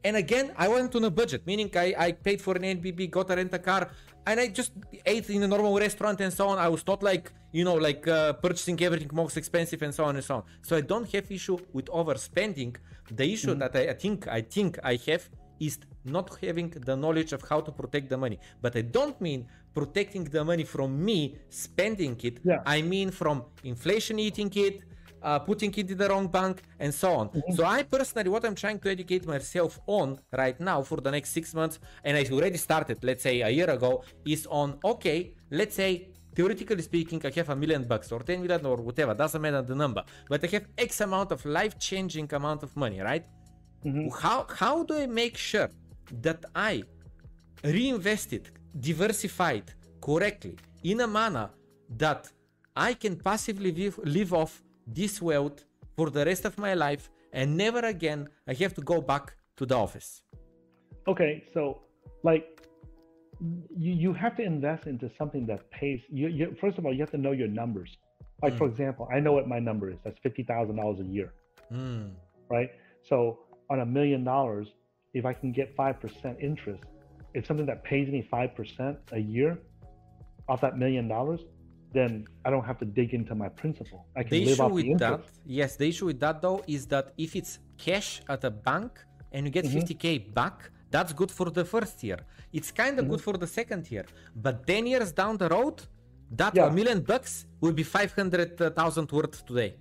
And again, I went on a budget, meaning I, I paid for an Airbnb, got a rent a car, and I just ate in a normal restaurant and so on. I was not like, you know, like uh, purchasing everything most expensive and so on and so on. So I don't have issue with overspending. The issue that I, I think I think I have is not having the knowledge of how to protect the money. But I don't mean protecting the money from me spending it. Yeah. I mean from inflation eating it, uh, putting it in the wrong bank, and so on. So I personally, what I'm trying to educate myself on right now for the next six months, and I already started, let's say a year ago, is on okay, let's say theoretically speaking, I have a million bucks or 10 million or whatever, doesn't matter the number, but I have X amount of life changing amount of money, right? How, how do I make sure that I reinvest it, diversify it correctly in a manner that I can passively live, live off this wealth for the rest of my life and never again I have to go back to the office? Okay, so like you you have to invest into something that pays. You, you first of all you have to know your numbers. Like for example, I know what my number is. That's fifty thousand dollars a year, Hmm. right? So on a million dollars, if I can get five percent interest, If something that pays me five percent a year off that million dollars. Then I don't have to dig into my principal. I can The live issue off the with that, interest. yes, the issue with that though is that if it's cash at a bank and you get Mm-hmm. 50k back, that's good for the first year. It's kind Mm-hmm. of good for the second year, but 10 years down the road, that Yeah. a million bucks will be 500,000 worth today.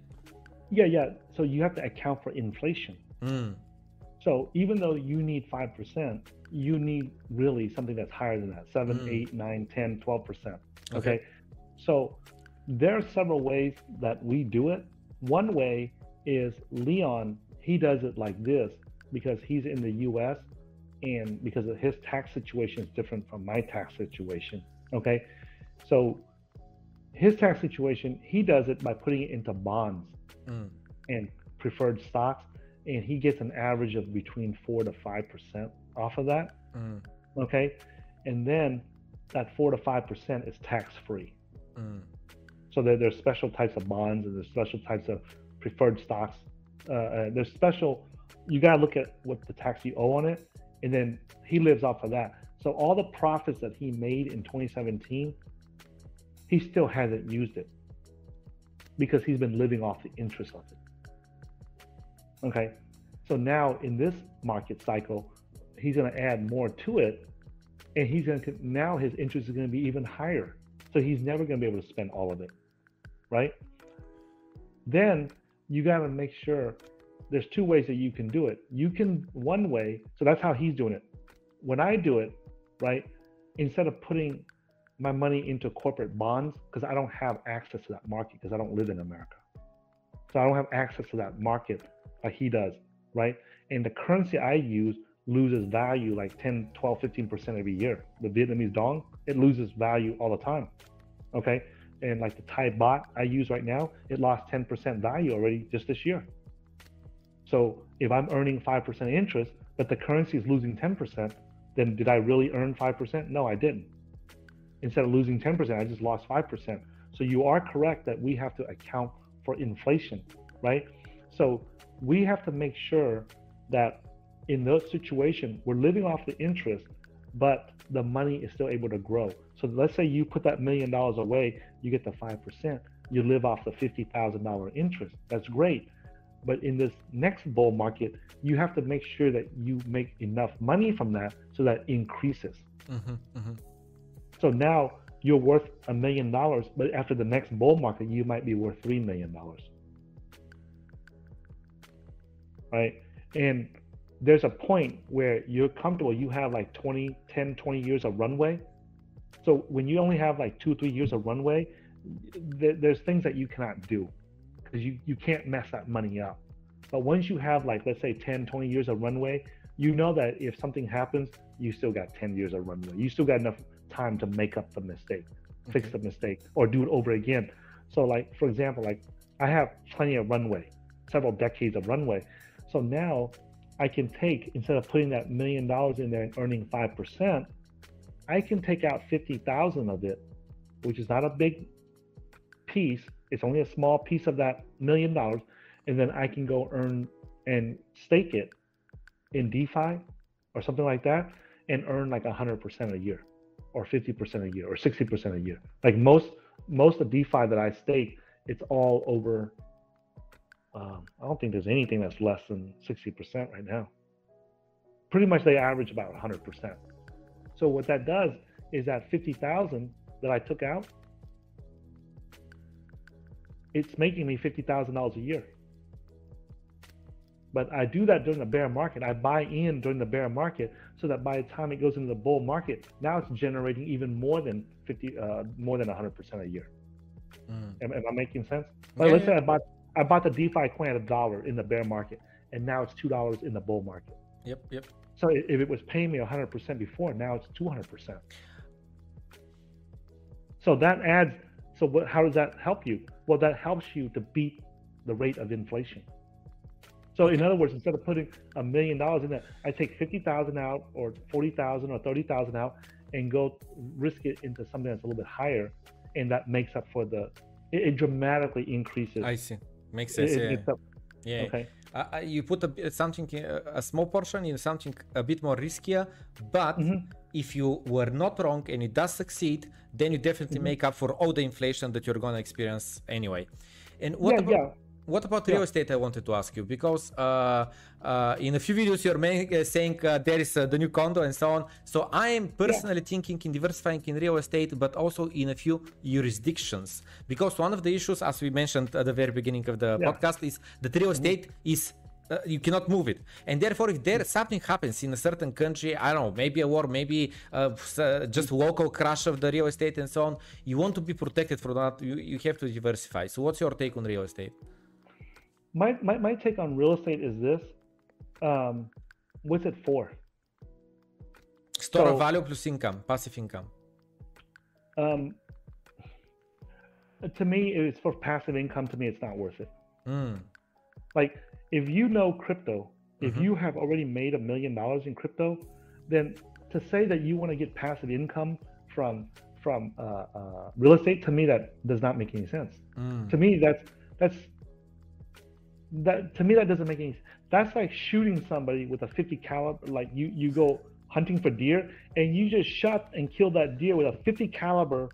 Yeah, yeah. So you have to account for inflation. Hmm. So even though you need 5%, you need really something that's higher than that 7, Mm. 8, 9, 10, 12%. Okay. Okay. So there are several ways that we do it. One way is Leon, he does it like this because he's in the US and because of his tax situation is different from my tax situation. Okay. So his tax situation, he does it by putting it into bonds Hmm. and preferred stocks, and he gets an average of between four to five percent off of that. Hmm. Okay, and then that four to five percent is tax free. Hmm. So there, there's special types of bonds and there's special types of preferred stocks. Uh, uh, there's special. You gotta look at what the tax you owe on it, and then he lives off of that. So all the profits that he made in 2017, he still hasn't used it because he's been living off the interest of it. Okay, so now in this market cycle, he's going to add more to it, and he's going to now his interest is going to be even higher. So he's never going to be able to spend all of it, right? Then you got to make sure there's two ways that you can do it. You can one way, so that's how he's doing it. When I do it, right, instead of putting my money into corporate bonds because I don't have access to that market because I don't live in America. So I don't have access to that market like he does, right? And the currency I use loses value like 10, 12, 15% every year. The Vietnamese dong, it loses value all the time. Okay. And like the Thai baht I use right now, it lost 10% value already just this year. So if I'm earning 5% interest, but the currency is losing 10%, then did I really earn 5%? No, I didn't. Instead of losing 10%, I just lost 5%. So you are correct that we have to account for inflation, right? So we have to make sure that in those situations, we're living off the interest, but the money is still able to grow. So let's say you put that million dollars away, you get the 5%, you live off the $50,000 interest. That's great. But in this next bull market, you have to make sure that you make enough money from that so that increases. Mm-hmm, mm-hmm. So now you're worth a million dollars, but after the next bull market, you might be worth $3 million. Right. And there's a point where you're comfortable, you have like 20, 10, 20 years of runway. So when you only have like two, three years of runway, th- there's things that you cannot do because you, you can't mess that money up. But once you have like, let's say 10, 20 years of runway, you know that if something happens, you still got 10 years of runway. You still got enough time to make up the mistake, mm-hmm. fix the mistake, or do it over again. So, like, for example, like I have plenty of runway, several decades of runway. So now I can take, instead of putting that million dollars in there and earning 5%, I can take out 50,000 of it, which is not a big piece. It's only a small piece of that million dollars. And then I can go earn and stake it in DeFi or something like that and earn like 100% a year or 50% a year or 60% a year. Like most most of DeFi that I stake, it's all over. Um, I don't think there's anything that's less than 60% right now. Pretty much they average about 100%. So what that does is that 50,000 that I took out, it's making me $50,000 a year. But I do that during the bear market. I buy in during the bear market so that by the time it goes into the bull market, now it's generating even more than 50, uh, more than 100% a year. Mm. Am, am, I making sense? Yeah, let's yeah. say I bought, I bought the DeFi coin at a dollar in the bear market, and now it's two dollars in the bull market. Yep, yep. So if it was paying me 100% before, now it's 200%. So that adds. So what? How does that help you? Well, that helps you to beat the rate of inflation. So in other words, instead of putting a million dollars in there, I take fifty thousand out, or forty thousand, or thirty thousand out, and go risk it into something that's a little bit higher, and that makes up for the. It, it dramatically increases. I see. Makes sense. It, yeah. yeah. Okay. Uh, uh, you put a, something, a small portion in something a bit more riskier, but mm-hmm. if you were not wrong and it does succeed, then you definitely mm-hmm. make up for all the inflation that you're gonna experience anyway. And what yeah, about? Yeah what about real estate? I wanted to ask you because uh, uh, in a few videos you're uh, saying uh, there is uh, the new condo and so on. So I am personally yeah. thinking in diversifying in real estate, but also in a few jurisdictions because one of the issues, as we mentioned at the very beginning of the yeah. podcast, is that real mm-hmm. estate mm-hmm. is uh, you cannot move it and therefore if there something happens in a certain country i don't know maybe a war maybe uh, just local crash of the real estate and so on you want to be protected from that you, you have to diversify so what's your take on real estate my, my, my take on real estate is this um, what's it for store so, of value plus income passive income um, to me it's for passive income to me it's not worth it mm. like if you know crypto if mm-hmm. you have already made a million dollars in crypto then to say that you want to get passive income from from uh, uh, real estate to me that does not make any sense mm. to me that's that's that to me that doesn't make any sense. That's like shooting somebody with a 50 caliber. Like you you go hunting for deer and you just shot and killed that deer with a 50 caliber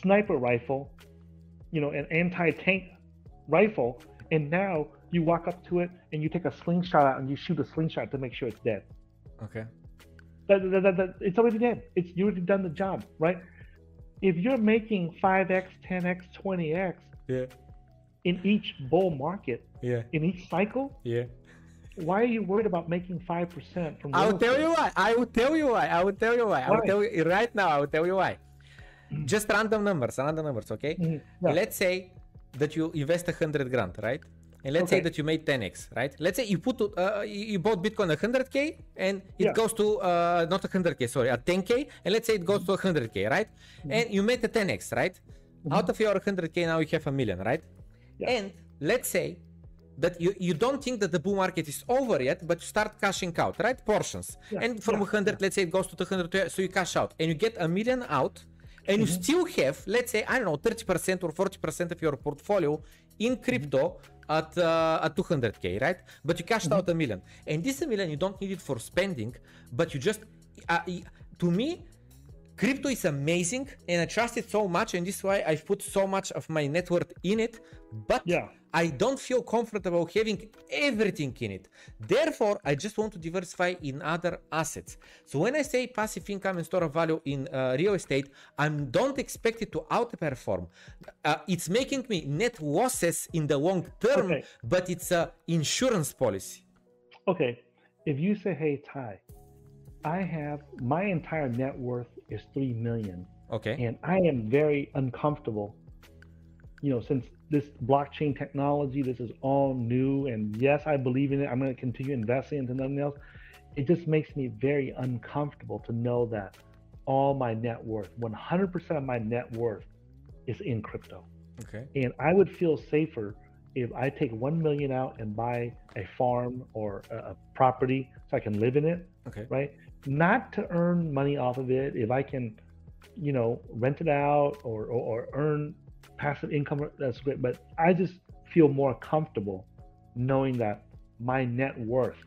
sniper rifle, you know, an anti-tank rifle, and now you walk up to it and you take a slingshot out and you shoot a slingshot to make sure it's dead. Okay. That, that, that, that, it's already dead. It's you already done the job, right? If you're making 5x, 10x, 20x, yeah in each bull market, yeah, in each cycle, yeah. Why are you worried about making five percent from? I will tell you why. I will tell you why. I will tell you why. why? I will tell you right now. I will tell you why. Mm. Just random numbers, random numbers, okay? Mm, yeah. Let's say that you invest a hundred grand, right? And let's okay. say that you made 10x, right? Let's say you put uh, you bought Bitcoin 100k and it yeah. goes to uh, not 100k, sorry, a 10k, and let's say it goes to 100k, right? Mm-hmm. And you made a 10x, right? Mm-hmm. Out of your 100k now you have a million, right? Yeah. And let's say that you, you don't think that the bull market is over yet, but you start cashing out, right? Portions. Yeah, and from yeah, 100, let's say it goes to 200, so you cash out and you get a million out and you Mm-hmm. still have, let's say, I don't know, 30% or 40% of your portfolio in crypto at, uh, at 200k, right? But you cashed out a million. And this a million, you don't need it for spending, but you just, uh, to me, crypto is amazing and I trust it so much, and this is why I've put so much of my net worth in it. But Yeah. I don't feel comfortable having everything in it. Therefore, I just want to diversify in other assets. So when I say passive income and store of value in uh, real estate, I don't expect it to outperform. Uh, it's making me net losses in the long term, Okay. but it's a insurance policy. Okay, if you say, "Hey Tai, I have my entire net worth is three million, Okay. and I am very uncomfortable. You know, since this blockchain technology, this is all new, and yes, I believe in it. I'm going to continue investing into nothing else. It just makes me very uncomfortable to know that all my net worth, 100% of my net worth, is in crypto. Okay. And I would feel safer if I take 1 million out and buy a farm or a, a property so I can live in it, Okay. right? Not to earn money off of it. If I can, you know, rent it out or, or, or earn passive income, that's great. But I just feel more comfortable knowing that my net worth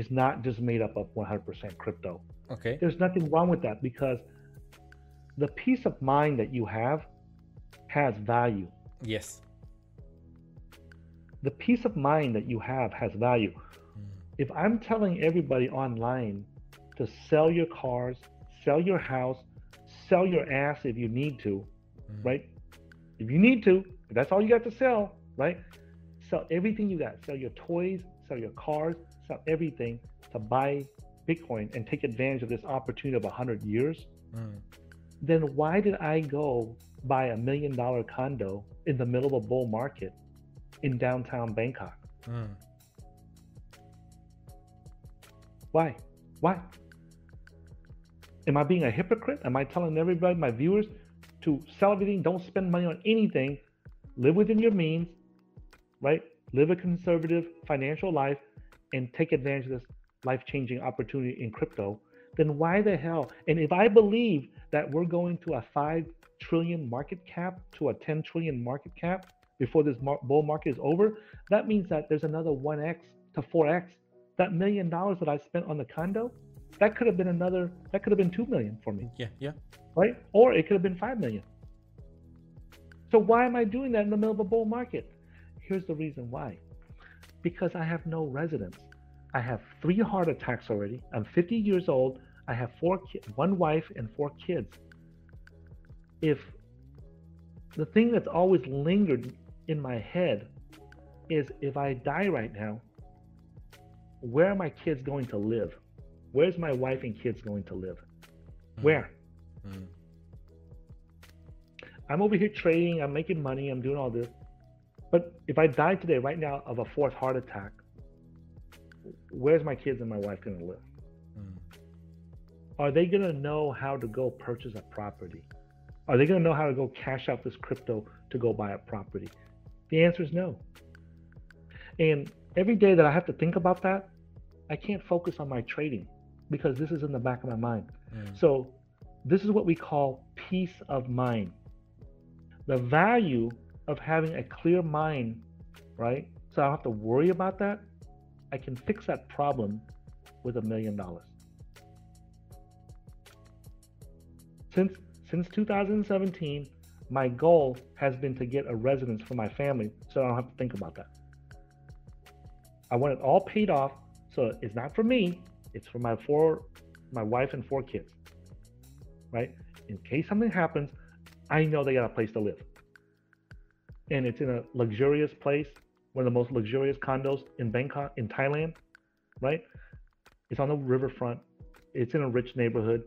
is not just made up of 100% crypto Okay. there's nothing wrong with that because the peace of mind that you have has value. Yes. The peace of mind that you have has value. If I'm telling everybody online to sell your cars, sell your house, sell your ass if you need to, Mm. right? If you need to, if that's all you got to sell, right? Sell everything you got. Sell your toys, sell your cars, sell everything to buy Bitcoin and take advantage of this opportunity of 100 years. Mm. then why did I go buy a million dollar condo in the middle of a bull market in downtown Bangkok? Mm. Why? Why? Am I being a hypocrite? Am I telling everybody, my viewers, to sell everything, don't spend money on anything, live within your means, right? Live a conservative financial life and take advantage of this life changing opportunity in crypto? Then why the hell? And if I believe that we're going to a 5 trillion market cap to a 10 trillion market cap before this bull market is over, that means that there's another 1x to 4x. That million dollars that I spent on the condo, that could have been another, that could have been 2 million for me, Yeah. Yeah. Right? Or it could have been 5 million. So why am I doing that in the middle of a bull market? Here's the reason why. Because I have no residence. I have three heart attacks already. I'm 50 years old. I have four ki- one wife and four kids. If the thing that's always lingered in my head is if I die right now, where are my kids going to live? Where's my wife and kids going to live? Mm. Where? Mm. I'm over here trading, I'm making money, I'm doing all this. But if I die today, right now, of a fourth heart attack, where's my kids and my wife going to live? Mm. Are they going to know how to go purchase a property? Are they going to know how to go cash out this crypto to go buy a property? The answer is no. And every day that I have to think about that, I can't focus on my trading because this is in the back of my mind. Mm. So, this is what we call peace of mind. The value of having a clear mind, right? So I don't have to worry about that. I can fix that problem with a million dollars. Since since 2017, my goal has been to get a residence for my family so I don't have to think about that. I want it all paid off so it's not for me, it's for my four my wife and four kids. Right? In case something happens, I know they got a place to live. And it's in a luxurious place, one of the most luxurious condos in Bangkok, in Thailand, right? It's on the riverfront. It's in a rich neighborhood.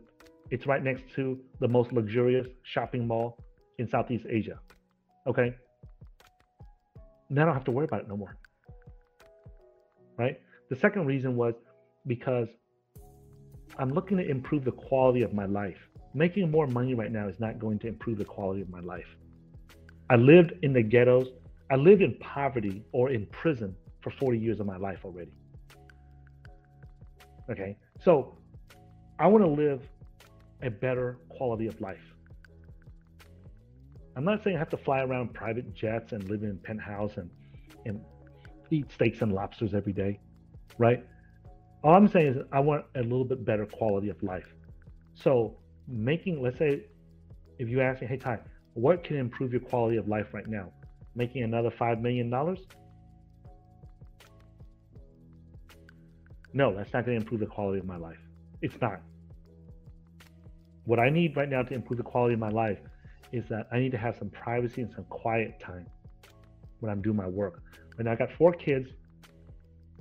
It's right next to the most luxurious shopping mall in Southeast Asia. Okay? Now I don't have to worry about it no more. Right? The second reason was because I'm looking to improve the quality of my life. Making more money right now is not going to improve the quality of my life. I lived in the ghettos. I lived in poverty or in prison for 40 years of my life already. Okay, so I want to live a better quality of life. I'm not saying I have to fly around private jets and live in penthouse and, and eat steaks and lobsters every day, right? All I'm saying is I want a little bit better quality of life. So making, let's say, if you ask me, hey Tai, what can improve your quality of life right now? Making another five million dollars? No, that's not going to improve the quality of my life. It's not. What I need right now to improve the quality of my life is that I need to have some privacy and some quiet time when I'm doing my work. Now, I got four kids,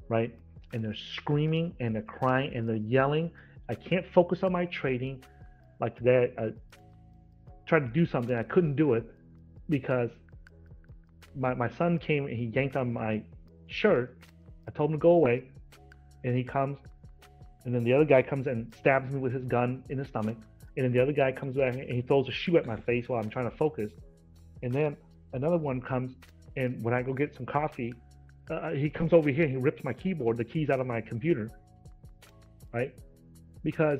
right? And they're screaming and they're crying and they're yelling. I can't focus on my trading. Like today, I tried to do something, I couldn't do it because my, my son came and he yanked on my shirt. I told him to go away, and he comes, and then the other guy comes and stabs me with his gun in the stomach. And then the other guy comes back and he throws a shoe at my face while I'm trying to focus. And then another one comes, and when I go get some coffee, uh, he comes over here and he rips my keyboard, the keys out of my computer, right? Because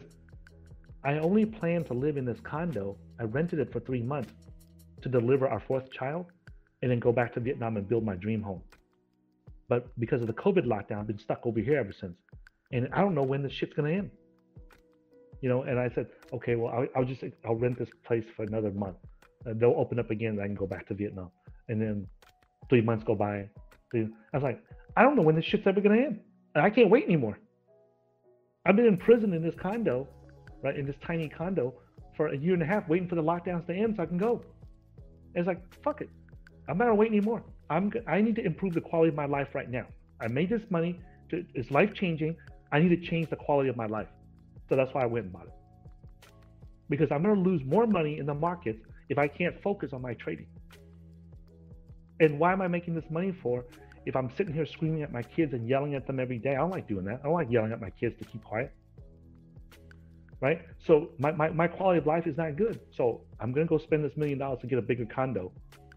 I only planned to live in this condo. I rented it for three months to deliver our fourth child and then go back to Vietnam and build my dream home. But because of the COVID lockdown, I've been stuck over here ever since. And I don't know when this shit's going to end you know, and I said, okay, well, I'll, I'll just, I'll rent this place for another month. Uh, they'll open up again, and I can go back to Vietnam. And then three months go by. I was like, I don't know when this shit's ever gonna end. I can't wait anymore. I've been in prison in this condo, right, in this tiny condo for a year and a half, waiting for the lockdowns to end so I can go. It's like, fuck it. I'm not gonna wait anymore. I'm, I need to improve the quality of my life right now. I made this money. To, it's life changing. I need to change the quality of my life. So that's why I went and bought it. Because I'm to lose more money in the markets if I can't focus on my trading. And why am I making this money for if I'm sitting here screaming at my kids and yelling at them every day? I don't like doing that. I don't like yelling at my kids to keep quiet. Right? So my, my, my quality of life is not good. So I'm to go spend this million dollars to get a bigger condo.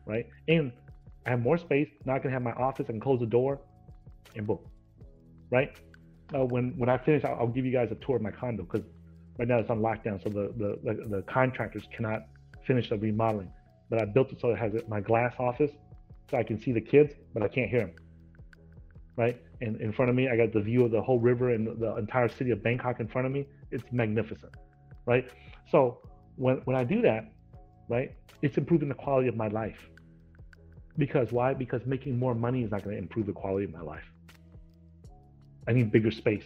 Right? And I have more space. Now I can have my office and close the door and boom. Right? uh, when when I finish, I'll, I'll, give you guys a tour of my condo because right now it's on lockdown, so the, the, the the contractors cannot finish the remodeling. But I built it so it has my glass office, so I can see the kids, but I can't hear them. Right, and in front of me, I got the view of the whole river and the entire city of Bangkok in front of me. It's magnificent, right? So when when I do that, right, it's improving the quality of my life. Because why? Because making more money is not going to improve the quality of my life. I need bigger space,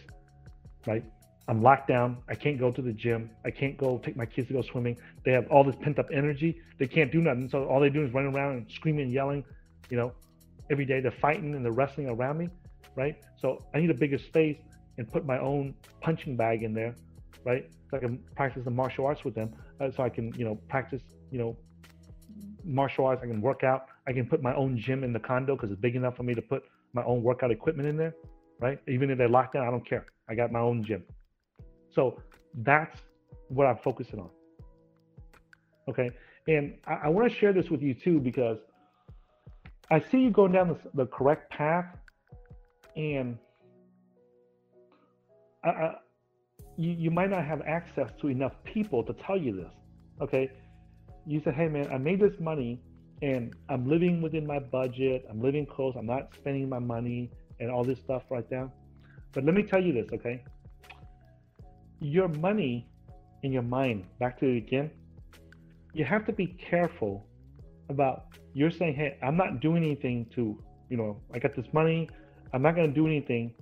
right? I'm locked down. I can't go to the gym. I can't go take my kids to go swimming. They have all this pent up energy. They can't do nothing. So all they do is running around and screaming and yelling, you know, every day. They're fighting and they're wrestling around me, right? So I need a bigger space and put my own punching bag in there, right? So I can practice the martial arts with them. Uh, so I can, you know, practice, you know, martial arts. I can work out. I can put my own gym in the condo because it's big enough for me to put my own workout equipment in there, right? Even if they're locked down, I don't care. I got my own gym. So that's what I'm focusing on. Okay. And I, I want to share this with you too because I see you going down the, the correct path and I, I, you, you might not have access to enough people to tell you this. Okay. You said, hey man, I made this money and I'm living within my budget. I'm living close. I'm not spending my money and all this stuff right there. But let me tell you this, okay? Your money in your mind, back to it again, you have to be careful about you're saying, hey, I'm not doing anything to, you know, I got this money, I'm not gonna do anything.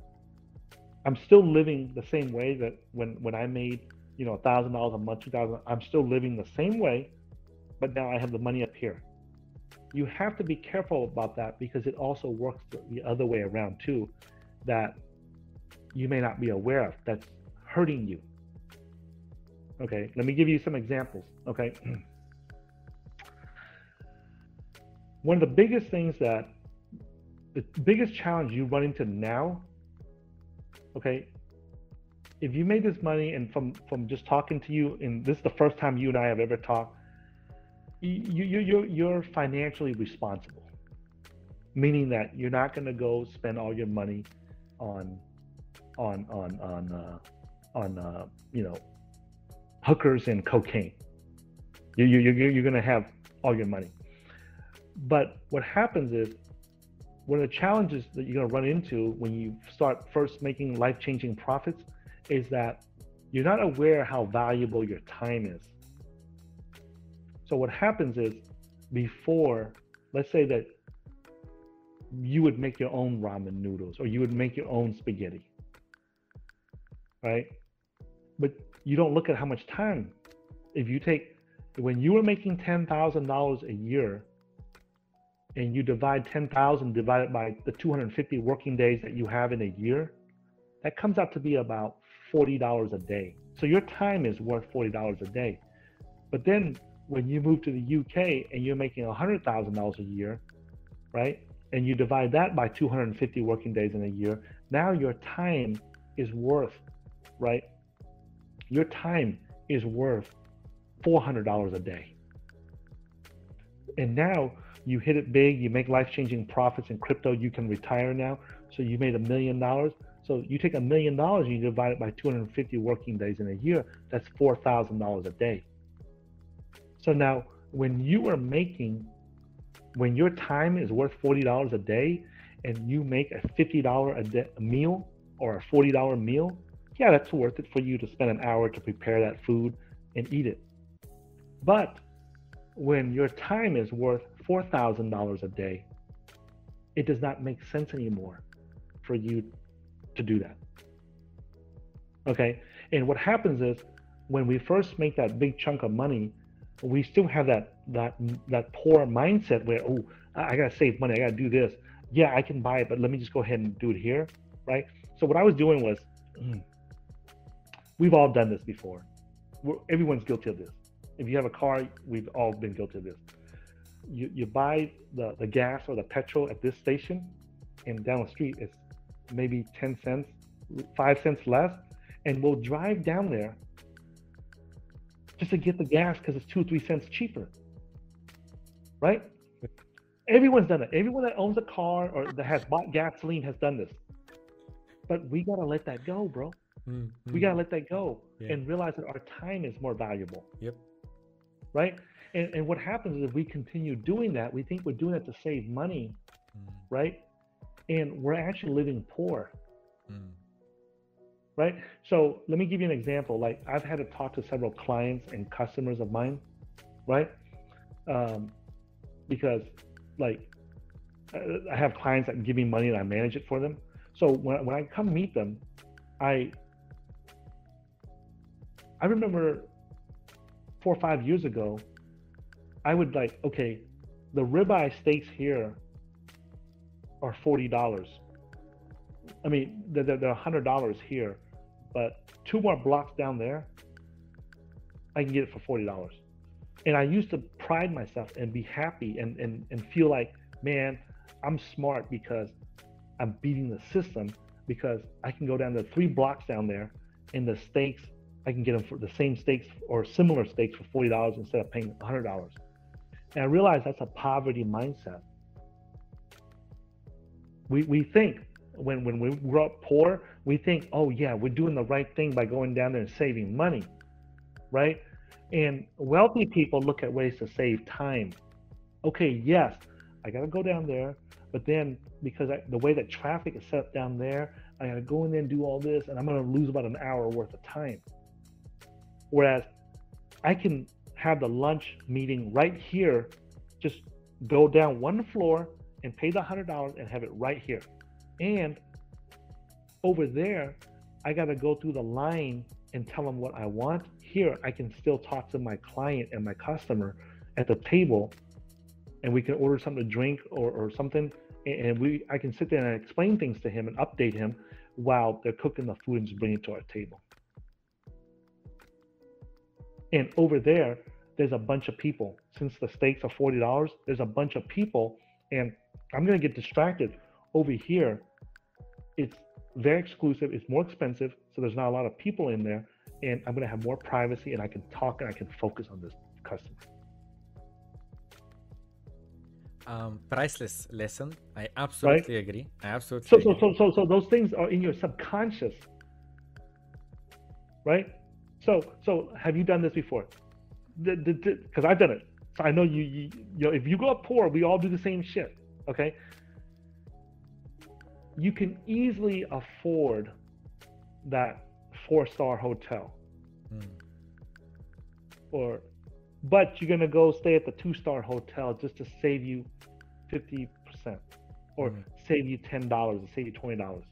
I'm still living the same way that when when I made, you know, a thousand dollars a month, two thousand, I'm still living the same way, but now I have the money up here. You have to be careful about that because it also works the other way around too that you may not be aware of that's hurting you. Okay let me give you some examples okay? One of the biggest things that the biggest challenge you run into now okay if you made this money and from from just talking to you and this is the first time you and i have ever talked you, you you're you're financially responsible meaning that you're not going to go spend all your money on on on on uh, on uh, you know hookers and cocaine. You you you you're going to have all your money. But what happens is one of the challenges that you're going to run into when you start first making life-changing profits is that you're not aware how valuable your time is. So what happens is before, let's say that you would make your own ramen noodles or you would make your own spaghetti. Right? But you don't look at how much time. If you take when you were making $10,000 a year and you divide 10,000 divided by the 250 working days that you have in a year, that comes out to be about $40 a day. So your time is worth $40 a day. But then when you move to the UK and you're making $100,000 a year, right? And you divide that by 250 working days in a year, now your time is worth, right? Your time is worth $400 a day. And now you hit it big, you make life changing profits in crypto, you can retire now. So you made a million dollars. So you take a million dollars and you divide it by 250 working days in a year, that's $4,000 a day. So now when you are making, when your time is worth $40 a day and you make a $50 a, a meal or a $40 meal, yeah, that's worth it for you to spend an hour to prepare that food and eat it. But when your time is worth $4,000 a day, it does not make sense anymore for you to do that. Okay. And what happens is when we first make that big chunk of money, we still have that that that poor mindset where oh I gotta save money, I gotta do this. Yeah, I can buy it, but let me just go ahead and do it here, right? So what I was doing was, mm, we've all done this before. We're, everyone's guilty of this. If you have a car, we've all been guilty of this. You, you buy the, the gas or the petrol at this station, and down the street it's maybe 10 cents, 5 cents less, and we'll drive down there just to get the gas because it's 2 or 3 cents cheaper. Right? Everyone's done it. Everyone that owns a car or that has bought gasoline has done this. But we got to let that go, bro. Mm-hmm. We got to let that go yeah. and realize that our time is more valuable. Yep right? And, and what happens is if we continue doing that, we think we're doing it to save money, mm. right? And we're actually living poor. Mm. Right. So let me give you an example. Like I've had to talk to several clients and customers of mine, right? Um, because like I have clients that give me money and I manage it for them. So when, when I come meet them, I I remember four or five years ago, I would like, okay, the ribeye steaks here are forty dollars. I mean, they're, they're hundred dollars here, but two more blocks down there, I can get it for forty dollars. And I used to pride myself and be happy and, and, and feel like, man, I'm smart because I'm beating the system because I can go down to three blocks down there and the steaks I can get them for the same steaks or similar steaks for forty dollars instead of paying hundred dollars. And I realize that's a poverty mindset. We we think when when we grow up poor, we think, oh yeah, we're doing the right thing by going down there and saving money, right? And wealthy people look at ways to save time. Okay, yes, I gotta go down there, but then because I, the way that traffic is set down there, I gotta go in there and do all this, and I'm gonna lose about an hour worth of time. Whereas I can have the lunch meeting right here, just go down one floor and pay the hundred dollars and have it right here. And over there, I got to go through the line and tell them what I want. Here, I can still talk to my client and my customer at the table, and we can order something to drink or, or something, and we I can sit there and explain things to him and update him while they're cooking the food and just bring it to our table. And over there, there's a bunch of people. Since the steaks are forty dollars, there's a bunch of people, and I'm gonna get distracted. Over here, it's very exclusive. It's more expensive, so there's not a lot of people in there, and I'm gonna have more privacy, and I can talk and I can focus on this customer. um, priceless lesson. I absolutely right? agree. I absolutely. So, agree. so, so, so, so those things are in your subconscious, right? So, so have you done this before? Because I've done it. So I know you, you, you know, if you go up poor, we all do the same shit. Okay. You can easily afford that four star hotel. Mm. Or, but you're going to go stay at the two star hotel just to save you 50% or mm. save you $10 or save you $20 mm.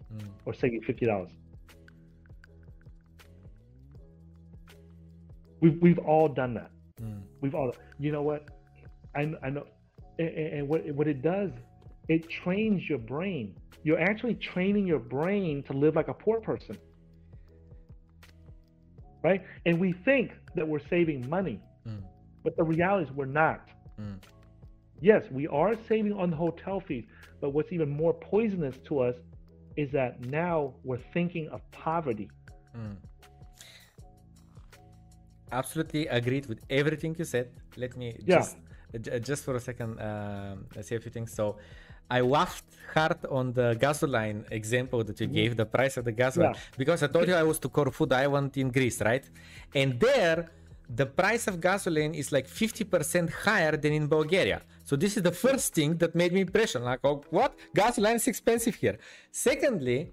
or save you $50. We've we've all done that. Mm. We've all. You know what? I I know, and, and what what it does, it trains your brain. You're actually training your brain to live like a poor person. Right? And we think that we're saving money, mm. but the reality is we're not. Mm. Yes, we are saving on the hotel fees, but what's even more poisonous to us is that now we're thinking of poverty. Mm absolutely agreed with everything you said. Let me yeah. just just for a second uh, say a few things. So I laughed hard on the gasoline example that you gave, the price of the gasoline, yeah. because I told you I was to Corfu Island in Greece, right? And there, the price of gasoline is like 50% higher than in Bulgaria. So this is the first thing that made me impression. Like, oh, what? Gasoline is expensive here. Secondly,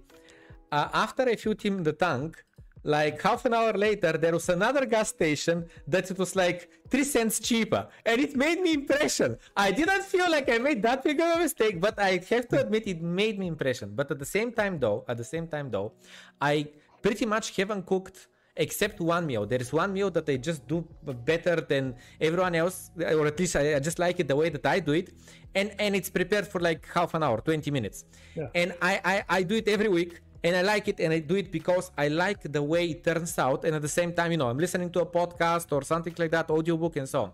uh, after I filled in the tank, like half an hour later there was another gas station that it was like three cents cheaper. And it made me impression. I didn't feel like i made that big of a mistake but i have to admit it made me impression. But at the same time though at the same time though i pretty much haven't cooked except one meal. There is one meal that i just do better than everyone else or at least i, I just like it the way that i do it. And and it's prepared for like half an hour 20 minutes. Yeah. and I, I i do it every week and I like it and I do it because I like the way it turns out. And at the same time you know I'm listening to a podcast or something like that audiobook and so on.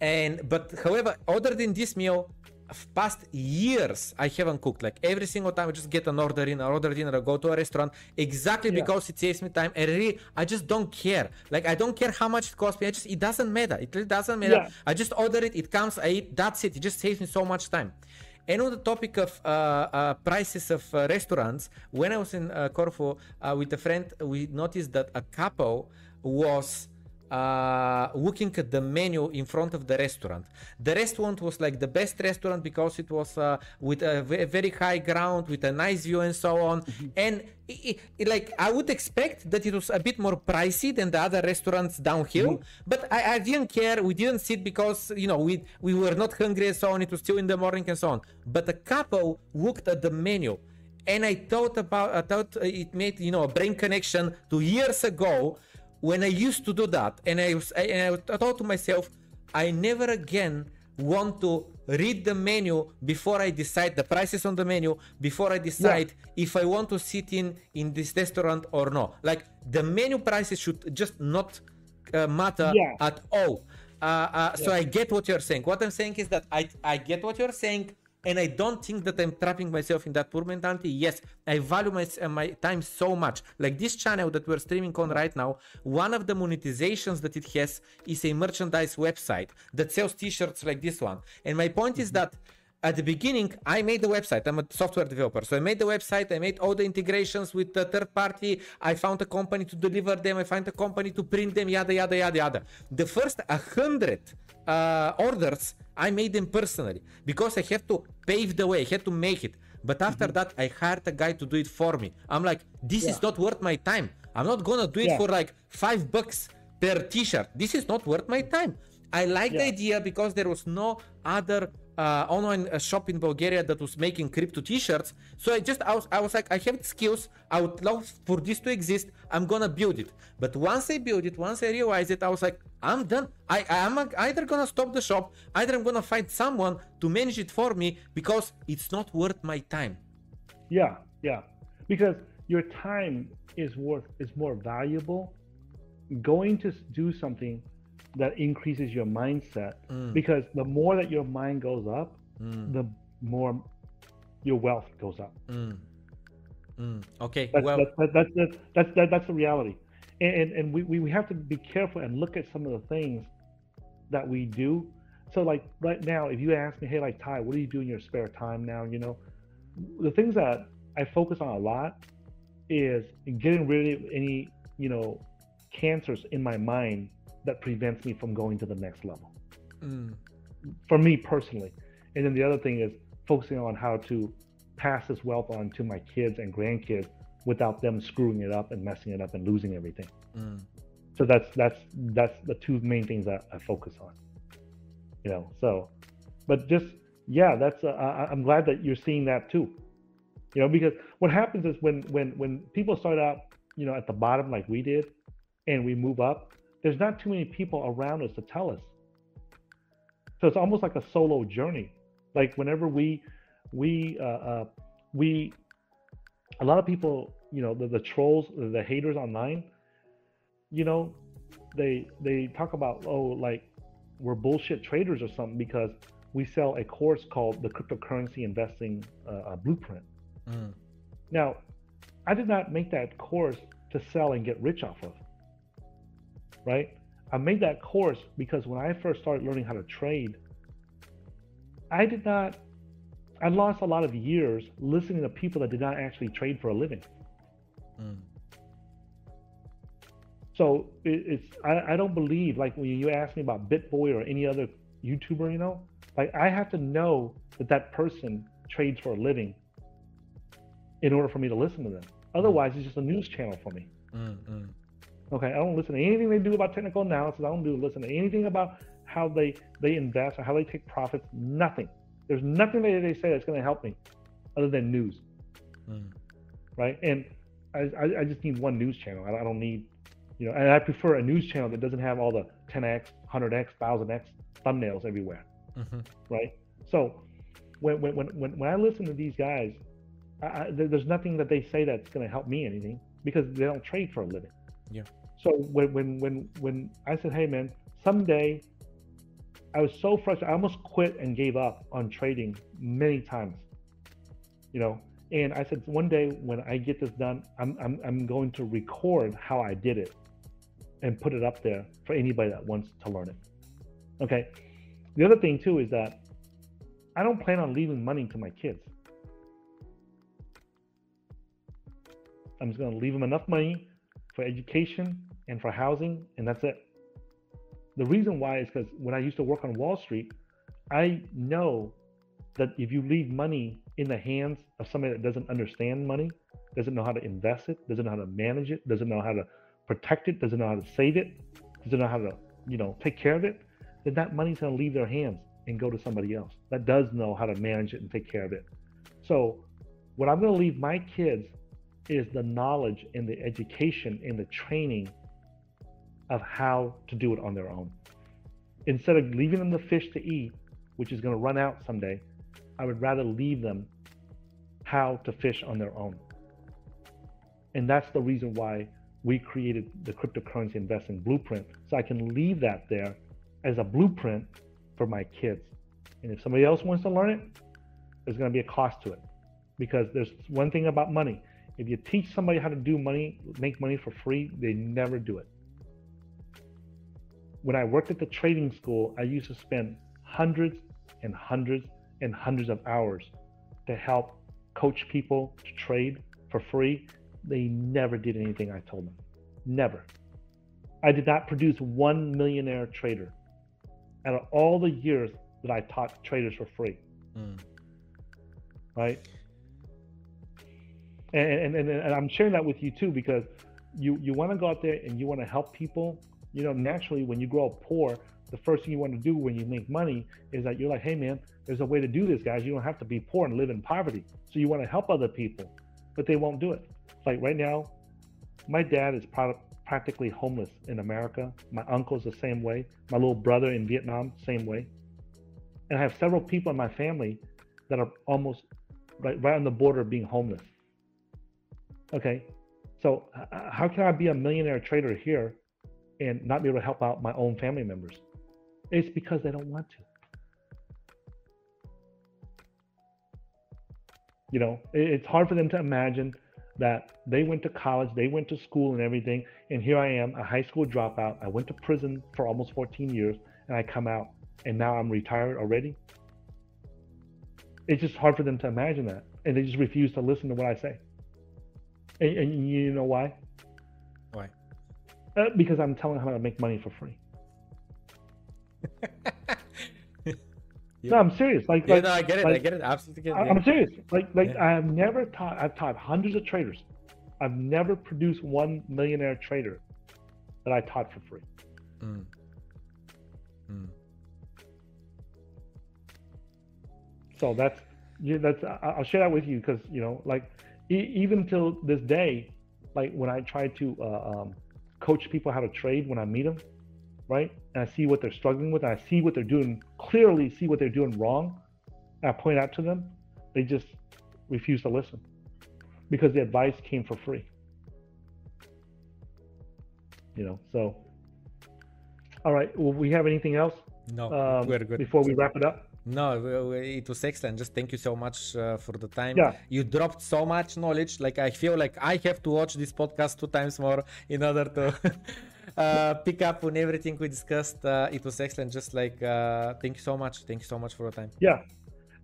And but however other than this meal past years I haven't cooked. Like every single time I just get an order in or order dinner or go to a restaurant exactly yeah. because it saves me time. And really I just don't care. Like I don't care how much it costs me. I just it doesn't matter. It really doesn't matter. Yeah. I just order it it comes I eat that's it. It just saves me so much time and on the topic of uh, uh, prices of uh, restaurants, when I was in Corfu with a friend, we noticed that a couple was uh, looking at the menu in front of the restaurant. The restaurant was like the best restaurant because it was uh, with a very high ground, with a nice view and so on. Mm-hmm. And it, it, like I would expect that it was a bit more pricey than the other restaurants downhill, mm-hmm. but I, I, didn't care. We didn't sit because you know we we were not hungry and so on. It was still in the morning and so on. But the couple looked at the menu and I thought about I thought it made you know a brain connection to years ago when I used to do that, and I, was, I, and I thought to myself, I never again want to read the menu before I decide the prices on the menu before I decide yeah. if I want to sit in in this restaurant or not. Like the menu prices should just not uh, matter yeah. at all. Uh, uh, yeah. So I get what you're saying. What I'm saying is that I I get what you're saying and I don't think that I'm trapping myself in that poor mentality. Yes, I value my, uh, my time so much. Like this channel that we're streaming on right now, one of the monetizations that it has is a merchandise website that sells t-shirts like this one. And my point mm-hmm. is that at the beginning, I made the website. I'm a software developer. So I made the website. I made all the integrations with the third party. I found a company to deliver them. I found a company to print them, yada, yada, yada, yada. The first 100 uh, orders, I made them personally because I have to pave the way. I had to make it. But after mm-hmm. that, I hired a guy to do it for me. I'm like, this yeah. is not worth my time. I'm not gonna do it yeah. for like five bucks per t-shirt. This is not worth my time. I like yeah. the idea because there was no other uh, online uh, shop in Bulgaria that was making crypto t-shirts. So I just I was, I was like I have the skills. I would love for this to exist. I'm gonna build it. But once I build it, once I realize it, I was like I'm done. I I'm either gonna stop the shop, either I'm gonna find someone to manage it for me because it's not worth my time. Yeah, yeah, because your time is worth is more valuable. Going to do something that increases your mindset mm. because the more that your mind goes up, mm. the more your wealth goes up. Mm. mm. Okay, that's, well, that's, that's, that's, that's, that, that's the reality. And, and, and we, we have to be careful and look at some of the things that we do so like right now, if you ask me, hey, like Tai, what do you do in your spare time now? You know, the things that I focus on a lot is getting rid of any, you know, cancers in my mind that prevents me from going to the next level. Mm. For me personally. And then the other thing is focusing on how to pass this wealth on to my kids and grandkids without them screwing it up and messing it up and losing everything. Mm. So that's that's that's the two main things that I focus on. You know, so but just yeah, that's uh, I, I'm glad that you're seeing that too. You know, because what happens is when when when people start out, you know, at the bottom like we did, and we move up, there's not too many people around us to tell us. So it's almost like a solo journey. Like whenever we we uh, uh, we a lot of people, you know, the, the trolls, the haters online, you know, they they talk about oh like we're bullshit traders or something because we sell a course called the cryptocurrency investing uh, uh, blueprint. Mm. Now, I did not make that course to sell and get rich off of. Right? I made that course because when I first started learning how to trade, I did not I lost a lot of years listening to people that did not actually trade for a living. Mm. So it, it's I, I don't believe like when you ask me about BitBoy or any other YouTuber, you know, like I have to know that that person trades for a living in order for me to listen to them. Otherwise, it's just a news channel for me. Mm, mm. Okay, I don't listen to anything they do about technical analysis. I don't do listen to anything about how they they invest or how they take profits. Nothing. There's nothing that they say that's going to help me, other than news. Mm. Right? And I, I, I just need one news channel. I, I don't need, you know, and I prefer a news channel that doesn't have all the 10x, 100x, 1000x thumbnails everywhere. Mhm. Right? So when when when when I listen to these guys, I, I, there's nothing that they say that's going to help me anything because they don't trade for a living. Yeah. So when when when when I said, "Hey man, someday," I was so frustrated. I almost quit and gave up on trading many times. You know, and I said, one day when I get this done, I'm I'm I'm going to record how I did it and put it up there for anybody that wants to learn it. Okay. The other thing too is that I don't plan on leaving money to my kids. I'm just going to leave them enough money for education and for housing, and that's it. The reason why is because when I used to work on Wall Street, I know that if you leave money in the hands of somebody that doesn't understand money, doesn't know how to invest it, doesn't know how to manage it, doesn't know how to protect it, doesn't know how to save it, doesn't know how to, you know, take care of it, then that money's going to leave their hands and go to somebody else that does know how to manage it and take care of it. So, what I'm going to leave my kids is the knowledge and the education and the training of how to do it on their own. Instead of leaving them the fish to eat, which is going to run out someday, I would rather leave them how to fish on their own. And that's the reason why we created the cryptocurrency investing blueprint. So I can leave that there as a blueprint for my kids. And if somebody else wants to learn it, there's going to be a cost to it. Because there's one thing about money. If you teach somebody how to do money, make money for free, they never do it. When I worked at the trading school, I used to spend hundreds and hundreds and hundreds of hours to help coach people to trade for free. They never did anything I told them. Never. I did not produce one millionaire trader out of all the years that I taught traders for free, Mm. right? And, and, and, and I'm sharing that with you too because you, you want to go out there and you want to help people. You know, naturally, when you grow up poor, the first thing you want to do when you make money is that you're like, hey, man, there's a way to do this, guys. You don't have to be poor and live in poverty. So you want to help other people, but they won't do it. Like right now, my dad is practically homeless in America. My uncle's the same way. My little brother in Vietnam, same way. And I have several people in my family that are almost right, right on the border of being homeless. Okay, so how can I be a millionaire trader here and not be able to help out my own family members? It's because they don't want to. You know, it's hard for them to imagine that they went to college, they went to school and everything, and here I am, a high school dropout. I went to prison for almost 14 years, and I come out and now I'm retired already. It's just hard for them to imagine that, and they just refuse to listen to what I say. And, and you know why? Why? Uh, because I'm telling how to make money for free. Yeah. No, I'm serious. Like, Yeah, like, no, I get it. I get it. Absolutely get it. I- yeah. I'm serious. Like, like Yeah. I've never taught. I've taught hundreds of traders. I've never produced one millionaire trader that I taught for free. Mm. Mm. So that's yeah, that's I- I'll share that with you because you know, like e- even till this day, like when I try to uh, um, coach people how to trade when I meet them, right, and I see what they're struggling with, and I see what they're doing clearly, see what they're doing wrong, and I point out to them, they just refuse to listen because the advice came for free. You know, so. All right. Will we have anything else No, um, we're good. before we wrap it up? No, it was excellent. Just thank you so much uh, for the time. Yeah. You dropped so much knowledge. Like I feel like I have to watch this podcast two times more in order to uh, pick up on everything we discussed. Uh, it was excellent. Just like uh, thank you so much. Thank you so much for the time. Yeah,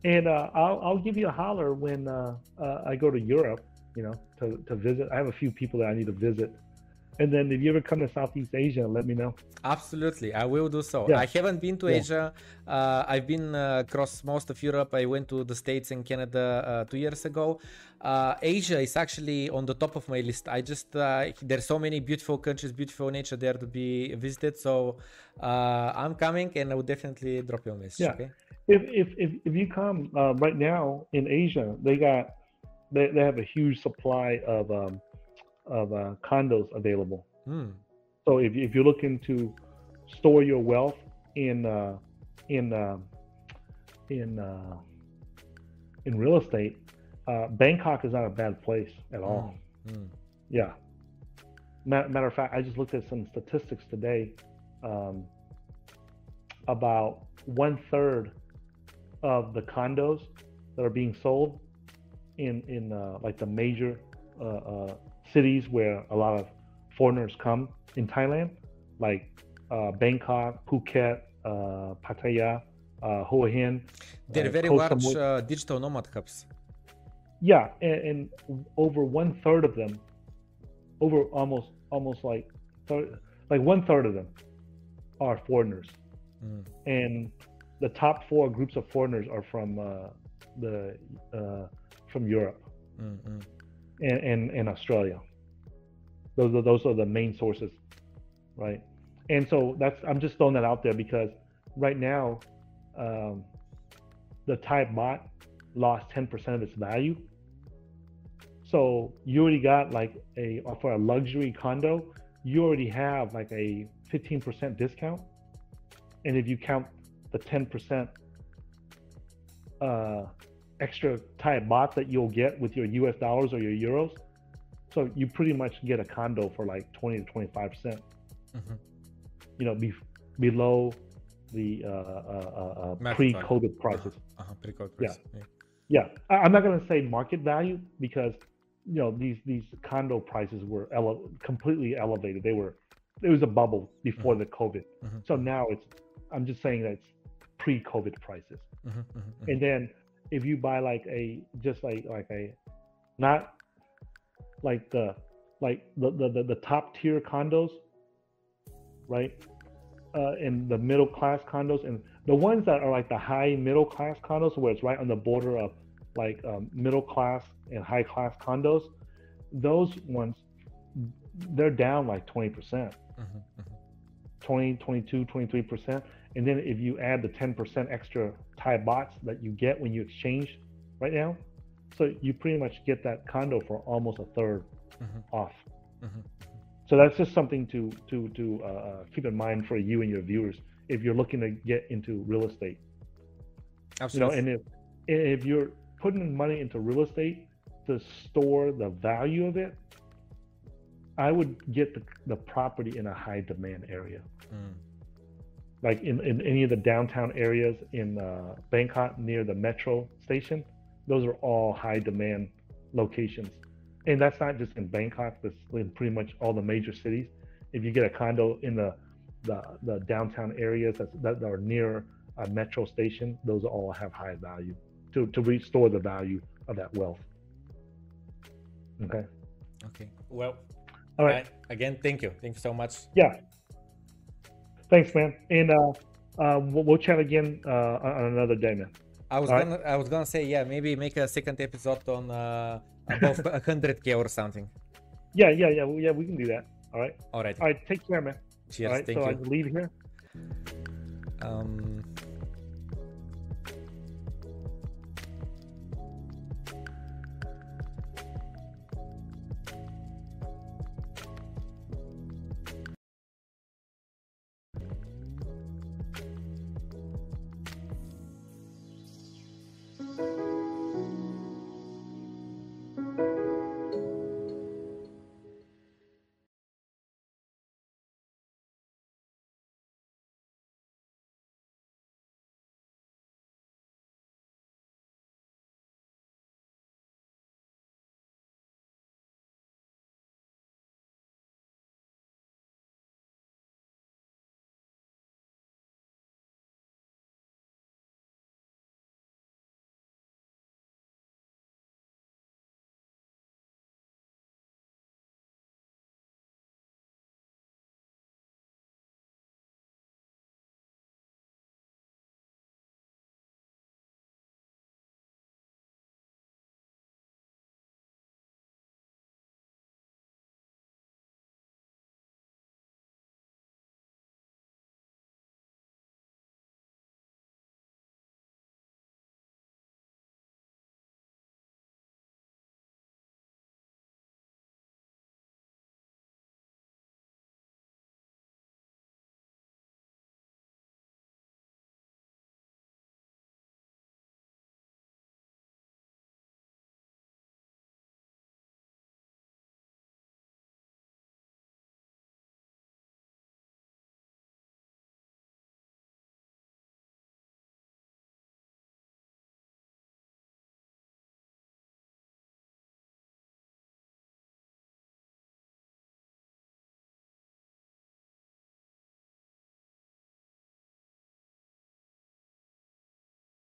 and uh, I'll I'll give you a holler when uh, uh, I go to Europe. You know, to to visit. I have a few people that I need to visit, and then if you ever come to Southeast Asia, let me know. Absolutely, I will do so. Yeah. I haven't been to Yeah. Asia. Uh, I've been uh, across most of Europe. I went to the States and Canada uh, two years ago. Uh, Asia is actually on the top of my list. I just uh, there's so many beautiful countries, beautiful nature there to be visited. So uh, I'm coming, and I will definitely drop you a message. Yeah. Okay. If if if, if you come uh, right now in Asia, they got they, they have a huge supply of um, of uh, condos available. Hmm. So if if you're looking to store your wealth in uh, in uh, in uh, in real estate, uh, Bangkok is not a bad place at all. Hmm. Yeah. Ma- Matter of fact, I just looked at some statistics today. Um, about one third of the condos that are being sold in in uh, like the major uh, uh, cities where a lot of foreigners come in Thailand, like uh, Bangkok, Phuket, uh, Pattaya, uh, Hua Hin. They're uh, very Koh large Samui. uh, digital nomad hubs. Yeah, and, and over one third of them, over almost almost like thir- like one third of them are foreigners, Hmm. and the top four groups of foreigners are from uh, the uh, from Europe Hmm. And, and Australia. Those are those are the main sources, right? And so that's I'm just throwing that out there because right now, um, the Thai baht lost 10% of its value. So you already got like a for a luxury condo, you already have like a 15% discount, and if you count the 10% uh, extra Thai baht that you'll get with your U.S. dollars or your euros, so you pretty much get a condo for like 20 to 25 percent. Mhm. You know, be, below the uh, uh, uh, uh, pre-COVID prices. Uh-huh. Pre-COVID Yeah. price. Yeah. Yeah, I'm not going to say market value because you know these these condo prices were ele- completely elevated. They were it was a bubble before the COVID. Mhm. So now it's I'm just saying that it's pre-COVID prices. Mhm. Mhm. Mhm. And then if you buy like a just like like a not like the like the the, the, the top tier condos, right? Uh, and the middle class condos and the ones that are like the high middle class condos where it's right on the border of like um, middle class and high class condos, those ones they're down like 20%. Mhm. Mhm. 20, 22, 23%. And then if you add the 10% extra Thai bahts that you get when you exchange right now, so you pretty much get that condo for almost a third Mhm. off. Mhm. So that's just something to to to uh, uh, keep in mind for you and your viewers if you're looking to get into real estate. You know, Absolutely. and if if you're putting money into real estate to store the value of it, I would get the, the property in a high demand area. Mm. Like in, in any of the downtown areas in uh, Bangkok near the metro station, those are all high demand locations. And that's not just in Bangkok, that's in pretty much all the major cities. If you get a condo in the the, the downtown areas that's, that are near a metro station, those all have high value to, to restore the value of that wealth. Okay. Okay. Well, All right. I- again, thank you. Thank you so much. Yeah. Thanks, man. And uh, uh, we'll, we'll chat again uh, on another day, man. I was All right. gonna, I was gonna say, yeah, maybe make a second episode on uh, above 100k or something. Yeah, yeah, yeah, well, yeah. We can do that. All right. All right. All right. Take care, man. Cheers. All right. Thank so you. I leave here. Um,